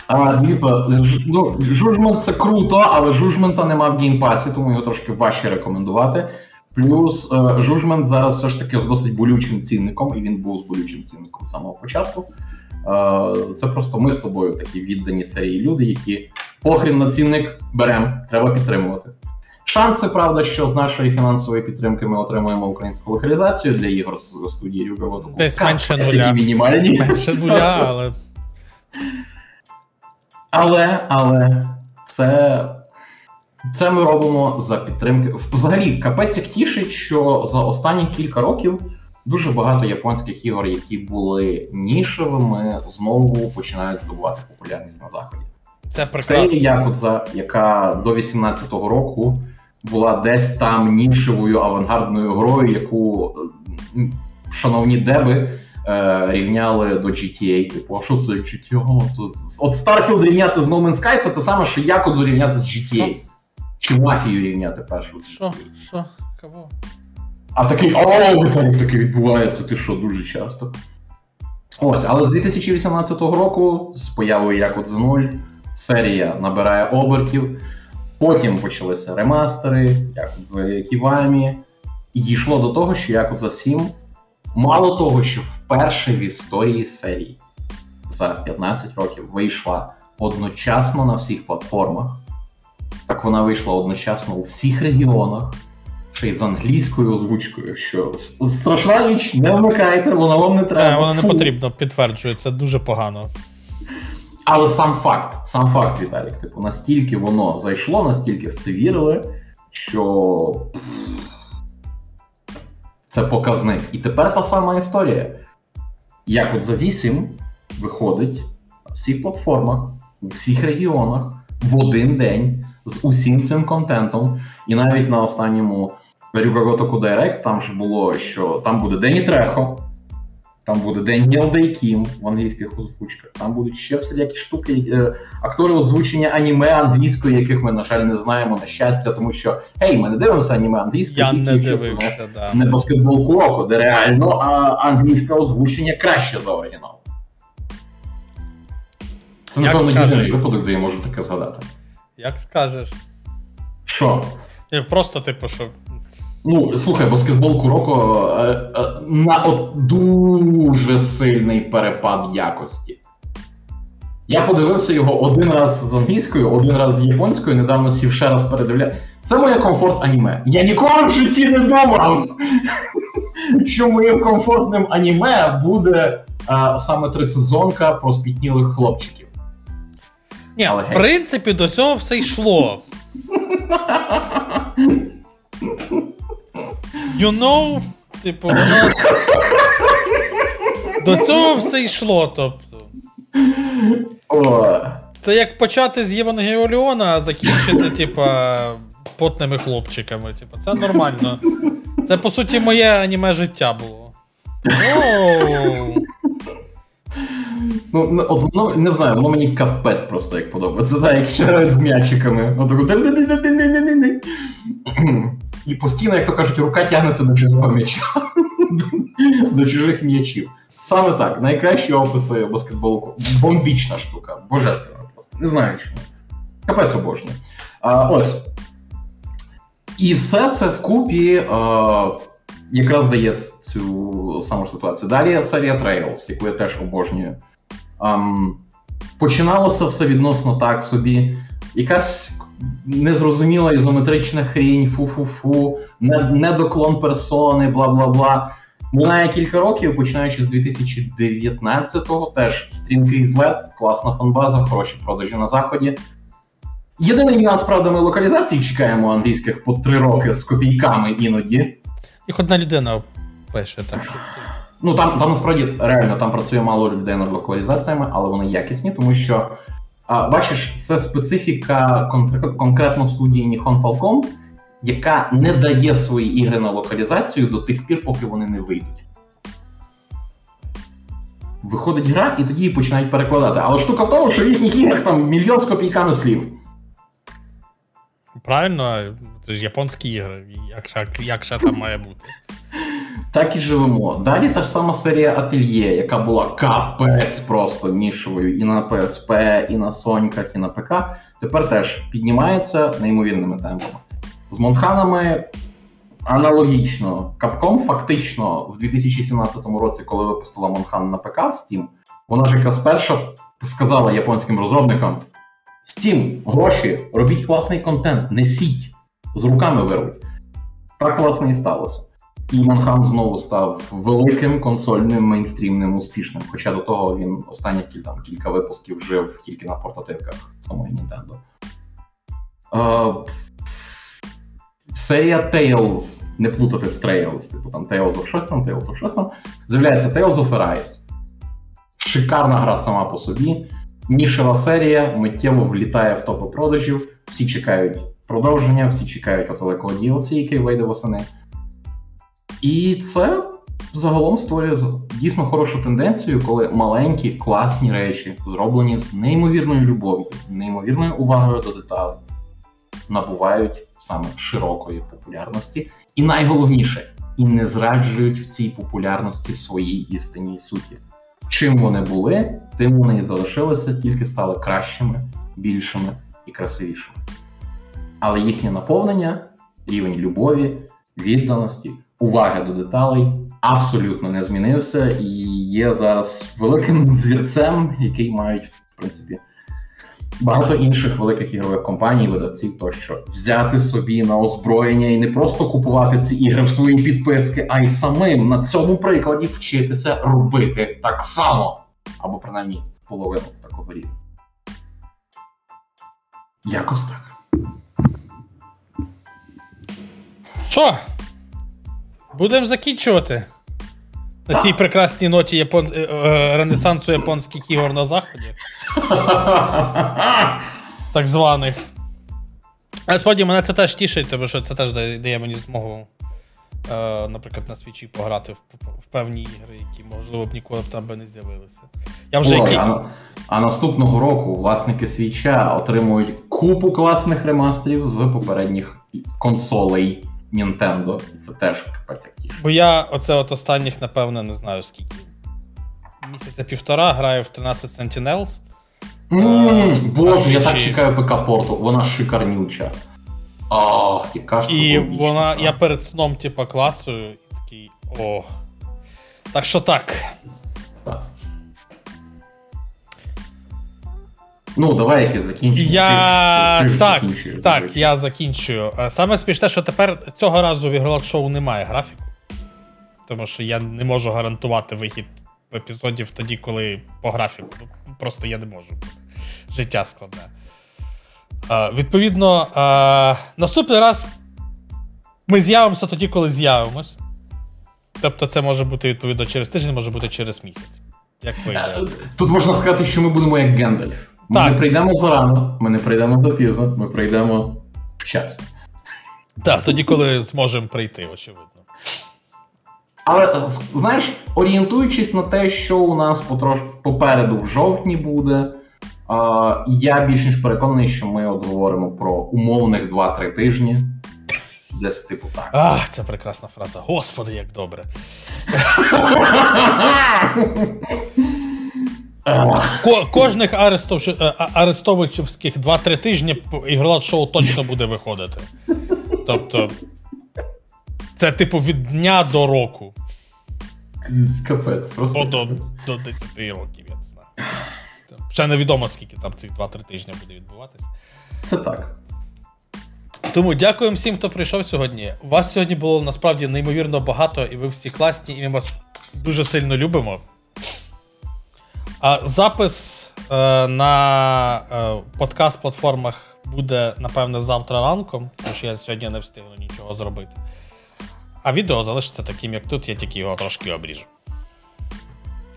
А, Дміпа, ну, Judgment це круто, але Judgment а нема в геймпасі, тому його трошки важче рекомендувати. Плюс е, Judgment зараз все ж таки з досить болючим цінником, і він був з болючим цінником з самого початку. Е, Це просто ми з тобою такі віддані серії люди, які похрін на цінник беремо, треба підтримувати. Шанси, правда, що з нашої фінансової підтримки ми отримуємо українську локалізацію для ігор з студії Ryuga Десь менше нуля. мінімальні. Менше нуля, але. Але, але це, це ми робимо за підтримки. Взагалі, капець як тішить, що за останні кілька років дуже багато японських ігор, які були нішевими, знову починають здобувати популярність на заході. Це Це прекрасно. Якудза, яка до 18-го року була десь там нішевою авангардною грою, яку шановні деби е, рівняли до GTA. Типу, а що це GTA? От Starfield рівняти з No Man's Sky це те саме, що Якудзу рівняти з GTA. Чи мафію рівняти першу. Що? Що? Кого? А такий, о, Віталік, таке відбувається, ти що, дуже часто. Ось, але з 2018 року, з появою Якудза 0, серія набирає обертів. Потім почалися ремастери, Якудза Ківамі. І дійшло до того, що Якудза 7, мало того, що вперше в історії серії за 15 років вийшла одночасно на всіх платформах. Так вона вийшла одночасно у всіх регіонах ще й з англійською озвучкою, що страшна річ, не вмикайте, вона вам не треба. Не, воно не потрібно, підтверджую, це дуже погано. Але сам факт, сам факт, Віталік, типу, настільки воно зайшло, настільки в це вірили, що це показник. І тепер та сама історія. Як от за 8 виходить на всіх платформах, у всіх регіонах в один день з усім цим контентом. І навіть на останньому Gotoku Direct там ж було, що там буде Дені Трехо, там буде Деніел Дейкім в англійських озвучках, там будуть ще всілякі штуки, е, актори озвучення аніме англійською, яких ми, на жаль, не знаємо, на щастя, тому що гей, ми не дивимося аніме англійською, Я не якщо це да. не баскетбол Куроко, де реально а, англійське озвучення краще за оригінал. Це, Як напевно, єдиний випадок, де я можу таке згадати. Як скажеш. Що? Просто, типу, що. Ну, слухай, баскетбол Куроко е, е, на от дуже сильний перепад якості. Я подивився його один раз з англійською, один раз з японською, недавно сів ще раз передивляв. Це моє комфорт аніме. Я ніколи в житті не думав, що моїм комфортним аніме буде е, саме трисезонка про спітнілих хлопчиків. Ні, Але в гей. принципі, до цього все йшло. You know, типу, воно. До цього все йшло, тобто. О, Це як почати з Євангеліона, а закінчити, типа, потними хлопчиками. Типа, це нормально. Це, по суті, моє аніме життя було. Оу. Ну, не- от воно не знаю, воно мені капець просто як подобається. Це так, як ще з м'ячиками. І постійно, як то кажуть, рука тягнеться до чужого м'яча. До чужих м'ячів. Саме так, найкраще описує баскетбол. Бомбічна штука, божественна просто. Не знаю чому. Капець обожнює. А, Ось. І все це вкупі а, якраз дає цю саму ситуацію. Далі серія Trails, яку я теж обожнюю. А, починалося все відносно так собі. Якась незрозуміла ізометрична хрінь, фу-фу-фу, недоклон персони, бла бла бла. Минає кілька років, починаючи з 2019-го, теж стрімкий злет, класна фанбаза, хороші продажі на заході. Єдиний нюанс, правда, ми локалізації чекаємо англійських по три роки з копійками іноді. Їх одна людина пише, так. Ну там там насправді реально там працює мало людей над локалізаціями, але вони якісні, тому що бачиш, це специфіка конкретно студії Nihon Falcom, яка не дає свої ігри на локалізацію до тих пір, поки вони не вийдуть. Виходить гра, і тоді її починають перекладати. Але штука в тому, що в їхніх іграх там мільйон з копійками слів. Правильно, це ж японські ігри, як ще, як ще там має бути. Так і живемо. Далі та ж сама серія Ательє, яка була капець просто нішовою і на PSP, і на Соньках, і на ПК. Тепер теж піднімається неймовірними темпами. З Монханами аналогічно. Capcom фактично в 2017 році, коли випустила Монхан на ПК в Steam, вона ж якраз перша сказала японським розробникам: Steam, гроші, робіть класний контент, несіть, з руками вирвуть. Так, власне, і сталося. І Манхан знову став великим консольним мейнстрімним успішним. Хоча до того він останні там, кілька випусків жив тільки на портативках самої. Е, Серія Tales, не плутати з Trails, типу там Tales of щось там, Tales of щось там. З'являється Tales of Arise. Шикарна гра сама по собі. Нішева серія миттєво влітає в топи продажів. Всі чекають продовження, всі чекають от великого DLC, який вийде восени. І це загалом створює дійсно хорошу тенденцію, коли маленькі класні речі, зроблені з неймовірною любов'ю, неймовірною увагою до деталей, набувають саме широкої популярності, і найголовніше, і не зраджують в цій популярності своїй істинній суті. Чим вони були, тим вони і залишилися, тільки стали кращими, більшими і красивішими. Але їхнє наповнення, рівень любові, відданості, уваги до деталей абсолютно не змінився і є зараз великим зірцем, який мають, в принципі, багато інших великих ігрових компаній, видавців, тощо взяти собі на озброєння і не просто купувати ці ігри в свої підписки, а й самим на цьому прикладі вчитися робити так само. Або принаймні половину такого рівня. Якось так. Що? Будемо закінчувати. На цій прекрасній ноті япон... Е, е, ренесансу японських ігор на заході. так званих. Насправді мене це теж тішить, тому що це теж дає мені змогу, е, наприклад, на свічі пограти в, в певні ігри, які, можливо, б ніколи б там би не з'явилися. Я вже Ой, які... а, а наступного року власники свіча отримують купу класних ремастерів з попередніх консолей. Nintendo, і це теж капець як тіше. Бо я оце от останніх, напевно, не знаю скільки. Місяця півтора граю в 13 Sentinels. Mm, Боже, я так чекаю ПК-порту, вона шикарнюча. А, яка ж І вона, я перед сном, типа, клацаю, і такий. О. Так що так. Так. Ну, давай якесь закінчимо. Я... Ти, ти так, так, я закінчую. Е, саме смішне, що тепер цього разу в ігролог шоу немає графіку. Тому що я не можу гарантувати вихід епізодів тоді, коли по графіку. Ну, Просто я не можу. Життя складне. Uh, відповідно, uh, наступний раз ми з'явимося тоді, коли з'явимось. Тобто, це може бути відповідно через тиждень, може бути через місяць. Як вийде. Тут можна сказати, що ми будемо як Гендальф. Ми так. не прийдемо зарано, ми не прийдемо запізно, ми прийдемо вчасно. Так, тоді, коли зможемо прийти, очевидно. Але знаєш, орієнтуючись на те, що у нас потрош... попереду в жовтні буде, а, я більш ніж переконаний, що ми от говоримо про умовних 2-3 тижні. Десь типу так. Ах, це прекрасна фраза. Господи, як добре. Ко- кожних арестов... е, арестовичівських 2-3 тижні ігролад шоу точно буде виходити. Тобто. Це, типу, від дня до року. Капець, просто. О, до, до 10 років, я не знаю. Там Ще невідомо, скільки там цих 2-3 тижні буде відбуватися. Це так. Тому дякуємо всім, хто прийшов сьогодні. Вас сьогодні було насправді неймовірно багато, і ви всі класні, і ми вас дуже сильно любимо. А запис е, на е, подкаст-платформах буде, напевне, завтра ранком, тому що я сьогодні не встигну нічого зробити. А відео залишиться таким, як тут, я тільки його трошки обріжу.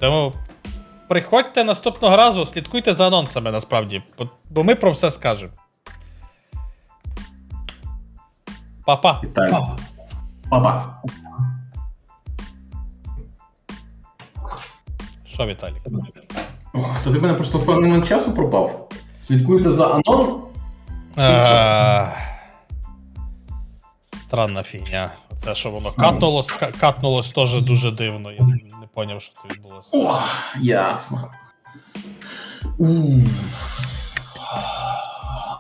Тому приходьте наступного разу, слідкуйте за анонсами насправді, бо- бо ми про все скажемо. Па-па. Вітаю. Па-па. Що, Віталік? То ти мене просто в певний момент часу пропав. Слідкуйте за анон. Е, Странна фігня. Це що воно катнулось, ка- катнулось теж дуже дивно. Я не поняв, що це відбулося. О, ясно. Уф.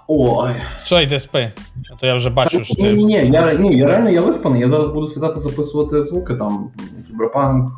Ой. Все, йди спи. А то я вже бачу, що Ні, ні, ні, я, ні, я реально я виспаний, я зараз буду сідати записувати звуки там, кіберпанк,